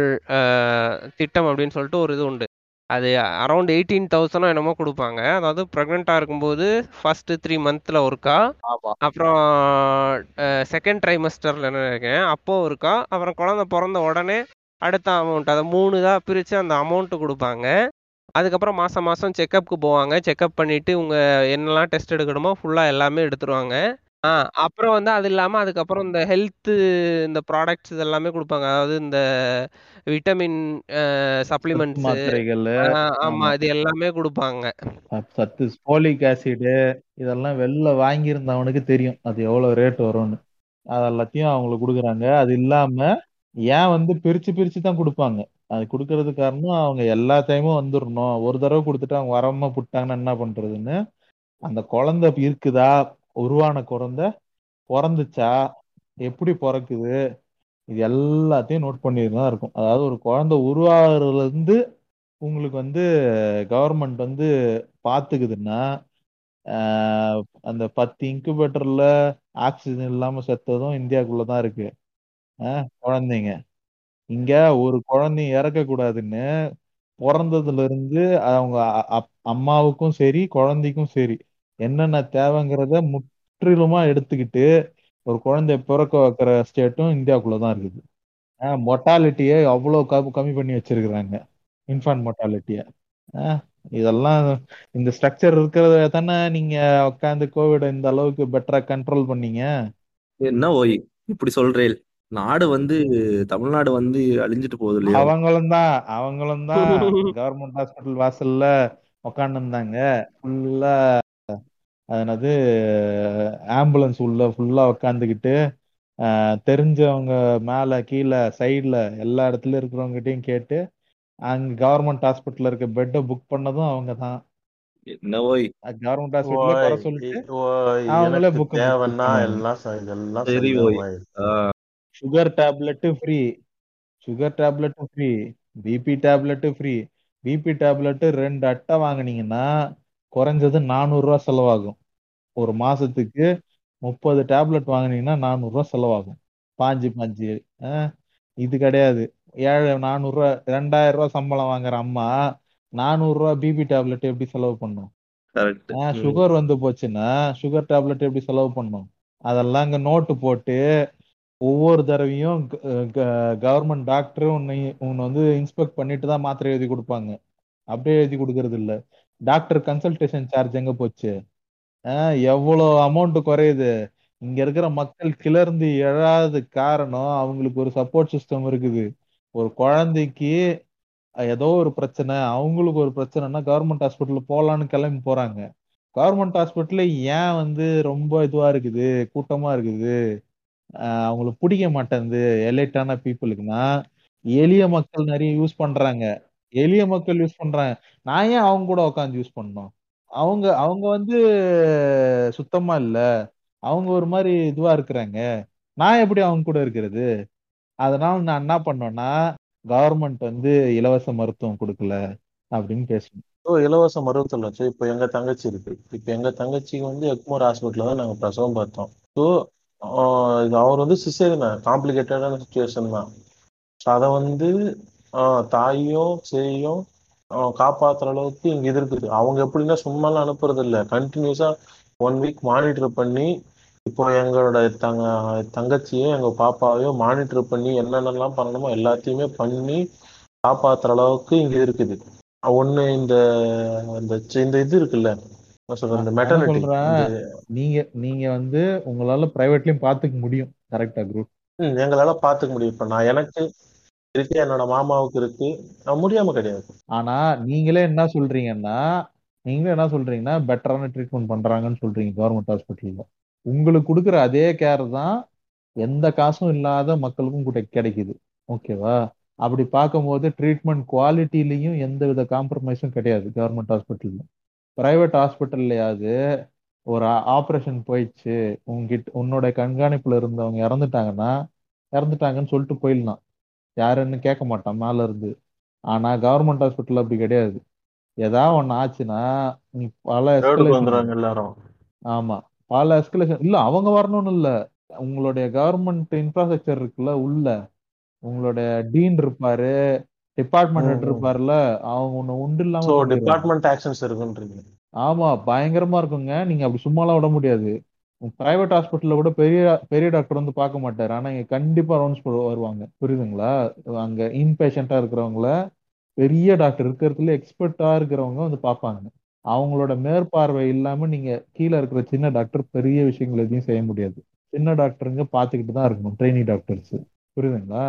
திட்டம் அப்படின்னு சொல்லிட்டு ஒரு இது உண்டு. அது அரௌண்ட் எயிட்டீன் தௌசண்டோ என்னமோ கொடுப்பாங்க. அதாவது ப்ரெக்னெண்ட்டாக இருக்கும்போது ஃபர்ஸ்ட் த்ரீ மந்த்தில் ஒருக்கா அப்புறம் செகண்ட் ட்ரைமஸ்டரில் இருக்கேன் அப்போ ஒருக்கா அப்புறம் குழந்தை பிறந்த உடனே அடுத்த அமௌண்ட் அதை மூணு இதாக பிரித்து அந்த அமௌண்ட்டு கொடுப்பாங்க. அதுக்கப்புறம் மாதம் மாதம் செக்கப்புக்கு போவாங்க. செக்கப் பண்ணிவிட்டு உங்க என்னெல்லாம் டெஸ்ட் எடுக்கணுமோ ஃபுல்லாக எல்லாமே எடுத்துருவாங்க. ஆ அப்புறம் வந்து அது இல்லாமல் அதுக்கப்புறம் இந்த ஹெல்த்து இந்த ப்ராடக்ட்ஸ் இதெல்லாமே கொடுப்பாங்க. அதாவது இந்த விட்டமின் சத்து சப்ளிமெண்ட்ஸு மாத்திரைகள் ஆமா இது எல்லாமே கொடுப்பாங்க. சத்- சத்து ஸ்போலிக் ஆசிடு இதெல்லாம் வெளில வாங்கியிருந்தவனுக்கு தெரியும். அது எவ்வளவு ரேட் வரும்னு. அது எல்லாத்தையும் அவங்களுக்கு கொடுக்குறாங்க. அது இல்லாம ஏன் வந்து பிரிச்சு பிரிச்சு தான் கொடுப்பாங்க. அது கொடுக்கறது காரணம் அவங்க எல்லா டைமும் வந்துடணும் ஒரு தடவை கொடுத்துட்டு அவங்க வராம புட்டாங்கன்னா என்ன பண்றதுன்னு அந்த குழந்தை இருக்குதா? உருவான குழந்தை பிறந்துச்சா? எப்படி பிறக்குது? இது எல்லாத்தையும் நோட் பண்ணிட்டு தான் இருக்கும். அதாவது ஒரு குழந்தை உருவாகிறதுலேருந்து உங்களுக்கு வந்து கவர்மெண்ட் வந்து பார்த்துக்குதுன்னா அந்த பத்து இன்குபேட்டரில் ஆக்சிஜன் இல்லாமல் செத்ததும் இந்தியாக்குள்ளே தான் இருக்கு. குழந்தைங்க. இங்கே ஒரு குழந்தை இறக்கக்கூடாதுன்னு பிறந்ததுலேருந்து அவங்க அப்- அம்மாவுக்கும் சரி குழந்தைக்கும் சரி என்னென்ன தேவைங்கிறத முற்றிலுமா எடுத்துக்கிட்டு ஒரு குழந்தைய பிறக்க வைக்கிற ஸ்டேட்டும் இந்தியாக்குள்ள தான் இருக்குது மொட்டாலிட்டியை அவ்வளோ கம் கம்மி பண்ணி வச்சிருக்கிறாங்க. இன்ஃபான்ட் மொட்டாலிட்டியை இதெல்லாம் இந்த ஸ்ட்ரக்சர் இருக்கிறத தானே நீங்க உட்காந்து கோவிட் இந்த அளவுக்கு பெட்டரா கண்ட்ரோல் பண்ணீங்க? என்ன ஓய் இப்படி சொல்றேன் நாடு வந்து தமிழ்நாடு வந்து அழிஞ்சிட்டு போகுது இல்லையா? அவங்களும் தான் அவங்களும் தான் கவர்மெண்ட் ஹாஸ்பிட்டல் வாசல்ல உட்காந்து இருந்தாங்க ஃபுல்லா அதனது ஆம்புலன்ஸ் உள்ள ஃபுல்லா உட்காந்துக்கிட்டு தெரிஞ்சவங்க மேல கீழே சைடுல எல்லா இடத்துல இருக்கிறவங்ககிட்டயும் கேட்டு அங்க கவர்மெண்ட் ஹாஸ்பிட்டல்ல இருக்க பெட்டை புக் பண்ணதும் அவங்க தான் கவர்மெண்ட் ஹாஸ்பிட்டல்ல குறை சொல்லிட்டு அவங்களே புக் தேவைன்னா எல்லாம் சரி sugar tablet free sugar tablet free BP tablet free BP tablet ரெண்டு அட்டை வாங்குனீங்கன்னா குறைஞ்சது நானூறுரூவா செலவாகும். ஒரு மாசத்துக்கு முப்பது டேப்லெட் வாங்குனீங்கன்னா நானூறுரூவா செலவாகும். பாஞ்சு பாஞ்சு. ஆ, இது கிடையாது. ஏழை நானூறுரூவா ரெண்டாயிரம் ரூபா சம்பளம் வாங்குற அம்மா நானூறுரூவா பிபி டேப்லெட் எப்படி செலவு பண்ணும்? சுகர் வந்து போச்சுன்னா சுகர் டேப்லெட் எப்படி செலவு பண்ணும்? அதெல்லாம் இங்க நோட்டு போட்டு ஒவ்வொரு தடவையும் கவர்மெண்ட் டாக்டர் உன்னை உன்னை வந்து இன்ஸ்பெக்ட் பண்ணிட்டு தான் மாத்திரை எழுதி கொடுப்பாங்க. அப்படியே எழுதி கொடுக்கறது இல்ல. டாக்டர் கன்சல்டேஷன் சார்ஜ் எங்க போச்சு? எவ்வளோ அமௌண்ட் குறையுது? இங்க இருக்கிற மக்கள் கிளர்ந்து எழாத காரணம் அவங்களுக்கு ஒரு சப்போர்ட் சிஸ்டம் இருக்குது. ஒரு குழந்தைக்கு ஏதோ ஒரு பிரச்சனை அவங்களுக்கு ஒரு பிரச்சனைனா கவர்மெண்ட் ஹாஸ்பிட்டல் போகலான்னு கிளம்பி போறாங்க. கவர்மெண்ட் ஹாஸ்பிட்டல் ஏன் வந்து ரொம்ப இதுவா இருக்குது கூட்டமா இருக்குது? அவங்களுக்கு பிடிக்க மாட்டேங்குது எலைட்டான பீப்புளுக்குன்னா எளிய மக்கள் நிறைய யூஸ் பண்றாங்க. எளிய மக்கள் யூஸ் பண்றாங்க நான் ஏன் அவங்க கூட உட்காந்து யூஸ் பண்ணோம் அவங்க அவங்க வந்து சுத்தமா இல்ல. அவங்க ஒரு மாதிரி இதுவா இருக்கிறாங்க. நான் எப்படி அவங்க கூட இருக்கிறது? அதனால நான் என்ன பண்ணேன்னா கவர்மெண்ட் வந்து இலவச மருத்துவம் கொடுக்கல அப்படின்னு பேசணும். ஓ இலவச மருத்துவம் வச்சு இப்போ எங்க தங்கச்சி இருக்கு. இப்போ எங்க தங்கச்சிக்கு வந்து எக்மோர் ஹாஸ்பிட்டல் தான் நாங்க பிரசவம் பார்த்தோம். ஸோ இது அவர் வந்து சிசேரியன் காம்ப்ளிகேட்டடான சுச்சுவேஷன் தான். ஸோ அதை வந்து தாயும் சேயும் காப்பாத்துற அளவுக்கு இங்க இது இருக்குது. அவங்க எப்படின்னா சும்மாலாம் அனுப்புறது இல்ல கண்டினியூஸா ஒன் வீக் மானிட்டர் பண்ணி இப்போ எங்களோட தங்க தங்கச்சியும் எங்க பாப்பாவையும் மானிட்டர் பண்ணி என்னென்னலாம் பண்ணணுமோ எல்லாத்தையுமே பண்ணி காப்பாத்துற அளவுக்கு இங்க இருக்குது. ஒண்ணு இந்த இந்த இது இருக்குல்ல? நீங்க நீங்க வந்து உங்களால பிரைவேட்லயும் பாத்துக்க முடியும். கரெக்டா குரூப் எங்களால பாத்துக்க முடியும். இப்ப நான் எனக்கு இருக்கு என்னோட மாமாவுக்கு இருக்கு. முடியாம கிடையாது. ஆனா நீங்களே என்ன சொல்றீங்கன்னா நீங்களே என்ன சொல்றீங்கன்னா பெட்டரான ட்ரீட்மெண்ட் பண்றாங்கன்னு சொல்றீங்க கவர்மெண்ட் ஹாஸ்பிட்டல்ல உங்களுக்கு கொடுக்குற அதே கேர் தான் எந்த காசும் இல்லாத மக்களுக்கும் கூட கிடைக்குது. ஓகேவா அப்படி பார்க்கும்போது ட்ரீட்மெண்ட் குவாலிட்டிலையும் எந்த வித காம்ப்ரமைஸும் கிடையாது கவர்மெண்ட் ஹாஸ்பிட்டல்ல பிரைவேட் ஹாஸ்பிட்டல்லையாவது ஒரு ஆப்ரேஷன் போயிடுச்சு. உங்ககிட்ட உன்னோட கண்காணிப்புல இருந்தவங்க இறந்துட்டாங்கன்னா இறந்துட்டாங்கன்னு சொல்லிட்டு போயிடலாம். யாருன்னு கேட்க மாட்டான் மேல இருந்து. ஆனா கவர்மெண்ட் ஹாஸ்பிட்டல் அப்படி கிடையாது. ஏதாவது ஒண்ணு ஆச்சுன்னா நீ பல எல்லாரும். ஆமா. பல எஸ்கலேஷன் இல்ல அவங்க வரணும்னு இல்ல. உங்களுடைய கவர்மெண்ட் இன்ஃப்ராஸ்ட்ரக்சர் இருக்குல்ல உள்ள. உங்களுடைய டீன் இருப்பாரு டிபார்ட்மெண்ட் ஹெட் ம். இருப்பாருல்ல அவங்க ஒண்ணு உண்டு இல்லாம டிபார்ட்மெண்ட் ஆக்ஷன்ஸ் இருக்குன்றீங்க. ஆமா பயங்கரமா இருக்குங்க. நீங்க அப்படி சும்மாலாம் விட முடியாது. பிரைவேட் ஹாஸ்பிட்டல்ல கூட பெரிய பெரிய டாக்டர் வந்து பார்க்க மாட்டாரு. ஆனா இங்க கண்டிப்பா ரவுண்ட்ஸ் வருவாங்க. புரியுதுங்களா? அங்க இன்பேஷண்டா இருக்கிறவங்கள பெரிய டாக்டர் இருக்கிறதுல எக்ஸ்பர்ட்டா இருக்கிறவங்க வந்து பார்ப்பாங்க. அவங்களோட மேற்பார்வை இல்லாம நீங்க கீழே இருக்கிற சின்ன டாக்டர் பெரிய விஷயங்கள் எதையும் செய்ய முடியாது. சின்ன டாக்டருங்க பார்த்துக்கிட்டு தான் இருக்கணும் ட்ரைனிங் டாக்டர்ஸ் புரியுதுங்களா?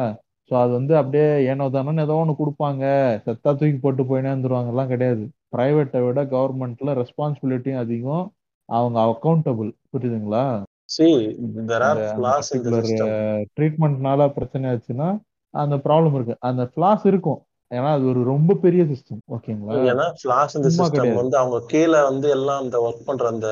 ஸோ அது வந்து அப்படியே ஏனோ தானோன்னு ஏதோ ஒன்று கொடுப்பாங்க. செத்தா தூக்கி போட்டு போயினே வந்துருவாங்கலாம் கிடையாது. பிரைவேட்டை விட கவர்மெண்ட்ல ரெஸ்பான்சிபிலிட்டியும் அதிகம். அவங்க அக்கௌண்டபிள் புரியுதுங்களா? ட்ரீட்மெண்ட்னால பிரச்சனை ஆச்சுன்னா அந்த ப்ராப்ளம் இருக்கு. அந்த ஃபிளாஸ் இருக்கும். ஏன்னா அது ஒரு ரொம்ப பெரிய சிஸ்டம் ஓகேங்களா? ஏன்னா ஃபிளாஸ் இந்த சிஸ்டம் வந்து அவங்க கீழே வந்து எல்லாம் அந்த ஒர்க் பண்ற அந்த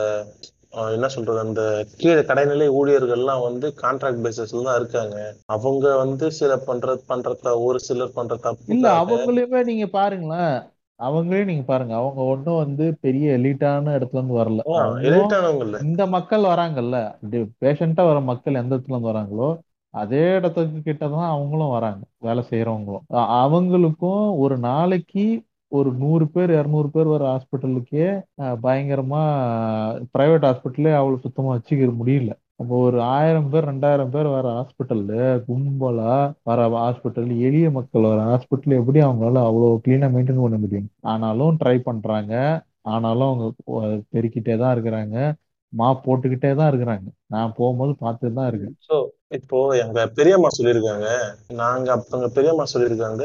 என்ன சொல்றது அந்த கீழே கடைநிலை ஊழியர்கள்லாம் வந்து கான்ட்ராக்ட் பேசிஸ்ல தான் இருக்காங்க. அவங்க வந்து சில பண்ற பண்றத ஒரு சிலர் பண்ற இல்ல அவங்களையுமே நீங்க பாருங்களேன். அவங்களே நீங்க பாருங்க அவங்க ஒன்றும் வந்து பெரிய எலிட்டான இடத்துல இருந்து வரல. இந்த மக்கள் வராங்கல்ல. பேஷண்டா வர மக்கள் எந்த இடத்துல இருந்து வராங்களோ அதே இடத்துக்கு கிட்ட தான் அவங்களும் வராங்க வேலை செய்யறவங்களும் அவங்களுக்கும் ஒரு நாளைக்கு ஒரு நூறு பேர் இருநூறு பேர் வர ஹாஸ்பிட்டலுக்கே பயங்கரமா பிரைவேட் ஹாஸ்பிட்டலே அவ்வளவு சுத்தமா வச்சுக்க முடியல. அப்போ ஒரு ஆயிரம் பேர் ரெண்டாயிரம் பேர் வர ஹாஸ்பிட்டல்ல கும்பலா வர ஹாஸ்பிட்டல் எளிய மக்கள் வர ஹாஸ்பிட்டல் எப்படி அவங்களால அவ்வளவு கிளீனா மெயின்டைன் பண்ண முடியும்? ஆனாலும் ட்ரை பண்றாங்க. ஆனாலும் அவங்க பெருக்கிட்டே தான் இருக்கிறாங்க. மா போட்டுக்கிட்டே தான் இருக்கிறாங்க. நான் போகும்போது பார்த்துட்டு தான் இருக்கேன். ஸோ இப்போ எங்க பெரியம்மா சொல்லியிருக்காங்க. நாங்க அப்பங்க பெரியம்மா சொல்லியிருக்காங்க.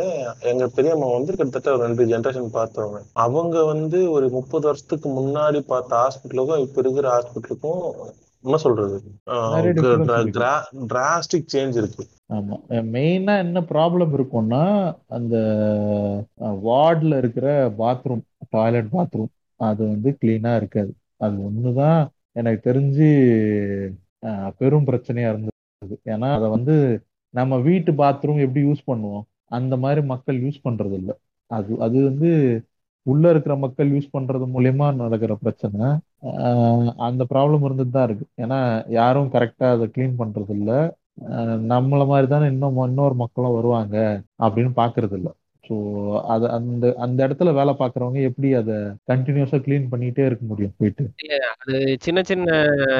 எங்க பெரியம்மா வந்து கிட்டத்தட்ட ஒரு ரெண்டு ஜென்ரேஷன் பார்த்தவங்க. அவங்க வந்து ஒரு முப்பது வருஷத்துக்கு முன்னாடி பார்த்த ஹாஸ்பிட்டலுக்கும் இப்ப இருக்கிற ஹாஸ்பிட்டலுக்கும் என்ன சொல்றது? டிராஸ்டிக் சேஞ்ச் இருக்கு. ஆமா. மெயினா என்ன ப்ராப்ளம் இருக்கும்னா அந்த வார்ட்ல இருக்கிற பாத்ரூம் டாய்லெட் பாத்ரூம் அது வந்து கிளீனா இருக்காது. அது ஒண்ணுதான் எனக்கு தெரிஞ்சு பெரும் பிரச்சனையா இருந்தது. ஏன்னா அதை வந்து நம்ம வீட்டு பாத்ரூம் எப்படி யூஸ் பண்ணுவோம்? அந்த மாதிரி மக்கள் யூஸ் பண்றது இல்ல அது அது வந்து உள்ள இருக்கிற மக்கள் யூஸ் பண்றது மூலியமா நடக்கிற பிரச்சனை. அந்த ப்ராப்ளம் இருந்துட்டு தான் இருக்கு. ஏன்னா யாரும் கரெக்டா அதை க்ளீன் பண்றது இல்ல. நம்மள மாதிரி தானே இன்னும் இன்னொரு மக்களும் வருவாங்க அப்படின்னு பாக்குறது இல்ல. ஸோ அது அந்த அந்த இடத்துல வேலை பார்க்கறவங்க எப்படி அதை கண்டினியூஸா க்ளீன் பண்ணிட்டே இருக்க முடியும் போயிட்டு? அது சின்ன சின்ன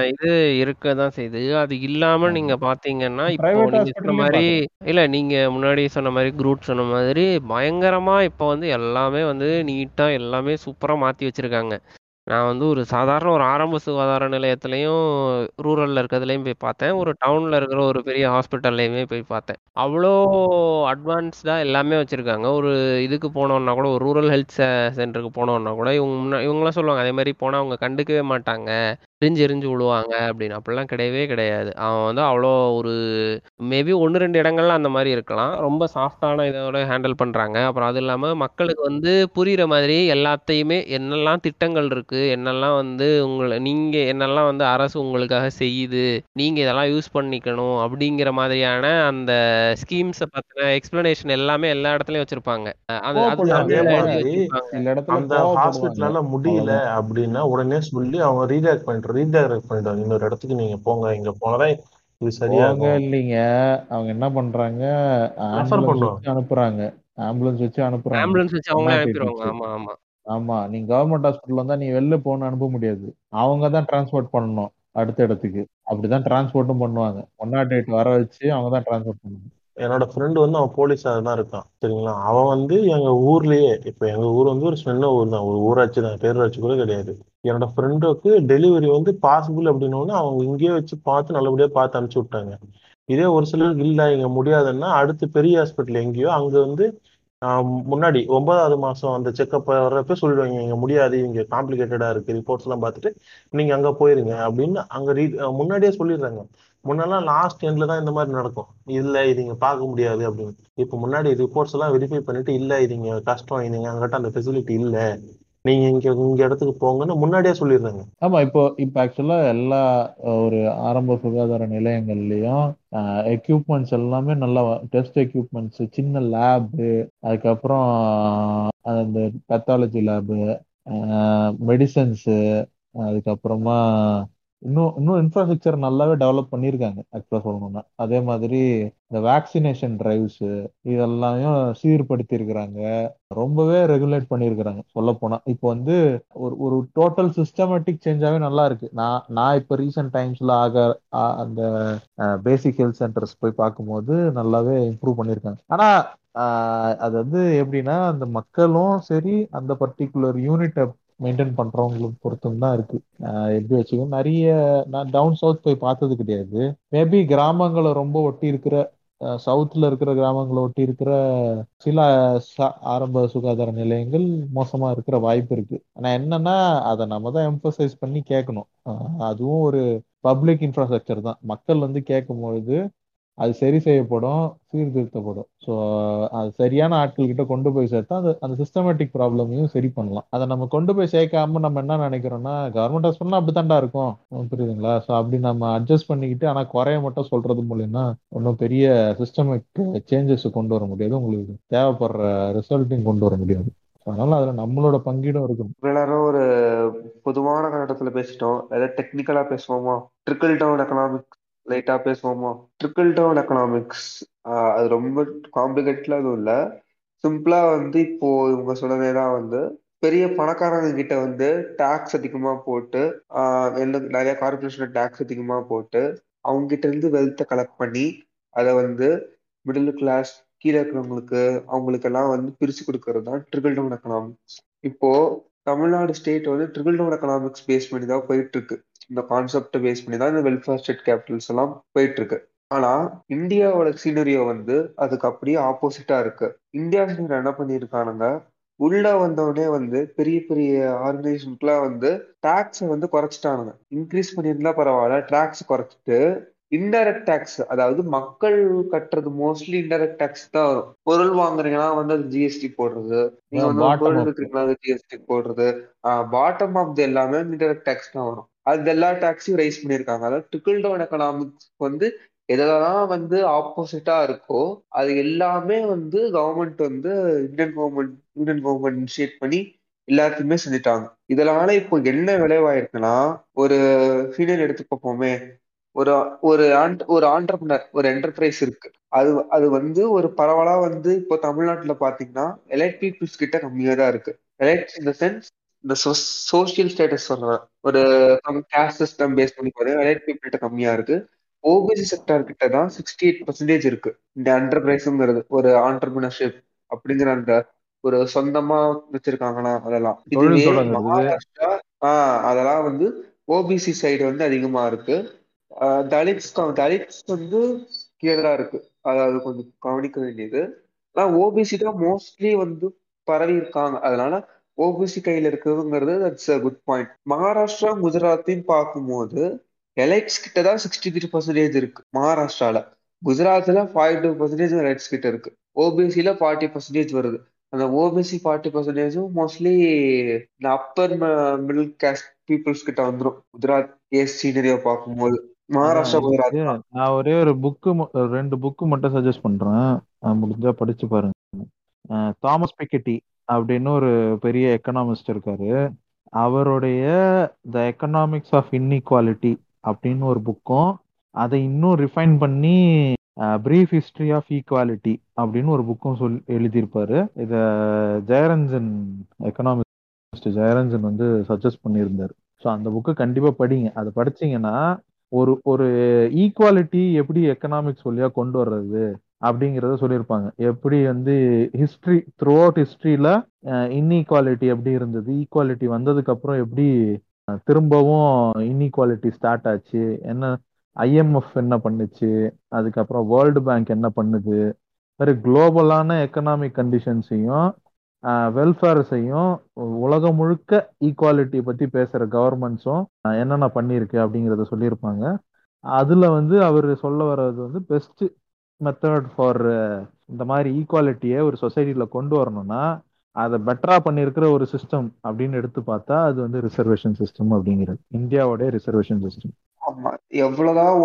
இது இருக்க தான் செய்யுது அது இல்லாம நீங்க பாத்தீங்கன்னா இப்போ நீங்க சொன்ன மாதிரி இல்ல நீங்க முன்னாடி சொன்ன மாதிரி குரூட் சொன்ன மாதிரி பயங்கரமா இப்போ வந்து எல்லாமே வந்து நீட்டா எல்லாமே சூப்பரா மாத்தி வச்சிருக்காங்க. நான் வந்து ஒரு சாதாரண ஒரு ஆரம்ப சுகாதார நிலையத்துலேயும் ரூரல்ல இருக்கிறதுலையும் போய் பார்த்தேன். ஒரு டவுன்ல இருக்கிற ஒரு பெரிய ஹாஸ்பிட்டல்லையுமே போய் பார்த்தேன். அவ்வளோ அட்வான்ஸ்டா எல்லாமே வச்சிருக்காங்க. ஒரு இதுக்கு போனோம்னா கூட ஒரு ரூரல் ஹெல்த் சென்டருக்கு போனோம்னா கூட இவங்க முன்னா இவங்களாம் சொல்லுவாங்க அதே மாதிரி போனால் அவங்க கண்டுக்கவே மாட்டாங்க. எரிஞ்சு எரிஞ்சு விழுவாங்க அப்படின்னு. அப்படிலாம் கிடையவே கிடையாது. அவன் வந்து அவ்வளோ ஒரு மேபி ஒன்று ரெண்டு இடங்கள்ல அந்த மாதிரி இருக்கலாம். ரொம்ப சாஃப்டான இதோட ஹேண்டில் பண்ணுறாங்க அப்புறம் அது இல்லாமல் மக்களுக்கு வந்து புரிகிற மாதிரி எல்லாத்தையுமே என்னெல்லாம் திட்டங்கள் இருக்குது என்னெல்லாம் வந்து உங்களை நீங்கள் என்னெல்லாம் வந்து அரசு உங்களுக்காக செய்யுது? நீங்கள் இதெல்லாம் யூஸ் பண்ணிக்கணும் அப்படிங்கிற மாதிரியான அந்த ஸ்கீம்ஸை பற்றின எக்ஸ்பிளனேஷன் எல்லாமே எல்லா இடத்துலையும் வச்சுருப்பாங்க. அது அது கோவப்படுவாங்க அதே தமிழ்ல எழுதி மாதிரி வச்சிருப்பாங்க. சில இடத்துல அந்த கோவப்படுவாங்க ஹாஸ்பிட்டலால முடியல அவ்வளவுதான். அப்படின்னா உடனே சொல்லி அவங்க ரீடைரக்ட் பண்ணிட்டு ரீடைரக்ட் பண்ணிடுவாங்க இன்னொரு இடத்துக்கு நீங்க போங்க. இங்க போனதான் இது சரியாகும். இல்லைங்க. அவங்க என்ன பண்றாங்க? பண்ணுவாங்க அனுப்புறாங்க. ஆம்புலன்ஸ் வச்சு அனுப்புறாங்க. ஆம்புலன்ஸ் வச்சு எயிட் அனுப்பிடுவாங்க. ஆமாம் ஆமாம் ஆமா. நீ கவர்மெண்ட் ஹாஸ்பிட்டல் வந்தா நீ வெளில போகணும்னு அனுப்ப முடியாது. அவங்க தான் டிரான்ஸ்போர்ட் பண்ணணும் அடுத்த இடத்துக்கு. அப்படிதான் டிரான்ஸ்போர்ட்டும் பண்ணுவாங்க. ஒன் நாட் எயிட் வர வச்சு அவங்க தான் டிரான்ஸ்போர்ட் பண்ணணும். என்னோட ஃப்ரெண்டு வந்து அவன் போலீஸா தான் இருக்கான். சரிங்களா? அவன் வந்து எங்க ஊர்லயே இப்ப எங்க ஊர் வந்து ஒரு சின்ன ஊர் தான் ஒரு ஊராட்சி தான். பேரூராட்சி கூட கிடையாது. என்னோட ஃப்ரெண்டுக்கு டெலிவரி வந்து பாசிபிள் அப்படின்னோடனே அவங்க இங்கேயே வச்சு பார்த்து நல்லபடியாக பார்த்து அனுப்பிச்சு விட்டாங்க. இதே ஒரு சிலருக்கு இல்லை இங்கே முடியாதுன்னா அடுத்து பெரிய ஹாஸ்பிட்டல் எங்கேயோ அங்கே வந்து முன்னாடி ஒன்பதாவது மாதம் அந்த செக்கப் வர்றப்ப சொல்லிடுவாங்க இங்கே முடியாது இங்கே காம்ப்ளிகேட்டடாக இருக்குது ரிப்போர்ட்ஸ் எல்லாம் பார்த்துட்டு நீங்கள் அங்கே போயிருங்க அப்படின்னு அங்கே ரீ முன்னாடியே சொல்லிடுறாங்க. முன்னெல்லாம் லாஸ்ட் எண்ட்ல தான் இந்த மாதிரி நடக்கும். இல்லை இது இங்கே பார்க்க முடியாது அப்படின்னு. இப்போ முன்னாடி ரிப்போர்ட்ஸ் எல்லாம் வெரிஃபை பண்ணிட்டு இல்லை இது இங்கே கஷ்டம் இது அங்கிட்ட அந்த ஃபெசிலிட்டி இல்லை. நீங்க இங்க இங்க இடத்துக்கு போங்கன்னு முன்னாடியே சொல்லிடுறாங்க. ஆமா இப்போ இப்போ ஆக்சுவலா எல்லா ஒரு ஆரம்ப சுகாதார நிலையங்கள்லயும் எக்யூப்மெண்ட்ஸ் எல்லாமே நல்லா டெஸ்ட் எக்யூப்மெண்ட்ஸ் சின்ன லேபு அதுக்கப்புறம் அந்த பெத்தாலஜி லேபு மெடிசன்ஸு அதுக்கப்புறமா இன்னும் இன்னும் இன்ஃப்ராஸ்ட்ரக்சர் நல்லாவே டெவலப் பண்ணியிருக்காங்க ஆக்சுவலாக சொல்லணும்னா. அதே மாதிரி இந்த வேக்சினேஷன் டிரைவ்ஸ் இதெல்லாமையும் சீர்படுத்தி இருக்கிறாங்க ரொம்பவே ரெகுலேட் பண்ணியிருக்கிறாங்க. சொல்ல போனா இப்போ வந்து ஒரு ஒரு டோட்டல் சிஸ்டமேட்டிக் சேஞ்சாவே நல்லா இருக்கு. நான் நான் இப்போ ரீசெண்ட் டைம்ஸ்ல ஆக அந்த பேசிக் ஹெல்த் சென்டர்ஸ் போய் பார்க்கும்போது நல்லாவே இம்ப்ரூவ் பண்ணியிருக்காங்க. ஆனா ஆஹ் அது வந்து எப்படின்னா அந்த மக்களும் சரி அந்த பர்டிகுலர் யூனிட்டை மெயின்டைன் பண்றவங்களுக்கு பொறுத்தும் தான் இருக்கு. எப்படி வச்சுக்கோ நிறைய நான் டவுன் சவுத் போய் பார்த்தது கிடையாது. மேபி கிராமங்களை ரொம்ப ஒட்டி இருக்கிற சவுத்துல இருக்கிற கிராமங்களை ஒட்டி இருக்கிற சில ஆரம்ப சுகாதார நிலையங்கள் மோசமா இருக்கிற வாய்ப்பு இருக்கு. ஆனா என்னன்னா அதை நம்ம தான் எம்பசைஸ் பண்ணி கேட்கணும். அதுவும் ஒரு பப்ளிக் இன்ஃப்ராஸ்ட்ரக்சர் தான். மக்கள் வந்து கேட்கும் பொழுது அது சரி செய்யப்படும் சீர்திருத்தப்படும். ஸோ அது சரியான ஆட்கள் கிட்ட கொண்டு போய் சேர்த்தா அது அந்த சிஸ்டமேட்டிக் ப்ராப்ளமையும் சரி பண்ணலாம். அதை நம்ம கொண்டு போய் சேர்க்காம நம்ம என்ன நினைக்கிறோம்னா கவர்மெண்ட் ஹாஸ்பிட்டல் அப்படித்தான்டா இருக்கும். புரியுதுங்களா? ஸோ அப்படி நம்ம அட்ஜஸ்ட் பண்ணிக்கிட்டு ஆனால் குறைய மட்டும் சொல்றது மூலியம்னா ஒன்றும் பெரிய சிஸ்டமிக் சேஞ்சஸ் கொண்டு வர முடியாது. உங்களுக்கு தேவைப்படுற ரிசல்ட்டையும் கொண்டு வர முடியாது. அதனால அதுல நம்மளோட பங்கீடும் இருக்கும். எல்லாரும் ஒரு பொதுவான கட்டத்துல பேசிட்டோம். ஏதாவது டெக்னிக்கலா பேசுவோமா? ட்ரிக்கிள் டவுன் எக்கனாமிக் லைட்டா பேசுவோமா? ட்ரிக்கிள் டவுன் எக்கனாமிக்ஸ் அது ரொம்ப காம்ப்ளிகேட்ல எதுவும் இல்லை. சிம்பிளா வந்து இப்போ இவங்க சொன்னதேதான் வந்து பெரிய பணக்காரங்க கிட்ட வந்து டாக்ஸ் அதிகமா போட்டு நிறைய கார்பரேஷன் டாக்ஸ் அதிகமா போட்டு அவங்க கிட்ட இருந்து வெல்த்தை கலெக்ட் பண்ணி அதை வந்து மிடில் கிளாஸ் கீழே இருக்கிறவங்களுக்கு அவங்களுக்கு எல்லாம் வந்து பிரிச்சு கொடுக்கறது தான் ட்ரிபிள் டவுன் எக்கனாமிக்ஸ் இப்போ தமிழ்நாடு ஸ்டேட் வந்து ட்ரிபிள் டவுன் எக்கனாமிக்ஸ் பேஸ் பண்ணி தான் போயிட்டு இருக்கு. இந்த கான்செப்டை பேஸ் பண்ணி தான் இந்த வெல்ஃபேர் ஸ்டேட் கேபிட்டல்ஸ் எல்லாம் போயிட்டு இருக்கு ஆனா இந்தியாவோட சீனரியோ வந்து அதுக்கு அப்படியே ஆப்போசிட்டா இருக்கு. இந்தியா சீனர் என்ன பண்ணியிருக்கானுங்க? உள்ள வந்தவுடனே வந்து பெரிய பெரிய ஆர்கனைசேஷனுக்குலாம் வந்து டாக்ஸை வந்து குறைச்சிட்டானுங்க. இன்க்ரீஸ் பண்ணியிருந்தா பரவாயில்ல டாக்ஸ் குறைச்சிட்டு இன்டைரக்ட் டேக்ஸ் அதாவது மக்கள் கட்டுறது மோஸ்ட்லி இன்டைரக்ட் டேக்ஸ் தான் வரும். பொருள் வாங்குறீங்கன்னா வந்து அது ஜிஎஸ்டி போடுறது. நீங்க வந்து பொருள் அப் விற்கிறீங்கன்னா அது ஜிஎஸ்டி போடுறது. பாட்டம் ஆஃப் எல்லாமே இன்டைரக்ட் டேக்ஸ் தான் வரும். அது எல்லா டாக்ஸையும் ரைஸ் பண்ணியிருக்காங்க அதாவது ட்ரிக்கிள் டவுன் எக்கனாமிக்ஸ் வந்து எதெல்லாம் வந்து ஆப்போசிட்டா இருக்கோ அது எல்லாமே வந்து கவர்மெண்ட் வந்து Indian government Indian government initiate பண்ணி எல்லாத்தையுமே செஞ்சுட்டாங்க. இதனால இப்போ என்ன விளைவாயிருக்குன்னா ஒரு சீனியர் எடுத்துக்கப்போமே ஒரு ஒரு ஆண்ட் ஒரு ஆண்டர்பிரினர் ஒரு என்டர்பிரைஸ் இருக்கு. அது அது வந்து ஒரு பரவலா வந்து இப்போ தமிழ்நாட்டுல பாத்தீங்கன்னா எலைட் பீப்புள்ஸ் கிட்ட கம்மியா தான் இருக்கு எலைட் இந்த சென்ஸ் இந்த சோசியல் ஸ்டேட்டஸ் சொல்றேன். ஒரு கேஸ்ட் சிஸ்டம் பேஸ் பண்ணி பாருங்க எலைட் பீப்புள் கிட்ட கம்மியா இருக்கு. ஓபிசி செக்டார் கிட்ட தான் சிக்ஸ்டி எயிட் பர்சன்டேஜ் இருக்கு. இந்த என்டர்பிரைஸுங்கிறது ஒரு ஆண்டர்பிரினர்ஷிப் அப்படிங்கிற அந்த ஒரு சொந்தமா வச்சிருக்காங்கன்னா அதெல்லாம். மகாராஷ்டிரா ஆஹ் அதெல்லாம் வந்து ஓபிசி சைடு வந்து அதிகமா இருக்கு. தலித்ஸ் தலித்ஸ் வந்து கீழே இருக்கு. அதாவது கொஞ்சம் கவனிக்க வேண்டியது. ஆனா ஓபிசி தான் மோஸ்ட்லி வந்து பரவி இருக்காங்க அதனால ஓபிசி கையில இருக்குதுங்கிறது that's a good point Maharashtra குஜராத்தையும் பார்க்கும்போது எலைட்ஸ் கிட்ட தான் சிக்ஸ்டி த்ரீ பர்சன்டேஜ் இருக்கு மகாராஷ்டிரால. குஜராத்ல ஃபார்ட்டி டூ பர்சன்டேஜ் எலைட்ஸ் கிட்ட இருக்கு. ஓபிசில ஃபார்ட்டி பர்சன்டேஜ் வருது. அந்த ஓபிசி ஃபார்ட்டி பர்சன்டேஜும் மோஸ்ட்லி இந்த அப்பர் மிடில் கேஸ்ட் பீப்புள்ஸ் கிட்ட வந்துடும் குஜராத் கேஸ் சீனரியை பார்க்கும்போது. மகாராஷ்டிரா குஜராத். நான் ஒரே ஒரு புக்கு ரெண்டு புக்கு மட்டும் சஜஸ்ட் பண்றேன். முடிஞ்சா படிச்சு பாருங்க. தாமஸ் பிக்கெட்டி அப்படின்னு ஒரு பெரிய எக்கனாமிஸ்ட் இருக்காரு. அவருடைய த எக்கனாமிக்ஸ் ஆஃப் இன்இக்வாலிட்டி அப்படின்னு ஒரு புக்கும் அதை இன்னும் ரிஃபைன் பண்ணி பிரீஃப் ஹிஸ்டரி ஆஃப் ஈக்குவாலிட்டி அப்படின்னு ஒரு புக்கும் சொல் எழுதியிருப்பாரு. இத ஜெயரஞ்சன் எக்கனாமிஸ்ட் ஜெயரஞ்சன் வந்து சஜஸ்ட் பண்ணியிருந்தார். ஸோ அந்த புக்கு கண்டிப்பாக படிங்க. அதை படிச்சீங்கன்னா ஒரு ஒரு ஈக்குவாலிட்டி எப்படி எக்கனாமிக்ஸ் வழியாக கொண்டு வர்றது? அப்படிங்கிறத சொல்லியிருப்பாங்க. எப்படி வந்து ஹிஸ்ட்ரி த்ரூ அவுட் ஹிஸ்ட்ரியில இன்இக்வாலிட்டி எப்படி இருந்தது ஈக்குவாலிட்டி வந்ததுக்கு அப்புறம் எப்படி திரும்பவும் இன்இக்வாலிட்டி ஸ்டார்ட் ஆச்சு என்ன ஐஎம்எஃப் என்ன பண்ணுச்சு அதுக்கப்புறம் வேர்ல்டு பேங்க் என்ன பண்ணுது மாதிரி குளோபலான எக்கனாமிக் கண்டிஷன்ஸையும் வெல்ஃபேர்ஸையும் உலகம் முழுக்க ஈக்குவாலிட்டி பற்றி பேசுகிற கவர்மெண்ட்ஸும் என்னென்ன பண்ணியிருக்கு அப்படிங்கிறத சொல்லியிருப்பாங்க. அதில் வந்து அவர் சொல்ல வர்றது வந்து பெஸ்ட்டு மெத்தட் ஃபார் இந்த மாதிரி ஈக்குவாலிட்டியை ஒரு சொசைட்டில கொண்டு வரணும்னா அதை பெட்டரா பண்ணியிருக்கிற ஒரு சிஸ்டம் அப்படின்னு எடுத்து பார்த்தா அது வந்து ரிசர்வேஷன் சிஸ்டம் அப்படிங்கிறது. இந்தியாவோட ரிசர்வேஷன் சிஸ்டம் ஆமா. எவ்வளவுதான்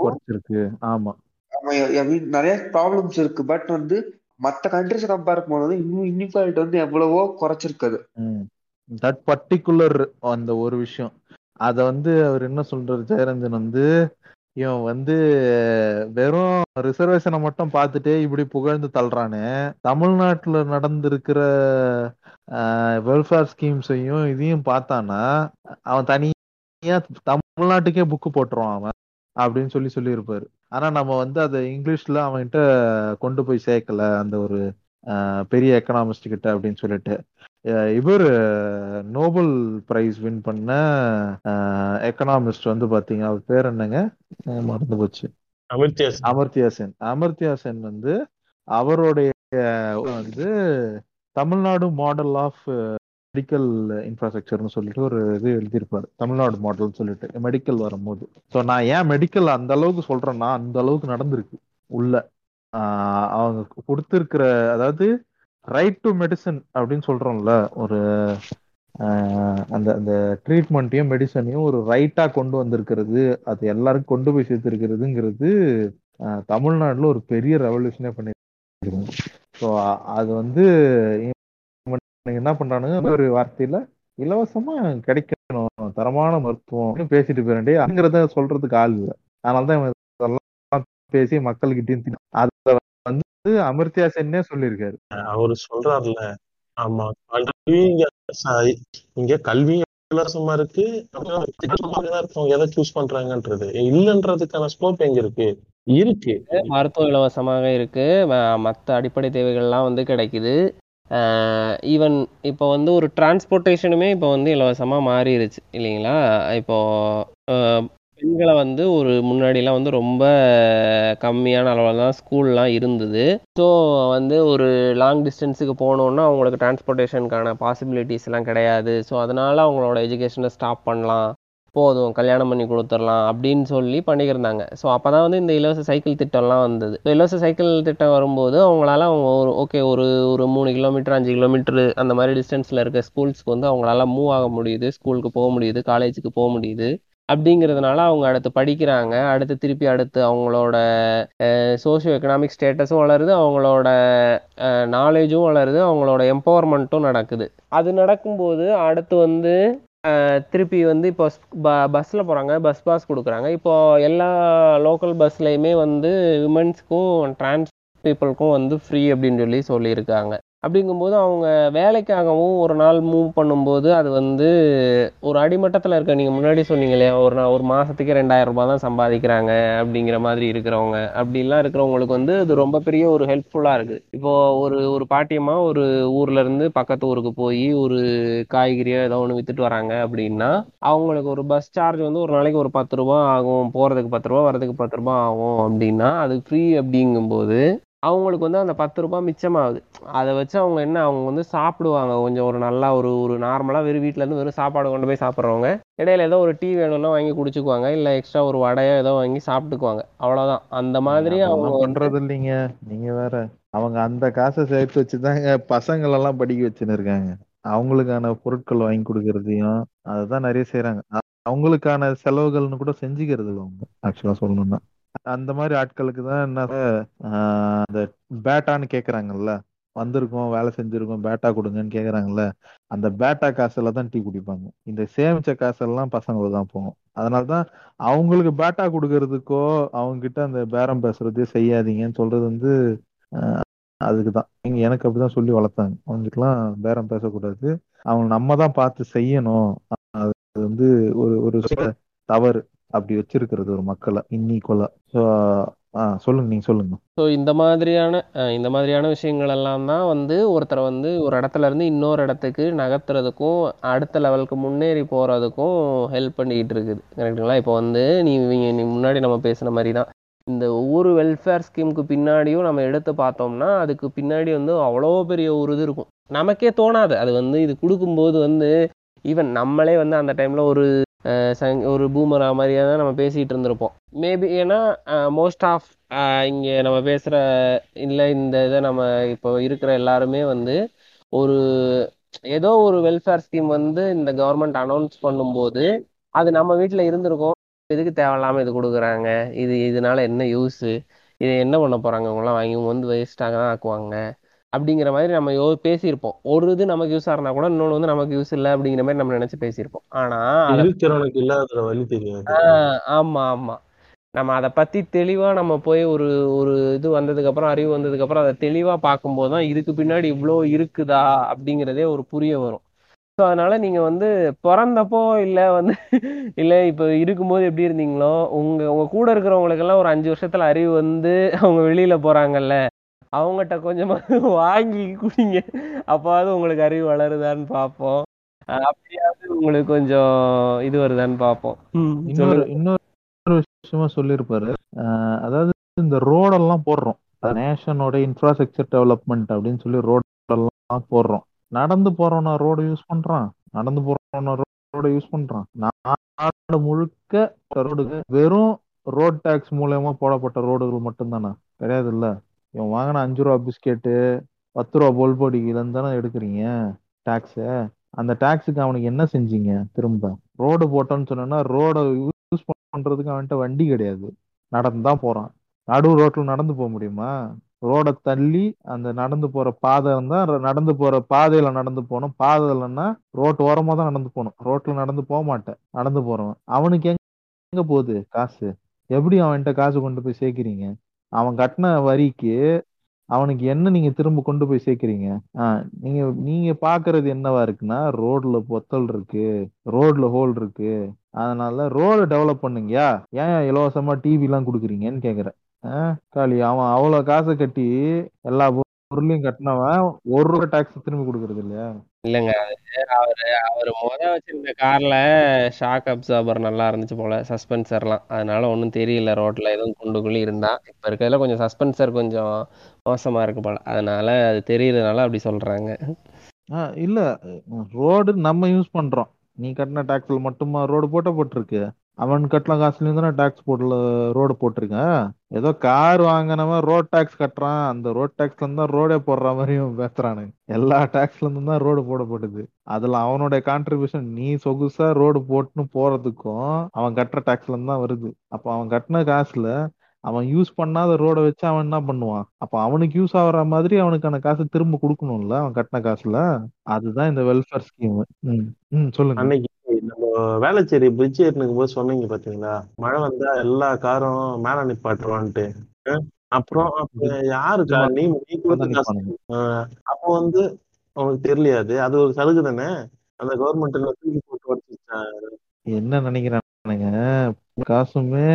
குறைச்சிருக்கு. ஆமா. நிறைய ப்ராப்ளம்ஸ் இருக்கு. பட் வந்து மத்த கண்ட்ரிஸ் கம்பேர் பண்ணும்போது இன்னும் இன்இக்வாலிட்டி வந்து எவ்வளவோ குறைச்சிருக்குது. தட் பர்டிகுலர் அந்த ஒரு விஷயம். அத வந்து அவர் என்ன சொல்றாரு? ஜெயரஞ்சன் வந்து இவன் வந்து வெறும் ரிசர்வேஷனை மட்டும் பார்த்துட்டே இப்படி புகழ்ந்து தள்ளுறானே. தமிழ்நாட்டுல நடந்திருக்கிற வெல்ஃபேர் ஸ்கீம்ஸையும் இதையும் பார்த்தானா அவன் தனியா தமிழ்நாட்டுக்கே புக்கு போட்டுருவான் அவன் அப்படின்னு சொல்லி சொல்லியிருப்பாரு. ஆனா நம்ம வந்து அதை இங்கிலீஷ்ல அவன்கிட்ட கொண்டு போய் சேர்க்கல அந்த ஒரு அஹ், பெரிய எக்கனாமிஸ்ட் கிட்ட அப்படின்னு சொல்லிட்டு. இவர் நோபல் பிரைஸ் வின் பண்ண எக்கனாமிஸ்ட் வந்து பாத்தீங்க அவர் பேர் என்னங்க? மறந்து போச்சு. அமர்த்தியா சென். அமர்த்தியா சென். வந்து அவருடைய வந்து தமிழ்நாடு மாடல் ஆஃப் மெடிக்கல் இன்ஃப்ராஸ்ட்ரக்சர்னு சொல்லிட்டு ஒரு இது எழுதியிருப்பாரு. தமிழ்நாடு மாடல்னு சொல்லிட்டு மெடிக்கல் வரும்போது. ஸோ நான் ஏன் மெடிக்கல் அந்த அளவுக்கு சொல்றேன்னா அந்த அளவுக்கு நடந்திருக்கு. உள்ள. அவங்க கொடுத்துருக்கிற அதாவது ரைட் டு மெடிசன் அப்படின்னு சொல்றோம்ல ஒரு ஆஹ் அந்த அந்த ட்ரீட்மெண்ட்டையும் மெடிசனையும் ஒரு ரைட்டா கொண்டு வந்திருக்கிறது அது எல்லாருக்கும் கொண்டு போய் சேர்த்திருக்கிறதுங்கிறது தமிழ்நாட்டில் தமிழ்நாட்டுல ஒரு பெரிய ரெவல்யூஷனே பண்ணி ஸோ அது வந்து என்ன பண்றானுங்க ஒரு வார்த்தையில இலவசமா கிடைக்கணும் தரமான மருத்துவம் பேசிட்டு போயிடே அங்கிறத சொல்றதுக்கு ஆள் இல்லை. அதனாலதான் இதெல்லாம் பேசி மக்கள்கிட்டயும் அதை வந்து அமர்த்தியா சென்னே சொல்லியிருக்காரு. அவரு சொல்றாருல ஆமா. கல்வி இங்க கல்வி இலவசமா இருக்கு. இருக்கவங்க எதை சூஸ் பண்றாங்கன்றது. இல்லன்றதுக்கான ஸ்கோப் எங்க இருக்கு? இருக்கு. மருத்துவம் இலவசமாக இருக்கு. மத்த அடிப்படை தேவைகள்லாம் வந்து கிடைக்குது. ஈவன் இப்போ வந்து ஒரு டிரான்ஸ்போர்ட்டேஷனுமே இப்போ வந்து இலவசமாக மாறிடுச்சு இல்லைங்களா? இப்போ பெண்களை வந்து ஒரு முன்னாடிலாம் வந்து ரொம்ப கம்மியான அளவில் தான் ஸ்கூல்லாம் இருந்தது. ஸோ வந்து ஒரு லாங் டிஸ்டன்ஸுக்கு போகணுன்னா அவங்களுக்கு டிரான்ஸ்போர்ட்டேஷனுக்கான பாசிபிலிட்டிஸ்லாம் கிடையாது. ஸோ அதனால் அவங்களோட எஜுகேஷனை ஸ்டாப் பண்ணலாம். போதும் கல்யாணம் பண்ணி கொடுத்துடலாம் அப்படின்னு சொல்லி பண்ணிக்கிருந்தாங்க. ஸோ அப்போ தான் வந்து இந்த இலவச சைக்கிள் திட்டம்லாம் வந்தது. ஸோ இலவச சைக்கிள் திட்டம் வரும்போது அவங்களால அவங்க ஒரு ஓகே ஒரு ஒரு மூணு கிலோமீட்டர் அஞ்சு கிலோமீட்டர் அந்த மாதிரி டிஸ்டன்ஸில் இருக்க ஸ்கூல்ஸ்க்கு வந்து அவங்களால மூவ் ஆக முடியுது. ஸ்கூலுக்கு போக முடியுது காலேஜுக்கு போக முடியுது. அப்படிங்கிறதுனால அவங்க அடுத்து படிக்கிறாங்க. அடுத்து திருப்பி அடுத்து அவங்களோட சோஷியோ எக்கனாமிக் ஸ்டேட்டஸும் வளருது. அவங்களோட நாலேஜும் வளருது. அவங்களோட எம்பவர்மெண்ட்டும் நடக்குது. அது நடக்கும்போது அடுத்து வந்து திருப்பி வந்து இப்போ ப பஸ்ஸில் போகிறாங்க பஸ் பாஸ் கொடுக்குறாங்க. இப்போ எல்லா லோக்கல் பஸ்லேயுமே வந்து விமன்ஸ்க்கும் டிரான்ஸ் பீப்புளுக்கும் வந்து ஃப்ரீ அப்படின்னு சொல்லி சொல்லியிருக்காங்க. அப்படிங்கும்போது அவங்க வேலைக்காகவும் ஒரு நாள் மூவ் பண்ணும்போது அது வந்து ஒரு அடிமட்டத்தில் இருக்க நீங்கள் முன்னாடி சொன்னீங்க இல்லையா ஒரு நா- ஒரு மாதத்துக்கு ரெண்டாயிரம் ரூபாய் தான் சம்பாதிக்கிறாங்க அப்படிங்கிற மாதிரி இருக்கிறவங்க. அப்படிலாம் இருக்கிறவங்களுக்கு வந்து இது ரொம்ப பெரிய ஒரு ஹெல்ப்ஃபுல்லாக இருக்குது இப்போது ஒரு ஒரு பாட்டியம்மா ஒரு ஊர்லேருந்து பக்கத்து ஊருக்கு போய் ஒரு காய்கறியோ ஏதோ ஒன்று வித்துட்டு வராங்க அப்படின்னா அவங்களுக்கு ஒரு பஸ் சார்ஜ் வந்து ஒரு நாளைக்கு ஒரு பத்து ரூபா ஆகும் போகிறதுக்கு பத்து ரூபா வரதுக்கு பத்து ரூபா ஆகும் அப்படின்னா அது ஃப்ரீ அப்படிங்கும்போது அவங்களுக்கு வந்து அந்த பத்து ரூபாய் மிச்சமாகுது. அதை வச்சு அவங்க என்ன அவங்க வந்து சாப்பிடுவாங்க. கொஞ்சம் ஒரு நல்லா ஒரு ஒரு நார்மலாக வெறும் வீட்ல இருந்து வெறும் சாப்பாடு கொண்டு போய் சாப்பிட்றவங்க இடையில ஏதோ ஒரு டீ வேணும்னா வாங்கி குடிச்சுக்குவாங்க. இல்லை எக்ஸ்ட்ரா ஒரு வடையோ ஏதோ வாங்கி சாப்பிட்டுக்குவாங்க. அவ்வளோதான் அந்த மாதிரி அவங்க பண்றது இல்லைங்க நீங்க வேற அவங்க அந்த காசை சேர்த்து வச்சுதாங்க பசங்களை எல்லாம் படிக்க வச்சுன்னு இருக்காங்க அவங்களுக்கான பொருட்கள் வாங்கி கொடுக்கறதையும் அதுதான் நிறைய செய்யறாங்க அவங்களுக்கான செலவுகள்னு கூட செஞ்சுக்கிறது அவங்க. ஆக்சுவலா சொல்லணும்னா. அந்த மாதிரி ஆட்களுக்கு தான் என்ன அந்த பேட்டான்னு கேக்குறாங்கல்ல. வந்திருக்கோம் வேலை செஞ்சிருக்கோம் பேட்டா கொடுங்கன்னு கேக்குறாங்கல்ல. அந்த பேட்டா காசுல தான் டீ குடிப்பாங்க. இந்த சேமிச்ச காசெல்லாம் பசங்களுக்கு தான் போகும். அதனாலதான் அவங்களுக்கு பேட்டா கொடுக்கறதுக்கோ அவங்க கிட்ட அந்த பேரம் பேசுறது செய்யாதீங்கன்னு சொல்றது வந்து அதுக்குதான் இங்க எனக்கு அப்படிதான் சொல்லி வளர்த்தாங்க. அவங்களுக்குலாம் பேரம் பேசக்கூடாது. அவங்க நம்ம தான் பார்த்து செய்யணும். அது வந்து ஒரு ஒரு தவறு. அப்படி வச்சிருக்கிறது ஒரு மக்களை இன்னிக்குள்ள ஸோ சொல்லுங்க நீங்க சொல்லுங்க. ஸோ இந்த மாதிரியான இந்த மாதிரியான விஷயங்கள் எல்லாம் தான் வந்து ஒருத்தரை வந்து ஒரு இடத்துல இருந்து இன்னொரு இடத்துக்கு நகர்த்துறதுக்கும் அடுத்த லெவலுக்கு முன்னேறி போகிறதுக்கும் ஹெல்ப் பண்ணிக்கிட்டு இருக்குது. கரெக்டுங்களா இப்போ வந்து நீ இவங்க- நீ முன்னாடி நம்ம பேசின மாதிரி தான். இந்த ஒவ்வொரு வெல்ஃபேர் ஸ்கீமுக்கு பின்னாடியும் நம்ம எடுத்து பார்த்தோம்னா அதுக்கு பின்னாடி வந்து அவ்வளோ பெரிய ஒரு இது இருக்கும். நமக்கே தோணாது. அது வந்து இது கொடுக்கும்போது வந்து ஈவன் நம்மளே வந்து அந்த டைமில் ஒரு சங் ஒரு பூமரா மாதிரியே தான் நம்ம பேசிகிட்டு இருந்திருப்போம். மேபி ஏன்னா மோஸ்ட் ஆஃப் இங்கே நம்ம பேசுகிற இல்லை இந்த இதை நம்ம இப்போ இருக்கிற எல்லாருமே வந்து ஒரு ஏதோ ஒரு வெல்ஃபேர் ஸ்கீம் வந்து இந்த கவர்மெண்ட் அனௌன்ஸ் பண்ணும்போது அது நம்ம வீட்டில் இருந்திருக்கோம். எதுக்கு தேவையில்லாமல் இது கொடுக்குறாங்க? இது இதனால என்ன யூஸு இதை என்ன பண்ண போகிறாங்க இவங்களாம் வாங்கி இவங்க வந்து வேஸ்ட்டாக தான் ஆக்குவாங்க. அப்படிங்கிற மாதிரி நம்ம யோ பேசியிருப்போம். ஒரு இது நமக்கு யூஸ் ஆகினா கூட இன்னொன்று வந்து நமக்கு யூஸ் இல்லை அப்படிங்கிற மாதிரி நம்ம நினச்சி பேசியிருப்போம். இருக்கிறவனுக்கு இல்லாத வழி தெரியாது. ஆமா ஆமா. நம்ம அதை பத்தி தெளிவா நம்ம போய் ஒரு ஒரு இது வந்ததுக்கு அப்புறம் அறிவு வந்ததுக்கு அப்புறம் அதை தெளிவா பார்க்கும்போது தான் இதுக்கு பின்னாடி இவ்வளோ இருக்குதா அப்படிங்கிறதே ஒரு புரிய வரும். ஸோ அதனால நீங்க வந்து பிறந்தப்போ இல்லை வந்து இல்லை இப்போ இருக்கும்போது எப்படி இருந்தீங்களோ உங்க உங்க கூட இருக்கிறவங்களுக்கெல்லாம் ஒரு அஞ்சு வருஷத்துல அறிவு வந்து அவங்க வெளியில போறாங்கல்ல அவங்ககிட்ட கொஞ்சமா [LAUGHS] வாங்கி குடிங்க. அப்பாவது உங்களுக்கு அறிவு வளருதான்னு பார்ப்போம் அப்படியாவது உங்களுக்கு கொஞ்சம் இது வருதான்னு பார்ப்போம் இன்னொரு விஷயமா சொல்லியிருப்பாரு. அதாவது இந்த ரோடெல்லாம் போடுறோம். நேஷனோட இன்ஃப்ராஸ்ட்ரக்சர் டெவலப்மெண்ட் அப்படின்னு சொல்லி ரோடெல்லாம் போடுறோம். நடந்து போறவனா ரோடு யூஸ் பண்றான். நடந்து போறவனா ரோட யூஸ் பண்றான். நாடு முழுக்க ரோடுக்கு வெறும் ரோட் டாக்ஸ் மூலயமா போடப்பட்ட ரோடுகள் மட்டும்தானா? கிடையாது இல்ல இவன் வாங்கின அஞ்சு ரூபா பிஸ்கெட்டு பத்து ரூபா பொல்பொடிக்குலன்னு தானே எடுக்கிறீங்க டேக்ஸு அந்த டேக்ஸுக்கு அவனுக்கு என்ன செஞ்சீங்க திரும்ப? ரோடு போட்டோன்னு சொன்னோன்னா ரோட யூஸ் பண்ணுறதுக்கு அவன்கிட்ட வண்டி கிடையாது. நடந்து தான் போகிறான் நடு ரோட்டில் நடந்து போக முடியுமா? ரோட தள்ளி அந்த நடந்து போற பாதை இருந்தா நடந்து போற பாதையில நடந்து போகணும். பாதை இல்லைன்னா ரோட்டு ஓரமா தான் நடந்து போகணும். ரோட்ல நடந்து போக மாட்டேன். நடந்து போறவன். அவனுக்கு எங்கே எங்க போகுது? காசு. எப்படி அவன்கிட்ட காசு கொண்டு போய் சேர்க்கிறீங்க? அவன் கட்டின வரிக்கு அவனுக்கு என்ன நீங்க திரும்ப கொண்டு போய் சேர்க்கிறீங்க? ஆஹ் நீங்க நீங்க பாக்குறது என்னவா இருக்குன்னா ரோட்ல பொத்தல் இருக்கு ரோட்ல ஹோல் இருக்கு. அதனால ரோடு டெவலப் பண்ணுங்கயா. ஏன் இலவசமா டிவி எல்லாம் கொடுக்குறீங்கன்னு கேக்குறேன். ஆஹ் காளி அவன் அவ்வளவு காசை கட்டி எல்லா பொருளையும் கட்டினவன் ஒரு ரூபா டாக்ஸ் திரும்பி கொடுக்கறது இல்லையா? இல்லைங்க. அது அவரு அவர் முத வச்சிருந்த கார்ல ஷாக் அப்சார்பர் நல்லா இருந்துச்சு போல சஸ்பென்சர்லாம் அதனால ஒன்றும் தெரியல ரோட்ல எதுவும் குண்டுக்குள்ளி இருந்தா. இப்ப இருக்கிறதுல கொஞ்சம் சஸ்பென்சர் கொஞ்சம் மோசமா இருக்கு போல. அதனால அது தெரியறதுனால அப்படி சொல்றாங்க. ஆ இல்ல. ரோடு நம்ம யூஸ் பண்றோம். நீ கட்டின டாக்ஸ்ல மட்டுமா ரோடு போட்ட போட்டிருக்கு? அவன் கட்டின காசுலயும் தானே டாக்ஸ் போடல ரோடு போட்டிருக்கேன். ஏதோ கார் வாங்கினவன் ரோட் டாக்ஸ் கட்டுறான். அந்த ரோட் டாக்ஸ்ல இருந்தா ரோடே போடுற மாதிரியும் பேசுறானு. எல்லா டாக்ஸ்ல இருந்தும் தான் ரோடு போடப்படுது. அதுல அவனுடைய கான்ட்ரிபியூஷன் நீ சொகுசா ரோடு போட்டுன்னு போறதுக்கும் அவன் கட்டுற டாக்ஸ்ல இருந்து தான் வருது. அப்ப அவன் கட்டின காசுல அவன் யூஸ் பண்ணாத ரோட வச்சு அவன் என்ன பண்ணுவான்? அப்ப அவனுக்கு யூஸ் ஆகுற மாதிரி அவனுக்கான காசு திரும்ப கொடுக்கணும்ல அவன் கட்டின காசுல? அதுதான் இந்த வெல்ஃபேர் ஸ்கீம் ம். ம் சொல்லுங்க. அன்னைக்கு நம்ம வேளச்சேரி பிரிட்ஜ் ஏறினுக்கும் போது சொன்னீங்க பாத்தீங்களா? மழை வந்தா எல்லா காரும் மேல நிப்பாட்டுவான்ட்டு. அப்புறம் அப்ப யாருக்கா? நீ நீ அப்போ வந்து உனக்கு தெரியலையா அது ஒரு சலுகை தானே? அந்த கவர்மெண்ட் தூக்கி போட்டு உடச்சிச்சா என்ன நினைக்கிறானுங்க? காசுமே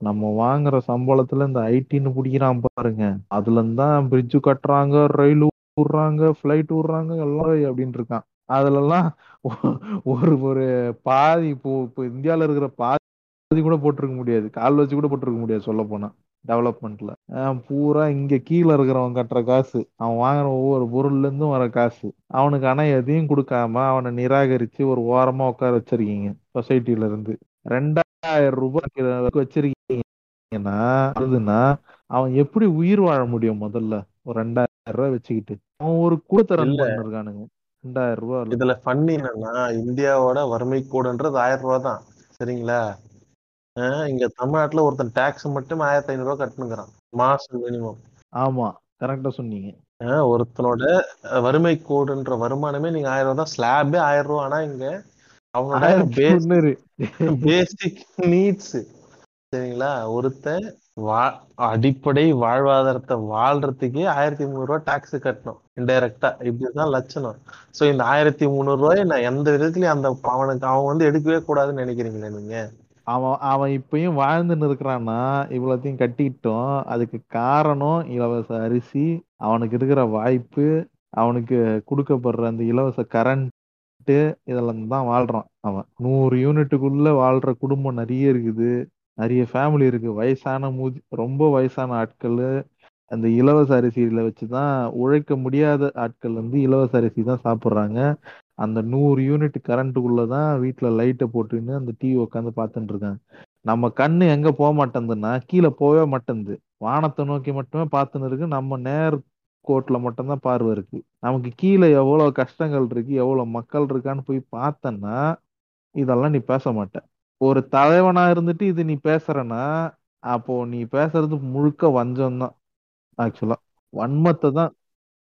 நம்ம வாங்குற சம்பளத்துல இந்த ஐடின்னு பிடிக்கிறான் பாருங்க. அதுல இருந்து தான் பிரிட்ஜ் கட்டுறாங்க ரயில் விடுறாங்க ஃபிளைட் விடுறாங்க எல்லாம் அப்படின்னு இருக்கான். அதுல எல்லாம் ஒ- ஒரு ஒரு பாதி இப்போ இப்போ இந்தியால இருக்கிற பாதி கூட போட்டிருக்க முடியாது. கால் வச்சு கூட போட்டிருக்க முடியாது சொல்ல போனா டெவலப்மெண்ட்ல பூரா இங்க கீழே இருக்கிறவன் கட்டுற காசு. அவன் வாங்குற ஒவ்வொரு பொருள்ல இருந்தும் வர காசு. அவனுக்கு ஆனா எதையும் கொடுக்காம அவனை நிராகரிச்சு ஒரு ஓரமா உட்கார வச்சிருக்கீங்க சொசைட்டில இருந்து. ரெண்டாயிரம் ரூபாய் வச்சிருக்கீங்கன்னா அதுன்னா அவன் எப்படி உயிர் வாழ முடியும் முதல்ல? ஒரு ரெண்டாயிரம் ரூபாய் வச்சுக்கிட்டு. அவன் ஒரு. பண்ணி இருக்கானுங்க ரெண்டாயிரம் ரூபாய் இதுல ஃபன் என்னன்னா இந்தியாவோட வறுமை கோடுன்றது ஆயிரம் ரூபாய் தான். சரிங்களா? இங்க தமிழ்நாட்டுல ஒருத்தன் டாக்ஸ் மட்டும் ஆயிரத்தி ஐநூறு ரூபாய் கட்டணுங்கிறான். மாசம் மினிமம் ஆமா கரெக்டா சொன்னீங்க. ஒருத்தனோட வறுமை கோடுன்ற வருமானமே நீங்க ஆயிரம் ரூபாய் தான். ஸ்லாபே ஆயிரம் ரூபாய் ஆனா இங்க அவனோட பேசிக் நீட்ஸ் சரிங்களா? ஒருத்தன் வா அடிப்படை வாழ்வாதாரத்தை வாழ்றதுக்கே ஆயிரத்தி முந்நூறு ரூபாய் டாக்ஸ் கட்டணும். இன்டைரக்டா இப்படிதான் லட்சணம். சோ இந்த ஆயிரத்தி முந்நூறு ரூபாய் நான் எந்த விதத்துலயும் அந்த அவனுக்கு அவன் வந்து எடுக்கவே கூடாதுன்னு நினைக்கிறீங்களே நீங்க? அவன் அவன் இப்பயும் வாழ்ந்துன்னு இருக்கிறான்னா இவ்வளோத்தையும் கட்டிட்டோம். அதுக்கு காரணம் இலவச அரிசி அவனுக்கு இருக்கிற வாய்ப்பு அவனுக்கு கொடுக்கப்படுற அந்த இலவச கரண்ட்டு இதெல்லாம் தான் வாழ்றான் அவன். நூறு யூனிட்டுக்குள்ள வாழ்ற குடும்பம் நிறைய இருக்குது. நிறைய ஃபேமிலி இருக்கு. வயசான மூதி ரொம்ப வயசான ஆட்கள். அந்த இலவச அரிசியில வச்சுதான் உழைக்க முடியாத ஆட்கள் வந்து இலவச அரிசி தான் சாப்பிட்றாங்க. அந்த நூறு யூனிட் கரண்ட்டுக்குள்ளதான் தான் வீட்டில் லைட்டை போட்டுன்னு அந்த டிவி உட்காந்து பார்த்துட்டு இருக்காங்க. நம்ம கண்ணு எங்க போக மாட்டேங்குதுன்னா கீழே போகவே மாட்டேங்குது. வானத்தை நோக்கி மட்டுமே பார்த்துன்னு இருக்கு. நம்ம நேர் கோட்ல மட்டும்தான் பார்வை இருக்கு. நமக்கு கீழே எவ்வளவு கஷ்டங்கள் இருக்கு எவ்வளவு மக்கள் இருக்கான்னு போய் பார்த்தன்னா இதெல்லாம் நீ பேச மாட்ட. ஒரு தலைவனா இருந்துட்டு இது நீ பேசுறனா அப்போ நீ பேசுறது முழுக்க வஞ்சம் தான் ஆக்சுவலா வன்மத்தை தான்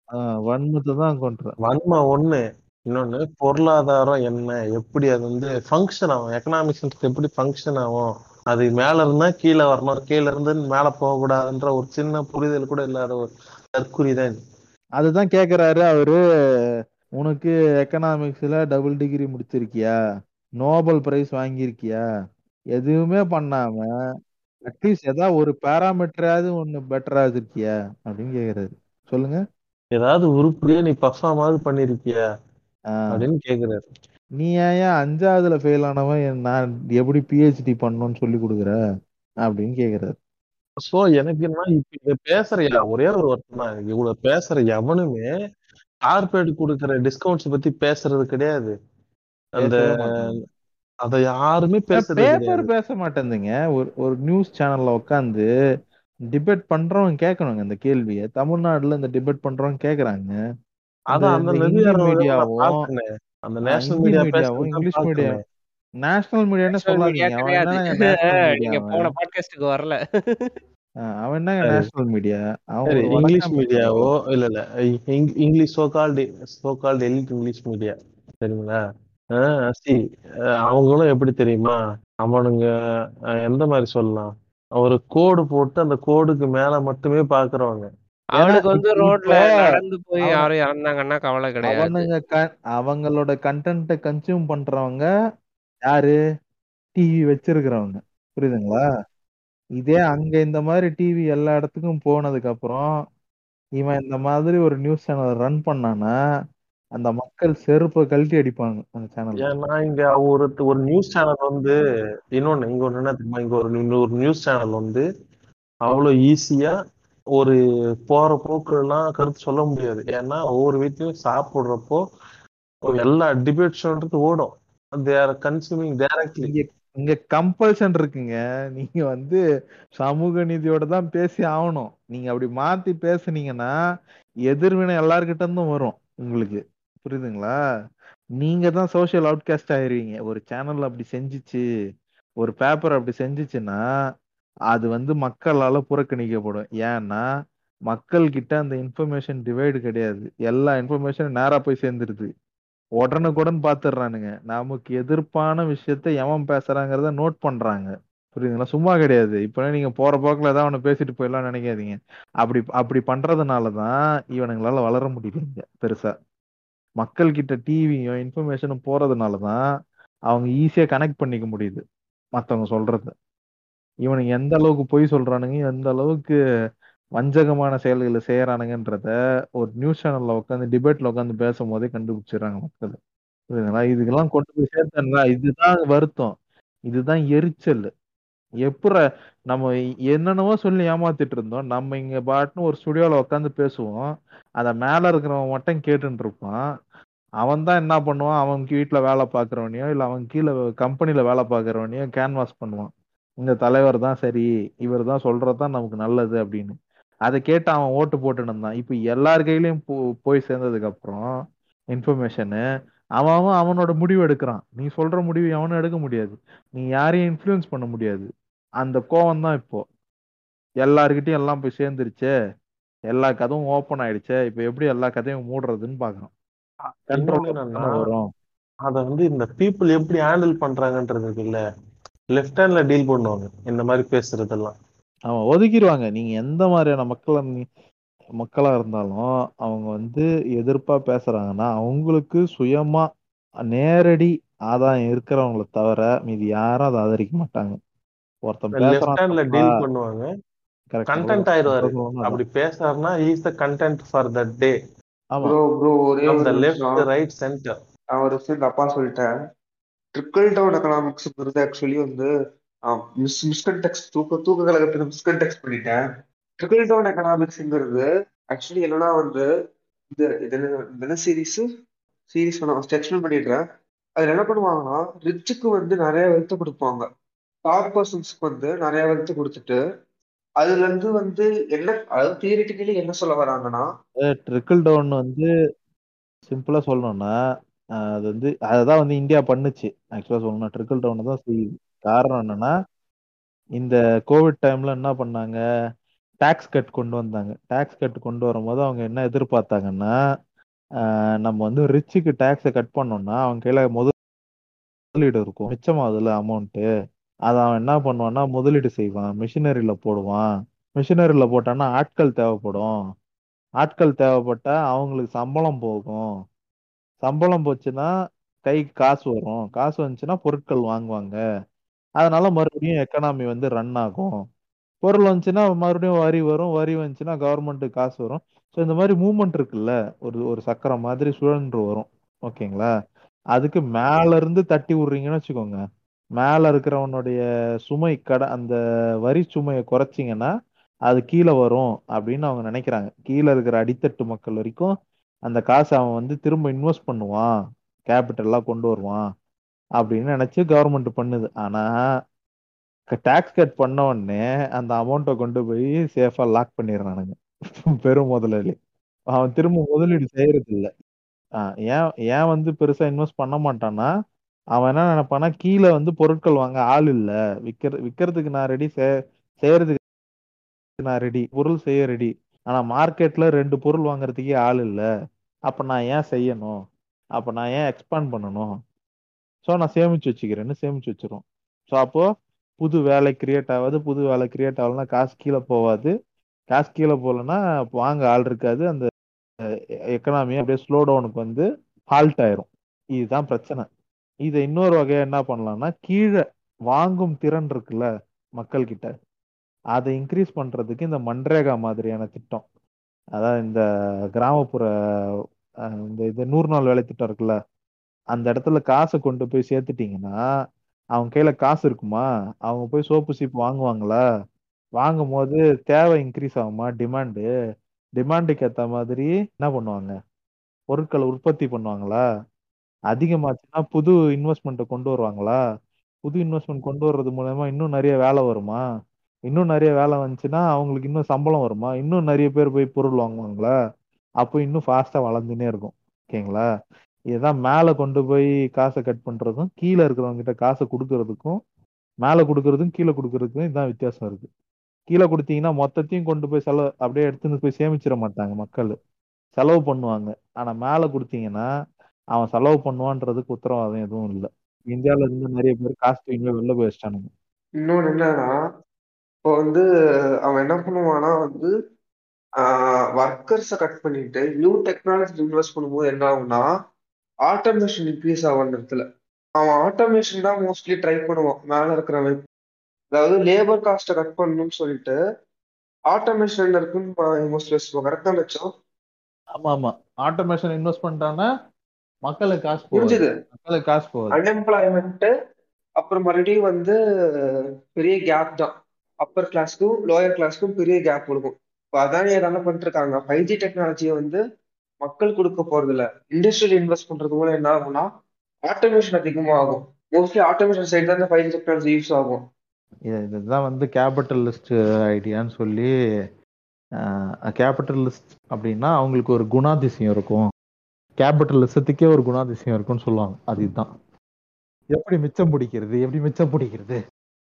ஆஹ் வன்மத்தை தான் கொண்டுற வன்மை ஒண்ணு இன்னொன்னு பொருளாதாரம் என்ன எப்படி அது வந்து ஃபங்க்ஷன் ஆகும்? எக்கனாமிக்ஸ் எப்படி ஃபங்க்ஷன் ஆகும்? அது மேல இருந்தா கீழே வரணும் கீழே இருந்து மேல போக கூடாதுன்ற ஒரு சின்ன புரிதல் கூட இல்லாத ஒரு தற்குறி தான் இது. அதுதான் கேக்குறாரு அவரு. உனக்கு எக்கனாமிக்ஸ்ல டபுள் டிகிரி முடிச்சிருக்கியா? நோபல் பிரைஸ் வாங்கியிருக்கியா? எதுவுமே பண்ணாம அட்லீஸ்ட் ஏதாவது ஒரு பேராமீட்டராவது ஒண்ணு பெட்டராவது இருக்கியா அப்படின்னு கேக்குறாரு. சொல்லுங்க. ஏதாவது உருப்படியா நீ பர்ஃபார்மாவது பண்ணிருக்கியா? அப்படின்னு கேக்குறாரு. நீ ஏன் அஞ்சாவதுல ஃபெயில் ஆனவன்? நான் எப்படி பிஹெச்டி பண்ணணும்னு சொல்லி கொடுக்குற? அப்படின்னு கேக்குறாரு. சோ எனக்கு என்ன இப்ப இத பேசுற யா- ஒரே ஒரு வருத்தம் தான் இவ்வளவு பேசுற எவனுமே கார்பரேட் கொடுக்குற டிஸ்கவுண்ட்ஸ் பத்தி பேசுறது கிடையாது. அந்த அத யாருமே பேப்பர் பேச மாட்டேங்குதுங்க ஒரு ஒரு நியூஸ் சேனல்ல உட்காந்து டிபேட் பண்றவங்க கேட்கணுங்க இந்த கேள்வியை. தமிழ்நாடுல இந்த டிபேட் பண்றவங்க கேக்குறாங்க. மீடியாவும் அந்த நேஷனல் மீடியாவும் இங்கிலீஷ் மீடியா நேஷனல் மீடியான்னு சொல்லாதீங்க நீங்க மீடியா போன பாட்காஸ்டுக்கு வரல. அவன் என்னங்க நேஷனல் மீடியா அவன் இங்கிலீஷ் மீடியாவோ இல்ல இல்ல. இங்- English so called so called elite English media சரிங்களா ஆஹ் சி அவங்களும் எப்படி தெரியுமா? அவனுங்க எந்த மாதிரி சொல்லலாம்? ஒரு கோடு போட்டு அந்த கோடுக்கு மேல மட்டுமே பாக்குறவங்க. ஏன்னா அவனுக்கு வந்து ரோட்ல நடந்து போய் அவன் யாரும் இறந்தாங்கன்னா கவலை கிடையாது. அவனுங்க க- அவங்களோட கண்டென்ட்டை கன்சியூம் பண்றவங்க யாரு? டிவி வச்சிருக்கிறவங்க. புரியுதுங்களா? இதே அங்க இந்த மாதிரி டிவி எல்லா இடத்துக்கும் போனதுக்கு அப்புறம் இவன் இந்த மாதிரி ஒரு நியூஸ் சேனல் ரன் பண்ணானா அந்த மக்கள் செருப்பை கழட்டி அடிப்பாங்க அந்த சேனல்ல ஏன்னா இங்க ஒரு ஒரு நியூஸ் சேனல் வந்து இன்னொன்னு இங்க ஒண்ணு என்ன தெரியுமா? இங்க ஒரு இன்னொரு நியூஸ் சேனல் வந்து அவ்வளவு ஈஸியா ஒரு போற போக்குலாம் கருத்து சொல்ல முடியாது. ஏன்னா ஒவ்வொரு வீட்லயும் சாப்பிடுறப்போ எல்லா டிபேட் ஷோன்றது ஓடும். தே ஆர் கன்சூமிங் டைரக்ட்லி இங்க இங்க கம்பல்ஷன் இருக்குங்க. நீங்க வந்து சமூக நீதியோட தான் பேசி ஆகணும். நீங்க அப்படி மாத்தி பேசுனீங்கன்னா எதிர்வினை எல்லார்கிட்ட இருந்தும் வரும் உங்களுக்கு. புரியுதுங்களா? நீங்க தான் சோசியல் அவுட்காஸ்ட் ஆயிருவீங்க. ஒரு சேனல் அப்படி செஞ்சுச்சு ஒரு பேப்பர் அப்படி செஞ்சுச்சுன்னா அது வந்து மக்களால புறக்கணிக்கப்படும். ஏன்னா மக்கள் கிட்ட அந்த இன்ஃபர்மேஷன் டிவைடு கிடையாது. எல்லா இன்ஃபர்மேஷனும் நேரா போய் சேர்ந்துருது. உடனுக்குடன் பாத்துடுறானுங்க. நமக்கு எதிர்ப்பான விஷயத்த எவன் பேசுறாங்கிறத நோட் பண்றாங்க. புரியுதுங்களா? சும்மா கிடையாது. இப்ப நீங்க போற போக்கில் ஏதாவது ஒன்று பேசிட்டு போயிடலாம் நினைக்காதீங்க. அப்படி அப்படி பண்றதுனாலதான் இவனுங்களால வளர முடியல பெருசா. மக்கள் கிட்ட டிவியும் இன்ஃபர்மேஷனும் போறதுனாலதான் அவங்க ஈஸியா கனெக்ட் பண்ணிக்க முடியுது மத்தவங்க சொல்றது. இவனுங்க எந்த அளவுக்கு பொய் சொல்றானுங்க எந்த அளவுக்கு வஞ்சகமான செயல்களை செய்யறானுங்கன்றத ஒரு நியூஸ் சேனல்ல உட்காந்து டிபேட்ல உட்காந்து பேசும்போதே கண்டுபிடிச்சிடுறாங்க மக்கள். புரியுதுங்களா? இதுக்கெல்லாம் கொண்டு போய் சேர்த்தா இதுதான் வருத்தம். இதுதான் எரிச்சல். எப்பற நம்ம என்னென்னவோ சொல்லி ஏமாத்திட்டு இருந்தோம். நம்ம இங்க பாட்டுன்னு ஒரு ஸ்டுடியோல உட்காந்து பேசுவோம். அத மேல இருக்கிறவன் மட்டும் கேட்டுட்டு இருப்பான். அவன் தான் என்ன பண்ணுவான்? அவன் வீட்டுல வேலை பாக்குறவனையோ இல்ல அவன் கீழே கம்பெனில வேலை பாக்குறவனையோ கேன்வாஸ் பண்ணுவான். இந்த தலைவர் தான் சரி இவர் தான் சொல்றதுதான் நமக்கு நல்லது அப்படின்னு. அதை கேட்டு அவன் ஓட்டு போட்டுன்னு இருந்தான். இப்ப எல்லார் கையிலயும் போ- போய் சேர்ந்ததுக்கு அப்புறம் இன்ஃபர்மேஷனு அவன் அவனோட முடிவு எடுக்கிறான். நீ சொல்ற முடிவு அவனும் எடுக்க முடியாது. நீ யாரையும் இன்ஃப்ளூயன்ஸ் பண்ண முடியாது. அந்த கோவம் தான் இப்போ. எல்லாருக்கிட்டையும் எல்லாம் போய் சேர்ந்துருச்சே. எல்லா கதவும் ஓப்பன் ஆயிடுச்சே. இப்போ எப்படி எல்லா கதையும் மூடுறதுன்னு பாக்குறோம் வரும்? அத வந்து இந்த பீப்புள் எப்படி ஹேண்டில் பண்றாங்கன்றது இருக்குல்ல லெஃப்ட் ஹேண்ட்ல டீல் பண்ணுவாங்க. இந்த மாதிரி பேசுறதெல்லாம். அவன் ஒதுக்கிடுவாங்க. நீங்க எந்த மாதிரியான மக்களா மக்களா இருந்தாலும் அவங்க வந்து எதிர்ப்பா பேசுறாங்கன்னா அவங்களுக்கு சுயமா நேரடி ஆதாயம் இருக்கிறவங்கள தவிர மீதி யாரும் அதை ஆதரிக்க மாட்டாங்க. ஒருத்தன் பேசுறான் டீல் பண்ணுவாங்க. கண்டென்ட் ஆயிடுவாரு. அப்படி பேசாருன்னா is the content for the day bro bro ஒரே ஃப்ரம் ஒரு த லெஃப்ட் நிமிஷம் ரைட் சென்டர் நான் ஒரு விஷயம் தப்பா சொல்லிட்டேன். ட்ரிக்கிள் டவுன் எக்கனாமிக்ஸ்ங்கிறது ஆக்சுவலி வந்து. மிஸ் மிஸ்கன்டெக்ட் தூக்க தூக்க கழகத்துல மிஸ்கன்டெக்ட் பண்ணிட்டேன். ட்ரிக்கிள் டவுன் எக்கனாமிக்ஸ்ங்கிறது ஆக்சுவலி என்னன்னா வந்து இந்த இது சீரீஸ் சீரிஸ் நான் ஃபர்ஸ்ட் எக்ஸ்பிளைன் பண்ணிடுறேன். அதுல என்ன பண்ணுவாங்கன்னா ரிச்சுக்கு வந்து நிறைய வெல்த் கொடுப்பாங்க. டாப் பர்சன்ஸ்க்கு வந்து நிறைய வெல்த் கொடுத்துட்டு அதுல இருந்து வந்து என்ன அதாவது தியரிட்டிக்கலி என்ன சொல்ல வராங்கன்னா ட்ரிக்கிள் டவுன் வந்து சிம்பிளா சொல்லணும்னா அது வந்து அதுதான் வந்து இந்தியா பண்ணுச்சு. ஆக்சுவலா சொல்லணும்னா ட்ரிக்கிள் டவுன் தான் செய்யுது. காரணம் என்னன்னா இந்த கோவிட் டைம்ல என்ன பண்ணாங்க? டாக்ஸ் கட் கொண்டு வந்தாங்க. டாக்ஸ் கட் கொண்டு வரும்போது அவங்க என்ன எதிர்பார்த்தாங்கன்னா நம்ம வந்து ரிச்சுக்கு டாக்ஸை கட் பண்ணோம்னா அவங்க கையில முதலீடு இருக்கும். மிச்சமாகுதுல அமௌண்ட்டு அதை அவன் என்ன பண்ணுவான்னா முதலீடு செய்வான். மிஷினரியில போடுவான். மிஷினரியில போட்டான்னா ஆட்கள் தேவைப்படும். ஆட்கள் தேவைப்பட்டா அவங்களுக்கு சம்பளம் போகும். சம்பளம் போச்சுன்னா கைக்கு காசு வரும். காசு வந்துச்சுன்னா பொருட்கள் வாங்குவாங்க. அதனால மறுபடியும் எக்கனாமி வந்து ரன் ஆகும். பொருள் வந்துச்சுன்னா மறுபடியும் வரி வரும். வரி வந்துச்சுன்னா கவர்மெண்ட்டுக்கு காசு வரும். ஸோ இந்த மாதிரி மூமெண்ட் இருக்குல்ல ஒரு ஒரு சக்கரம் மாதிரி சுழன்று வரும். ஓகேங்களா? அதுக்கு மேல இருந்து தட்டி விடுறீங்கன்னு வச்சுக்கோங்க. மேல இருக்கிறவனுடைய சுமை கடை அந்த வரி சுமையை குறைச்சிங்கன்னா அது கீழே வரும் அப்படின்னு அவங்க நினைக்கிறாங்க. கீழே இருக்கிற அடித்தட்டு மக்கள் வரைக்கும் அந்த காசை அவன் வந்து திரும்ப இன்வெஸ்ட் பண்ணுவான். கேபிட்டல்லாம் கொண்டு வருவான் அப்படின்னு நினைச்சு கவர்மெண்ட் பண்ணுது. ஆனா டாக்ஸ் கட் பண்ண உடனே அந்த அமௌண்ட்டை கொண்டு போய் சேஃபா லாக் பண்ணிடுறானுங்க. [LAUGHS] பெரும் முதலாளி அவன் திரும்ப முதலீடு செய்யறது ஆ ஏன் ஏன் வந்து பெருசா இன்வெஸ்ட் பண்ண மாட்டான்னா அவன் என்ன நினைப்பானா கீழே வந்து பொருட்கள் வாங்க ஆள் இல்ல. விக்கிற விக்கிறதுக்கு நான் ரெடி செய்யறதுக்கு நான் ரெடி பொருள் செய்ய ரெடி ஆனா மார்க்கெட்ல ரெண்டு பொருள் வாங்குறதுக்கே ஆள் இல்ல. அப்ப நான் ஏன் செய்யணும்? அப்ப நான் ஏன் எக்ஸ்பாண்ட் பண்ணணும்? ஸோ நான் சேமிச்சு வச்சுக்கிறேன்னு சேமிச்சு வச்சிரும் ஸோ அப்போ புது வேலை கிரியேட் ஆகாது. புது வேலை கிரியேட் ஆகலன்னா காசு கீழே போகாது. காசு கீழே போகலன்னா வாங்க ஆள் இருக்காது. அந்த எக்கனாமியும் அப்படியே ஸ்லோ டவுனுக்கு வந்து ஹால்ட் ஆயிரும். இதுதான் பிரச்சனை. இதை இன்னொரு வகையா என்ன பண்ணலாம்னா கீழே வாங்கும் திறன் இருக்குல்ல மக்கள் கிட்ட அதை இன்க்ரீஸ் பண்றதுக்கு இந்த மன்ரேகா மாதிரியான திட்டம். அதாவது இந்த கிராமப்புற இந்த இது நூறு நாள் வேலை திட்டம் இருக்குல்ல அந்த இடத்துல காசை கொண்டு போய் சேர்த்துட்டீங்கன்னா அவங்க கையில காசு இருக்குமா? அவங்க போய் சோப்பு சீப்பு வாங்குவாங்களா? வாங்கும் போது தேவை இன்க்ரீஸ் ஆகுமா? டிமாண்டு டிமாண்டுக்கு ஏற்ற மாதிரி என்ன பண்ணுவாங்க? பொருட்களை உற்பத்தி பண்ணுவாங்களா? அதிகமாச்சுன்னா புது இன்வெஸ்ட்மெண்ட்டை கொண்டு வருவாங்களா? புது இன்வெஸ்ட்மெண்ட் கொண்டு வர்றது மூலமா இன்னும் நிறைய வேலை வருமா? இன்னும் நிறைய வேலை வந்துச்சுன்னா அவங்களுக்கு இன்னும் சம்பளம் வருமா? இன்னும் நிறைய பேர் போய் பொருள் வாங்குவாங்களா? அப்போ இன்னும் ஃபாஸ்டா வளர்ந்துனே இருக்கும். ஓகேங்களா? இதுதான் மேலே கொண்டு போய் காசை கட் பண்றதும் கீழே இருக்கிறவங்க கிட்ட காசை கொடுக்கறதுக்கும் மேலே கொடுக்கறதுக்கும் கீழே கொடுக்கறதுக்கும் இதுதான் வித்தியாசம் இருக்கு. கீழே கொடுத்தீங்கன்னா மொத்தத்தையும் கொண்டு போய் செலவு அப்படியே எடுத்துன்னு போய் சேமிச்சிட மாட்டாங்க மக்கள். செலவு பண்ணுவாங்க. ஆனா மேலே கொடுத்தீங்கன்னா அவன் செலவு பண்ணுவான்றதுக்கு உத்தரவாதம் எதுவும் இல்லை. இந்தியால இருந்து நிறைய பேர் காசு தூக்கி வெளில போய் வச்சிட்டானுங்க இன்னொன்னு என்னன்னா இப்போ வந்து அவன் என்ன பண்ணுவான்னா வந்து ஒர்க்கர்ஸை கட் பண்ணிட்டு நியூ டெக்னாலஜி இன்வெஸ்ட் பண்ணும்போது என்ன ஆகும்னா ஆட்டோமேஷன் இன்க்ரீஸ் ஆகும் இடத்துல. அவன் ஆட்டோமேஷன் தான் மோஸ்ட்லி ட்ரை பண்ணுவான். மேல இருக்கிறவன் அதாவது லேபர் காஸ்ட்டை கட் பண்ணணும்னு சொல்லிட்டு ஆட்டோமேஷன் இருக்குன்னு மோஸ்ட்லி யோசிப்போம் கரெக்டா வச்சோம் ஆமா ஆமா. ஆட்டோமேஷன் இன்வெஸ்ட் பண்ணிட்டான்னா மக்களுக்கு காசு புரிஞ்சுது மக்களுக்கு காசு போகாது. அன்எம்ப்ளாய்மெண்ட் அப்புறம் மறுபடியும் வந்து பெரிய கேப் தான். அப்பர் கிளாஸ்க்கும் லோயர் கிளாஸ்க்கும் பெரிய கேப் கொடுக்கும் இப்போ அதான் என்ன பண்ணிட்டு இருக்காங்க ஃபைவ் ஜி டெக்னாலஜியை வந்து மக்கள் கொடுக்க போறது இல்ல. இண்டஸ்ட்ரியல் இன்வெஸ்ட் பண்றது மூலம் என்ன ஆகும்னா ஆட்டோமேஷன் அதிகமாகும். மோஸ்ட்லி ஆட்டோமேஷன் சைடு தான் இந்த ஃபைவ் ஜி டெக்னாலஜி யூஸ் ஆகும். இது இதுதான் வந்து கேபிட்டலிஸ்ட் ஐடியான்னு சொல்லி கேபிட்டலிஸ்ட் அப்படின்னா அவங்களுக்கு ஒரு குணாதிசயம் இருக்கும். கேபிட்டலிசத்துக்கே ஒரு குணாதிசயம் இருக்கும்னு சொல்லுவாங்க. அதுதான். எப்படி மிச்சம் பிடிக்கிறது? எப்படி மிச்சம் பிடிக்கிறது?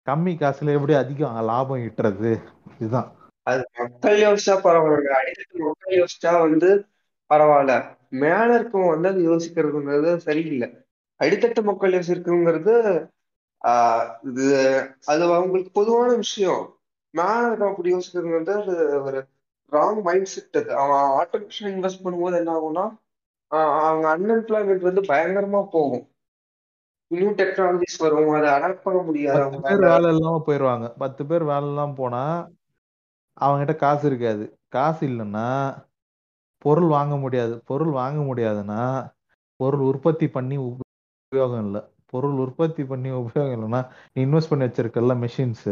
கம்மி காசுல எப்படி அதிகம் லாபம் ஈட்டுறது? இதுதான். அது மக்கள் யோசிச்சா பரவாயில்ல. அடித்தட்டு மக்கள் யோசிச்சா வந்து பரவாயில்ல. மேல இருக்கவங்க வந்து அது யோசிக்கிறதுங்கிறது சரியில்லை. அடித்தட்டு மக்கள் யோசிக்கிறதுங்கிறது ஆஹ் இது அது அவங்களுக்கு பொதுவான விஷயம். மேல இருக்க அப்படி யோசிக்கிறது வந்து அது ஒரு ராங் மைண்ட் செட் அது. அவன் ஆட்டோமேஷன் இன்வெஸ்ட் பண்ணும்போது என்ன ஆகும்னா அவங்க அன்எம்ப்ளாய்மெண்ட் வந்து பயங்கரமா போகும். நியூ டெக்னாலஜிஸ் வரும் அதை அடாப்ட் பண்ண முடியாது பத்து பேர் வேலை இல்லாம போயிடுவாங்க பத்து பேர் வேலை இல்லாம போனா அவங்ககிட்ட காசு இருக்காது. காசு இல்லைன்னா பொருள் வாங்க முடியாது. பொருள் வாங்க முடியாதுன்னா பொருள் உற்பத்தி பண்ணி உபயோகம் இல்லை. பொருள் உற்பத்தி பண்ணி உபயோகம் இல்லைன்னா நீ இன்வெஸ்ட் பண்ணி வச்சிருக்கல மெஷின்ஸ்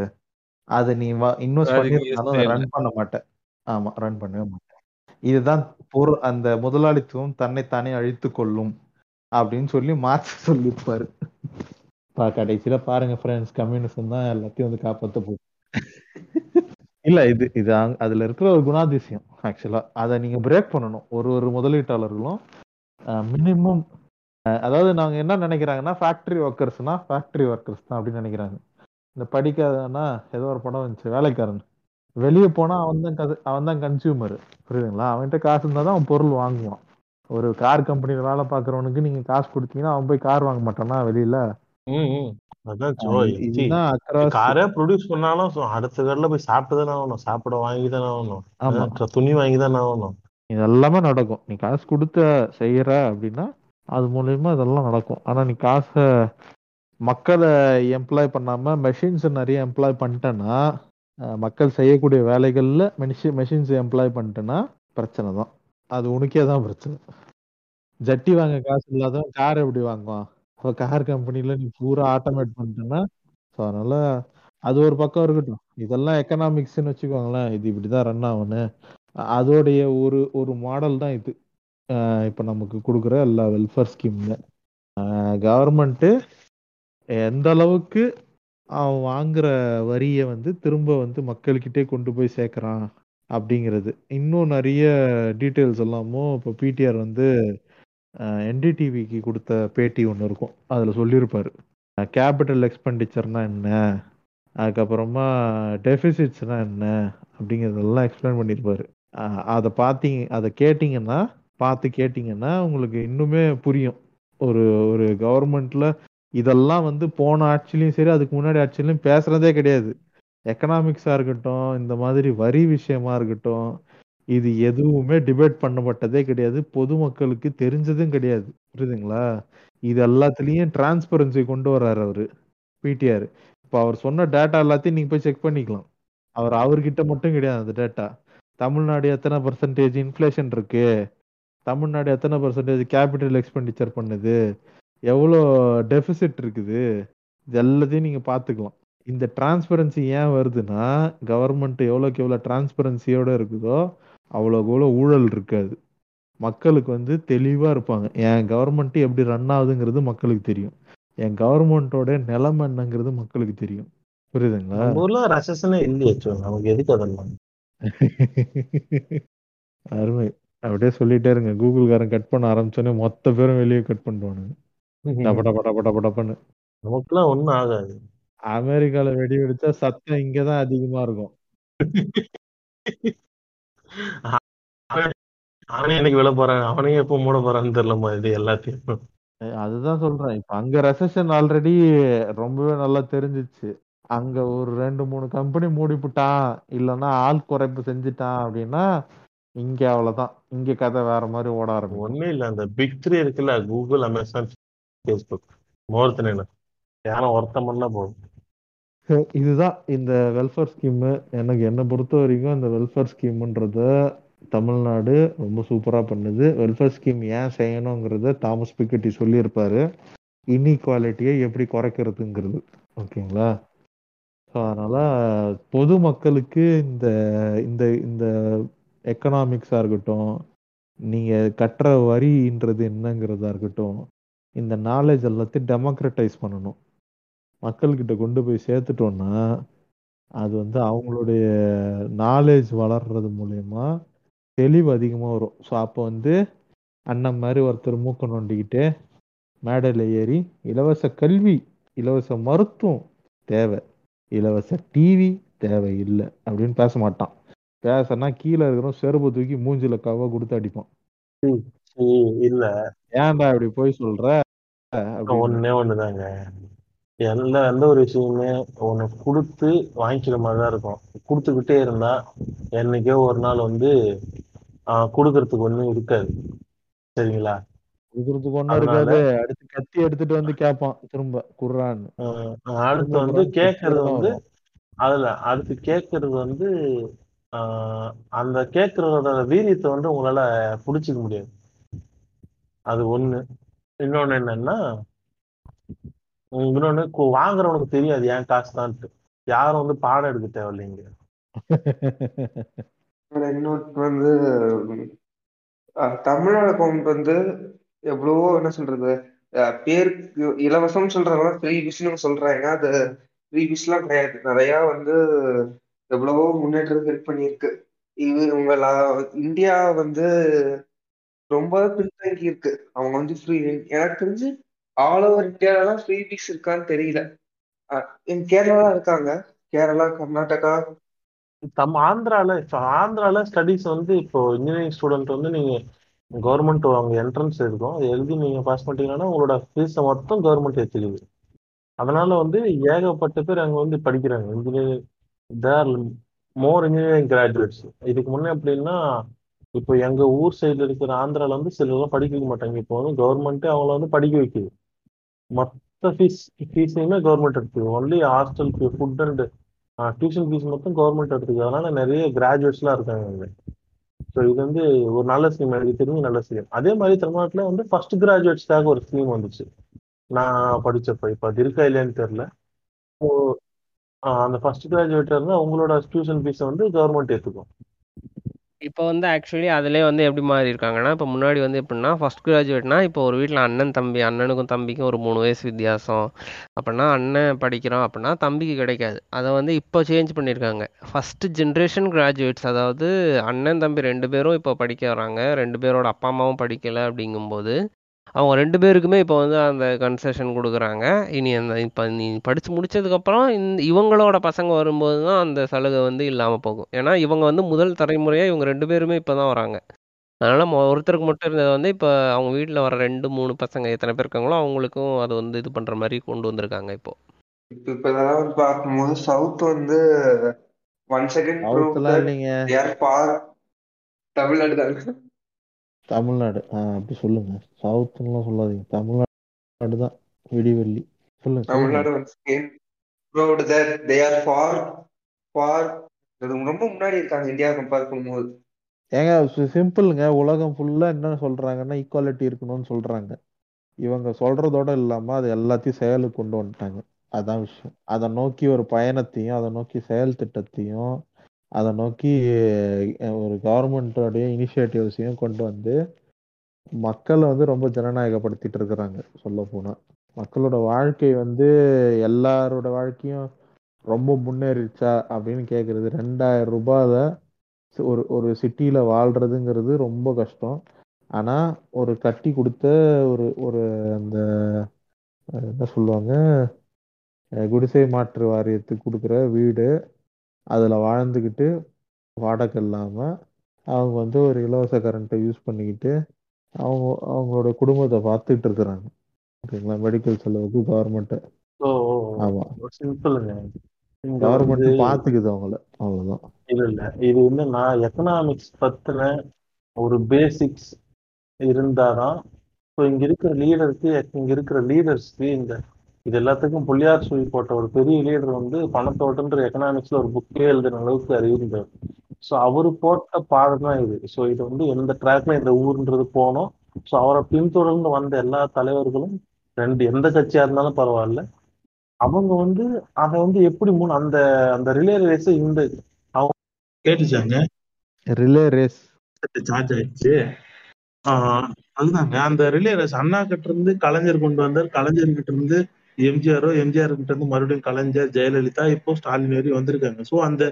அதை நீ இன்வெஸ்ட் அதை ரன் பண்ண மாட்டேன் ஆமா ரன் பண்ணவே மாட்டேன் இதுதான் பொரு அந்த முதலாளித்துவம் தன்னை தானே அழித்து கொள்ளும் அப்படின்னு சொல்லி மார்க்ஸ் சொல்லியிருப்பாரு. பா கடைசியில பாருங்க ஃப்ரெண்ட்ஸ் கம்யூனிசம் தான் எல்லாத்தையும் வந்து காப்பாற்ற போகுது. இல்ல இது இது அதுல இருக்கிற ஒரு குணாதிசயம் ஆக்சுவலா அதை நீங்க பிரேக் பண்ணணும். ஒரு ஒரு முதலீட்டாளர்களும் மினிமம் அதாவது நாங்க என்ன நினைக்கிறாங்கன்னா ஃபேக்டரி ஒர்க்கர்ஸ்னா ஃபேக்டரி ஒர்க்கர்ஸ் தான் அப்படின்னு நினைக்கிறாங்க. இந்த படிக்காதனா ஏதோ ஒரு படம் வந்துச்சு வேலைக்காரன். வெளியே போனா அவன் தான் அவன் தான் கன்சியூமர் புரியுதுங்களா? அவன்கிட்ட காசு இருந்தா தான் அவன் பொருள் வாங்குவான். ஒரு கார் கம்பெனியில வேலை பாக்குறவனுக்கு நீங்க காசு கொடுத்தீங்கன்னா அவன் போய் கார் வாங்க மாட்டானா வெளியில? காரே ப்ரொடியூஸ் பண்ணாலும் அடுத்த கடையில போய் சாப்பிட்டு ஆகணும். சாப்பிட வாங்கி தானே ஆகணும் துணி வாங்கி தானே ஆகணும். இதெல்லாமே நடக்கும். நீ காசு கொடுத்த செய்யற அப்படின்னா அது மூலியமா இதெல்லாம் நடக்கும். ஆனா நீ காசை மக்களை எம்ப்ளாய் பண்ணாம மெஷின்ஸ் நிறைய எம்ப்ளாய் பண்ணிட்டேன்னா மக்கள் செய்யக்கூடிய வேலைகளில் மெனிஷி மெஷின்ஸ் எம்ப்ளாய் பண்ணிட்டேன்னா பிரச்சனை தான் அது உனக்கே தான் பிரச்சனை. ஜட்டி வாங்க காசு இல்லாதவன் கார் எப்படி வாங்குவான்? அப்போ கார் கம்பெனியில் நீ பூரா ஆட்டோமேட் பண்ணிட்டேன்னா ஸோ அதனால அது ஒரு பக்கம் இருக்கட்டும். இதெல்லாம் எக்கனாமிக்ஸ்ன்னு வச்சுக்கோங்களேன். இது இப்படி தான் ரன் ஆகும்னு. அதோடைய ஒரு ஒரு மாடல் தான் இது. இப்போ நமக்கு கொடுக்குற எல்லா வெல்ஃபேர் ஸ்கீம்ல கவர்மெண்ட்டு எந்த அளவுக்கு அவன் வாங்குற வரியை வந்து திரும்ப வந்து மக்கள்கிட்டே கொண்டு போய் சேர்க்குறான் அப்படிங்கிறது. இன்னும் நிறைய டீட்டெயில்ஸ் எல்லாமும் இப்போ பிடிஆர் வந்து என்டிடிவிக்கு கொடுத்த பேட்டி ஒன்று இருக்கும். அதில் சொல்லியிருப்பார். கேபிட்டல் எக்ஸ்பெண்டிச்சர்னா என்ன? அதுக்கப்புறமா டெஃபிசிட்ஸ்னால் என்ன? அப்படிங்கிறதெல்லாம் எக்ஸ்பிளைன் பண்ணியிருப்பார். அதை பார்த்தீங்க அதை கேட்டிங்கன்னா பார்த்து கேட்டிங்கன்னா உங்களுக்கு இன்னுமே புரியும். ஒரு ஒரு கவர்மெண்ட்டில் இதெல்லாம் வந்து போன ஆட்சிலையும் சரி அதுக்கு முன்னாடி ஆட்சிலையும் பேசுறதே கிடையாது. எக்கனாமிக்ஸா இருக்கட்டும் இந்த மாதிரி வரி விஷயமா இருக்கட்டும் இது எதுவுமே டிபேட் பண்ணப்பட்டதே கிடையாது. பொதுமக்களுக்கு தெரிஞ்சதும் கிடையாது. புரியுதுங்களா? இது எல்லாத்துலேயும் டிரான்ஸ்பரன்சி கொண்டு வர்றாரு அவரு பிடிஆர் இப்போ அவர் சொன்ன டேட்டா எல்லாத்தையும் நீங்கள் போய் செக் பண்ணிக்கலாம். அவர் அவர்கிட்ட மட்டும் கிடையாது அந்த டேட்டா தமிழ்நாடு எத்தனை பர்சன்டேஜ் இன்ஃப்ளேஷன் இருக்கு? தமிழ்நாடு எத்தனை பர்சன்டேஜ் கேபிட்டல் எக்ஸ்பெண்டிச்சர் பண்ணுது? எவ்வளோ டெபிசிட் இருக்குது? இது எல்லாத்தையும் நீங்கள் பார்த்துக்கலாம். இந்த டிரான்ஸ்பரன்சி ஏன் வருதுன்னா கவர்மெண்ட் எவ்வளோக்கு எவ்வளோ டிரான்ஸ்பரன்சியோடு இருக்குதோ அவ்வளோக்கு எவ்வளோ ஊழல் இருக்காது. மக்களுக்கு வந்து தெளிவாக இருப்பாங்க. என் கவர்மெண்ட்டு எப்படி ரன் ஆகுதுங்கிறது மக்களுக்கு தெரியும். என் கவர்மெண்ட்டோட நிலம என்னங்கிறது மக்களுக்கு தெரியும். புரியுதுங்களா? ஊர்ல இல்லையே நமக்கு எதுக்கு அதெல்லாம் அருமை. அப்படியே சொல்லிட்டே இருங்க. கூகுள்காரன் கட் பண்ண ஆரம்பிச்சோன்னே மொத்த பேரும் வெளியே கட் பண்ணுவானுங்க டப டப டப டப நமக்குலாம் ஒண்ணும் ஆகாது. அமெரிக்கால வெடி வெடிச்சா சத்தம் இங்கதான் அதிகமா இருக்கும். [LAUGHS] அவனே எனக்கு விழ போறான்? அவனே எப்ப மூட போறான்னு தெரியலமா இது எல்லாத்தையும். அதுதான் சொல்றேன். இப்ப அங்க ரெசன் ஆல்ரெடி ரொம்பவே நல்லா தெரிஞ்சிச்சு. அங்க ஒரு ரெண்டு மூணு கம்பெனி மூடிப்புட்டான். இல்லைன்னா ஆள் குறைப்பு செஞ்சுட்டான் அப்படின்னா இங்க அவ்வளவுதான். இங்க கதை வேற மாதிரி ஓட ஆரம்பிக்கும். ஒண்ணும் இல்ல அந்த பிக் த்ரீ இருக்குல்ல கூகுள் அமேசான் ஃபேஸ்புக் முகூர்த்தனேண்ணா யாரும் ஒருத்தம் பண்ணா போதும். இதுதான் இந்த வெல்ஃபேர் ஸ்கீம் எனக்கு என்னை பொறுத்த வரைக்கும் இந்த வெல்ஃபேர் ஸ்கீம்ன்றத தமிழ்நாடு ரொம்ப சூப்பரா பண்ணுது. வெல்ஃபேர் ஸ்கீம் ஏன் செய்யணுங்கிறத தாமஸ் பிக்கட்டி சொல்லியிருப்பாரு. இன்இக்வாலிட்டியை எப்படி குறைக்கிறதுங்கிறது. ஓகேங்களா? ஸோ அதனால் பொதுமக்களுக்கு இந்த இந்த இந்த எக்கனாமிக்ஸாக இருக்கட்டும் நீங்கள் கட்டுற வரின்றது என்னங்கிறதா இருக்கட்டும் இந்த நாலேஜ் எல்லாத்தையும் டெமோக்ரட்டைஸ் பண்ணணும். மக்கள்கிட்ட கொண்டு போய் சேர்த்துட்டோன்னா அது வந்து அவங்களுடைய நாலேஜ் வளர்றது மூலயமா தெளிவு அதிகமாக வரும். ஸோ அப்போ வந்து அண்ணன் மாதிரி ஒருத்தர் மூக்க நோண்டிக்கிட்டு மேடையில் ஏறி இலவச கல்வி இலவச மருத்துவம் தேவை. இலவச டிவி தேவை இல்லை அப்படின்னு பேச மாட்டான். பேசனா கீழே இருக்கிறோம் செருப்பு தூக்கி மூஞ்சில கவ கொடுத்து அடிப்பான். இல்ல. ஏன்டா இப்படி போய் சொல்ற? ஒன்னே ஒண்ணுதாங்க. எந்த எந்த ஒரு விஷயமே உன்னை கொடுத்து வாங்கிக்கிற மாதிரிதான் இருக்கும். கொடுத்துக்கிட்டே இருந்தா என்னைக்கோ ஒரு நாள் வந்து குடுக்கறதுக்கு ஒண்ணும் இருக்காது. சரிங்களா? கொடுக்கறதுக்கு ஒண்ணும் இருக்காது. அடுத்து கத்தி எடுத்துட்டு வந்து கேட்பான் திரும்ப குர்றான்னு அடுத்து வந்து கேக்குறது வந்து அதுல அடுத்து கேக்குறது வந்து அந்த கேக்குறதோட வீரியத்தை வந்து உங்களால புடிச்சுக்க முடியாது. அது ஒண்ணு. இன்னொன்னு என்னன்னா இன்னொன்னு வாங்குறவனுக்கு தெரியாது ஏன் காசு தான் யாரும் வந்து பாடம் எடுக்க தேவையில்லைங்க. இன்னொன்று வந்து தமிழ்நாடு அக்கௌண்ட் வந்து எவ்வளவோ என்ன சொல்றது பேருக்கு இலவசம் சொல்றதெல்லாம் ஃப்ரீ பிஷ்னு சொல்றாங்க. அது ஃப்ரீ எல்லாம் கிடையாது. நிறைய வந்து எவ்வளவோ முன்னேற்றத்துக்கு ஹெல்ப் பண்ணியிருக்கு. இது இவங்களா இந்தியா வந்து ரொம்ப பின்தங்கி இருக்கு. அவங்க வந்து ஃப்ரீ எனக்கு தெரிஞ்சு ஆல் ஓவர் இந்தியாலாம் ஃப்ரீ பீஸ் இருக்கான்னு தெரியல. என் கேரளா இருக்காங்க. கேரளா கர்நாடகா. தம் ஆந்திரால இப்போ ஆந்திரால ஸ்டடீஸ் வந்து இப்போ இன்ஜினியரிங் ஸ்டூடெண்ட் வந்து நீங்க கவர்மெண்ட் அவங்க என்ட்ரன்ஸ் இருக்கும் அது எழுதி நீங்க பாஸ் பண்ணிட்டீங்கன்னா உங்களோட ஃபீஸை மொத்தம் கவர்மெண்ட் ஏற்றுக்குது அதனால வந்து ஏகப்பட்ட பேர் அங்க வந்து படிக்கிறாங்க. Engineering there more engineering graduates இதுக்கு முன்னே எப்படின்னா இப்போ எங்க ஊர் சைடுல இருக்கிற ஆந்திரால வந்து சிலர்லாம் படிக்க வைக்க மாட்டாங்க. இப்போ வந்து கவர்மெண்ட்டே அவங்கள வந்து படிக்க வைக்குது. மொத்த ஃபீஸ் ஃபீஸையுமே கவர்மெண்ட் எடுத்துக்குது. Only hostel food and tuition fees மட்டும் கவர்மெண்ட் எடுத்துக்குது. அதனால நிறைய கிராஜுவேட்ஸ்லாம் இருக்காங்க இங்கே ஸோ இது வந்து ஒரு நல்ல ஸ்கீம் எனக்கு தெரிஞ்சு நல்ல ஸ்கீம் அதே மாதிரி தமிழ்நாட்டில் வந்து ஃபர்ஸ்ட் கிராஜுவேட்ஸ்க்காக ஒரு ஸ்கீம் வந்துச்சு. நான் படிச்சப்ப. இப்போ அது இருக்கா இல்லையான்னு தெரில ஸோ அந்த ஃபர்ஸ்ட் கிராஜுவேட்டர்னா இருந்தால் டியூஷன் ஃபீஸை வந்து கவர்மெண்ட் ஏற்றுக்கும் இப்போ வந்து ஆக்சுவலி அதுலேயே வந்து எப்படி மாறி இருக்காங்கன்னா இப்போ முன்னாடி வந்து எப்படின்னா ஃபர்ஸ்ட் கிராஜுவேட்னா இப்போ ஒரு வீட்டில் அண்ணன் தம்பி அண்ணனுக்கும் தம்பிக்கும் ஒரு மூணு வயசு வித்தியாசம். அப்படின்னா அண்ணன் படிக்கிறோம் அப்படின்னா தம்பிக்கு கிடைக்காது. அதை வந்து இப்போ சேஞ்ச் பண்ணியிருக்காங்க. ஃபஸ்ட்டு ஜென்ரேஷன் கிராஜுவேட்ஸ் அதாவது அண்ணன் தம்பி ரெண்டு பேரும் இப்போ படிக்க வராங்க. ரெண்டு பேரோட அப்பா அம்மாவும் படிக்கலை அப்படிங்கும்போது அவங்க ரெண்டு பேருக்குமே இப்போ வந்து அந்த கன்செஷன் கொடுக்குறாங்க. இனி அந்த இப்போ நீ படித்து முடிச்சதுக்கப்புறம் இந்த இவங்களோட பசங்க வரும்போது தான் அந்த சலுகை வந்து இல்லாமல் போகும். ஏன்னா இவங்க வந்து முதல் தலைமுறையாக இவங்க ரெண்டு பேருமே இப்போ தான் வராங்க. அதனால் மொ ஒருத்தருக்கு மட்டும் இருந்தது வந்து இப்போ அவங்க வீட்டில் வர ரெண்டு மூணு பசங்க எத்தனை பேர் இருக்காங்களோ அவங்களுக்கும் அதை வந்து இது பண்ணுற மாதிரி கொண்டு வந்திருக்காங்க இப்போ. இப்ப இப்ப இதெல்லாம் பார்க்கும்போது சவுத் வந்து ஒன் செகண்ட் தமிழ்நாடு தமிழ்நாடு. ஆ அப்படி சொல்லுங்க. சவுத்துலாம் சொல்லாதீங்க. தமிழ்நாடு தான் விடிவெள்ளி. சொல்லுங்க. Tamil Nadu once again proved that they are far far ரொம்ப முன்னாடி இருக்காங்க இந்தியா கம்பேர் பண்ணும்போது. ஏங்க சிம்பிளுங்க. உலகம் ஃபுல்லா என்ன சொல்றாங்கன்னா ஈக்குவாலிட்டி இருக்கணும்னு சொல்றாங்க. இவங்க சொல்றதோட இல்லாம அது எல்லாத்தையும் செயலுக்கு கொண்டு வந்துட்டாங்க. அதான் விஷயம். அதை நோக்கி ஒரு பயணத்தையும் அதை நோக்கி செயல் திட்டத்தையும் அதை நோக்கி ஒரு கவர்மெண்டோடைய இனிஷியேட்டிவ்ஸையும் கொண்டு வந்து மக்களை வந்து ரொம்ப ஜனநாயகப்படுத்திட்டு இருக்கிறாங்க சொல்ல போனால் மக்களோட வாழ்க்கை வந்து எல்லாரோட வாழ்க்கையும் ரொம்ப முன்னேறிச்சா அப்படின்னு கேட்குறது ரெண்டாயிரம் ரூபாத ஒரு ஒரு சிட்டியில் வாழ்கிறதுங்கிறது ரொம்ப கஷ்டம். ஆனால் ஒரு கட்டி கொடுத்த ஒரு ஒரு அந்த என்ன சொல்லுவாங்க? குடிசை மாற்று வாரியத்துக்கு கொடுக்குற வீடு அதுல வாழ்ந்துக்கிட்டு வாடகை இல்லாம அவங்க வந்து ஒரு இலவச கரண்ட்டை யூஸ் பண்ணிக்கிட்டு அவங்க அவங்களோட குடும்பத்தை பார்த்துட்டு இருக்கிறாங்க. ஓகேங்களா? மெடிக்கல் செலவுக்கு கவர்மெண்ட் ஸோ ஆமா. சிம்பிளுங்க கவர்மெண்ட் பாத்துக்குது அவங்கள. அவ்வளவுதான். இல்ல இல்ல. இது வந்து நான் எக்கனாமிக்ஸ் பத்தின ஒரு பேசிக்ஸ் இருந்தாதான் ஸோ இங்க இருக்கிற லீடருக்கு இங்க இருக்கிற லீடர்ஸ்க்கு இந்த இது எல்லாத்துக்கும் புள்ளியார் சுழி போட்ட ஒரு பெரிய லீடர் வந்து பணத்தோட்டன்ற எக்கனாமிக்ஸ்ல ஒரு புக்கே எழுதுன அளவுக்கு அறிவிந்தார் ஸோ அவர் போட்ட பாடம் தான் இது. ஸோ இது வந்து எந்த ட்ராக்ல இந்த ஊர்ன்றது போனோம். ஸோ அவரை பின்தொடர்ந்து வந்த எல்லா தலைவர்களும் ரெண்டு எந்த கட்சியா இருந்தாலும் பரவாயில்ல. அவங்க வந்து அதை வந்து எப்படி முன் அந்த அந்த ரிலே ரேஸ் இந்த அவங்க கேட்டுச்சாங்க? ரிலே ரேஸ் சார்ஜ் ஆயிடுச்சு. ஆஹ் அதுதாங்க. அந்த ரிலே ரேஸ் அண்ணா கிட்ட இருந்து கலைஞர் கொண்டு வந்தார். கலைஞர் கிட்ட இருந்து எம்ஜிஆரோ எம்ஜிஆர் கிட்ட இருந்து மறுபடியும் கலைஞர் ஜெயலலிதா இப்போ ஸ்டாலின் வரையும் வந்திருக்காங்க. ஸோ அந்த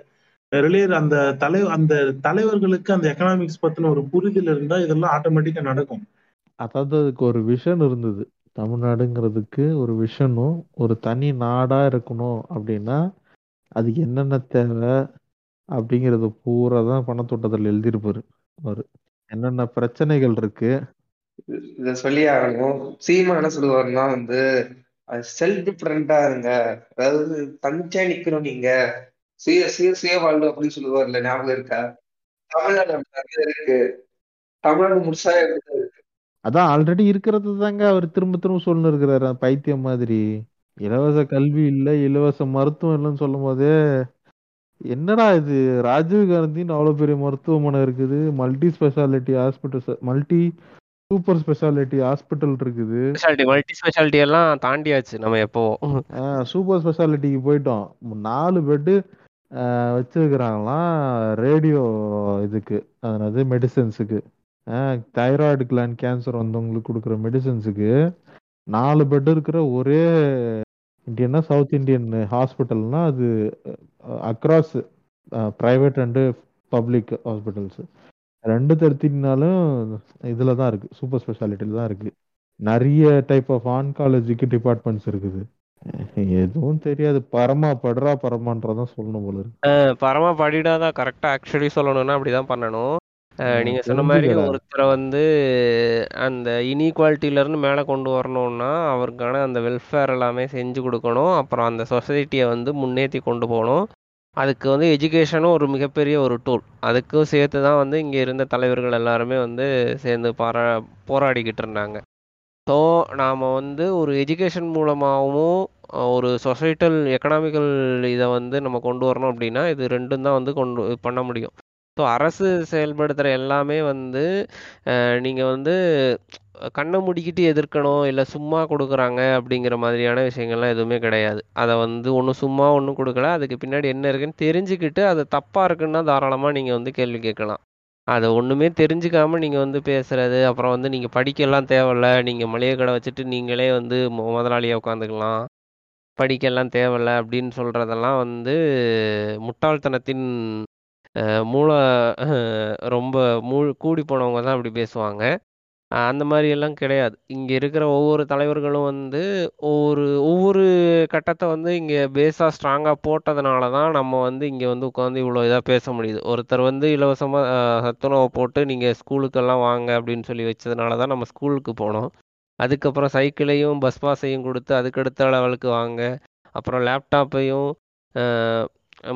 ரிலே அந்த தலை அந்த தலைவர்களுக்கு அந்த எக்கனாமிக்ஸ் பத்தின ஒரு புரிதல் இருந்தா இதெல்லாம் ஆட்டோமேட்டிக்கா நடக்கும். அதாவது அதுக்கு ஒரு விஷன் இருந்தது. தமிழ்நாடுங்கிறதுக்கு ஒரு விஷனும் ஒரு தனி நாடா இருக்கணும் அப்படின்னா அதுக்கு என்னென்ன தேவை அப்படிங்கறது பூரா தான் பணத்தோட்டத்தில் எழுதியிருப்பாரு அவரு. என்னென்ன பிரச்சனைகள் இருக்கு? இத சொல்லி ஆகணும். சீமா என்ன சொல்லுவாருன்னா வந்து செல்ஃப் டிஃபரெண்டா இருங்க. அதாவது தனிச்சா நிக்கணும் நீங்க. சுய சுய சுய வாழ்வு அப்படின்னு சொல்லுவார்ல ஞாபகம் இருக்கா? தமிழ்நாடு நிறைய இருக்கு. தமிழ்நாடு முழுசா இருக்கு? அதான் ஆல்ரெடி இருக்கிறது தாங்க. அவர் திரும்ப திரும்ப சொல்லு இருக்கிறாரு. பைத்தியம் மாதிரி. இலவச கல்வி இல்லை இலவச மருத்துவம் இல்லைன்னு சொல்லும் போதே என்னடா இது? ராஜீவ் காந்தின்னு அவ்வளவு பெரிய மருத்துவமனை இருக்குது. Multi speciality hospital multi super speciality hospital இருக்குது. ஸ்பெஷாலிட்டி மல்டி ஸ்பெஷாலிட்டி எல்லாம் தாண்டியாச்சு நம்ம எப்போ. சூப்பர் ஸ்பெஷாலிட்டிக்கு போயிட்டோம். நாலு பெட்டு வச்சிருக்கிறாங்களாம் ரேடியோ இதுக்கு அதாவது மெடிசன்ஸுக்கு. தைராய்டு கிளாண்ட் கேன்சர் வந்தவங்களுக்கு கொடுக்குற மெடிசன்ஸுக்கு. நாலு பெட் இருக்கிற ஒரே இந்தியன்னா சவுத் இந்தியன் ஹாஸ்பிட்டல்னா அது across private and public hospitals ரெண்டு தடுத்தினாலும் இதில் தான் இருக்குது சூப்பர் ஸ்பெஷாலிட்டியில் தான் இருக்குது நிறைய டைப் ஆஃப் ஆன்காலஜிக்கு டிபார்ட்மெண்ட்ஸ் இருக்குது. எதுவும் தெரியாது. பரமா படுறா பரமான்றதான் சொல்லணும் போல இருக்கு. பரமா படிடாதான் கரெக்டாக ஆக்சுவலி சொல்லணும்னா அப்படிதான் பண்ணணும். நீங்க சொன்ன மாதிரி. ஒருத்தரை வந்து அந்த இனீக்வாலிட்டில இருந்து மேலே கொண்டு வரணும்னா அவருக்கான அந்த வெல்ஃபேர் எல்லாமே செஞ்சு கொடுக்கணும். அப்புறம் அந்த சொசைட்டியை வந்து முன்னேற்றி கொண்டு போகணும். அதுக்கு வந்து எஜுகேஷனும் ஒரு மிகப்பெரிய ஒரு டூல் அதுக்கும் சேர்த்து தான் வந்து இங்கே இருந்த தலைவர்கள் எல்லாருமே வந்து சேர்ந்து பாரா போராடிக்கிட்டு இருந்தாங்க. ஸோ நாம் வந்து ஒரு எஜுகேஷன் மூலமாகவும் ஒரு சொசைட்டல் எக்கனாமிக்கல் இதை வந்து நம்ம கொண்டு வரணும் அப்படின்னா இது ரெண்டும் தான் வந்து கொண்டு பண்ண முடியும். ஸோ அரசு செயல்படுத்துகிற எல்லாமே வந்து நீங்கள் வந்து கண்ணை மூடிக்கிட்டு எதிர்க்கணும் இல்லை சும்மா கொடுக்குறாங்க அப்படிங்கிற மாதிரியான விஷயங்கள்லாம் எதுவுமே கிடையாது. அதை வந்து ஒன்றும் சும்மா ஒன்றும் கொடுக்கல. அதுக்கு பின்னாடி என்ன இருக்குன்னு தெரிஞ்சுக்கிட்டு அது தப்பாக இருக்குன்னா தாராளமாக நீங்கள் வந்து கேள்வி கேட்கலாம். அதை ஒன்றுமே தெரிஞ்சுக்காமல் நீங்கள் வந்து பேசுகிறது அப்புறம் வந்து நீங்கள் படிக்கலாம் தேவையில்ல. நீங்கள் மளிகை கடை வச்சுட்டு நீங்களே வந்து முதலாளியாக உட்காந்துக்கலாம். படிக்கலாம் தேவையில்ல அப்படின்னு சொல்கிறதெல்லாம் வந்து முட்டாள்தனத்தின் மூல மூளை ரொம்ப மூ கூடி போனவங்க தான் அப்படி பேசுவாங்க. அந்த மாதிரி எல்லாம் கிடையாது. இங்கே இருக்கிற ஒவ்வொரு தலைவர்களும் வந்து ஒவ்வொரு ஒவ்வொரு கட்டத்தை வந்து இங்கே பேஸாக ஸ்ட்ராங்காக போட்டதுனால தான் நம்ம வந்து இங்கே வந்து உட்காந்து இவ்வளோ இதாக பேச முடியுது. ஒருத்தர் வந்து இலவசமாக சத்துணவை போட்டு நீங்கள் ஸ்கூலுக்கெல்லாம் வாங்க அப்படின்னு சொல்லி வச்சதுனால தான் நம்ம ஸ்கூலுக்கு போனோம். அதுக்கப்புறம் சைக்கிளையும் பஸ் பாஸையும் கொடுத்து அதுக்கடுத்த லெவலுக்கு வாங்க. அப்புறம் லேப்டாப்பையும்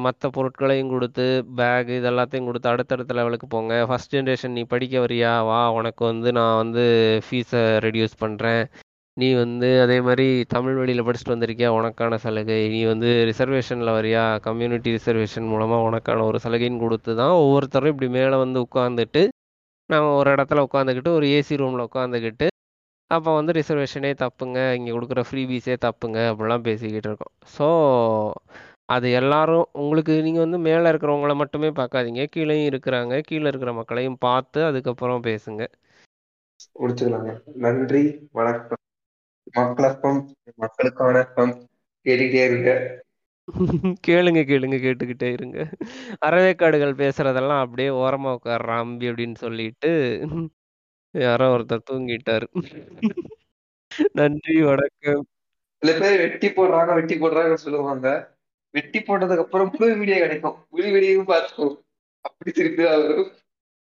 மற்ற பொருட்களையும் கொடுத்து பேக் இது எல்லாத்தையும் கொடுத்து அடுத்தடுத்த லெவலுக்கு போங்க. ஃபஸ்ட் ஜென்ரேஷன் நீ படிக்க வரியா? வா உனக்கு வந்து நான் வந்து ஃபீஸை ரெடியூஸ் பண்ணுறேன் நீ வந்து அதே மாதிரி தமிழ் வழியில் படிச்சுட்டு வந்திருக்கியா? உனக்கான சலுகை. நீ வந்து ரிசர்வேஷனில் வரியா? கம்யூனிட்டி ரிசர்வேஷன் மூலமாக உனக்கான ஒரு சலுகைன்னு கொடுத்து தான் ஒவ்வொருத்தரும் இப்படி மேலே வந்து உட்காந்துட்டு நம்ம ஒரு இடத்துல உட்காந்துக்கிட்டு ஒரு ஏசி ரூமில் உட்காந்துக்கிட்டு அப்போ வந்து ரிசர்வேஷனே தப்புங்க. இங்கே கொடுக்குற ஃப்ரீ பீஸே தப்புங்க. அப்படிலாம் பேசிக்கிட்டு இருக்கோம். ஸோ அது எல்லாரும் உங்களுக்கு நீங்கள் வந்து மேலே இருக்கிறவங்கள மட்டுமே பார்க்காதீங்க. கீழேயும் இருக்கிறாங்க. கீழே இருக்கிற மக்களையும் பார்த்து அதுக்கப்புறம் பேசுங்க. முடிச்சுக்கலாங்க. நன்றி வணக்கம். மக்களப்பம் மக்களுக்கான கேட்டுக்கிட்டே இருங்க. [LAUGHS] கேளுங்க கேளுங்க கேட்டுக்கிட்டே இருங்க. அறவேக்காடுகள் பேசுறதெல்லாம் அப்படியே ஓரமா உட்கார்றான் அம்பி அப்படின்னு சொல்லிட்டு யாரோ ஒருத்தர் தூங்கிட்டாரு. [LAUGHS] நன்றி வணக்கம். சில பேர் வெட்டி போடுறாங்க வெட்டி போடுறாங்கன்னு சொல்லுவாங்க. வெட்டி போட்டதுக்கு அப்புறம் புது வீடியோ கிடைக்கும். புது வீடியோவும் பார்த்துக்கோ. அப்படி திருப்பி தான் வரும்.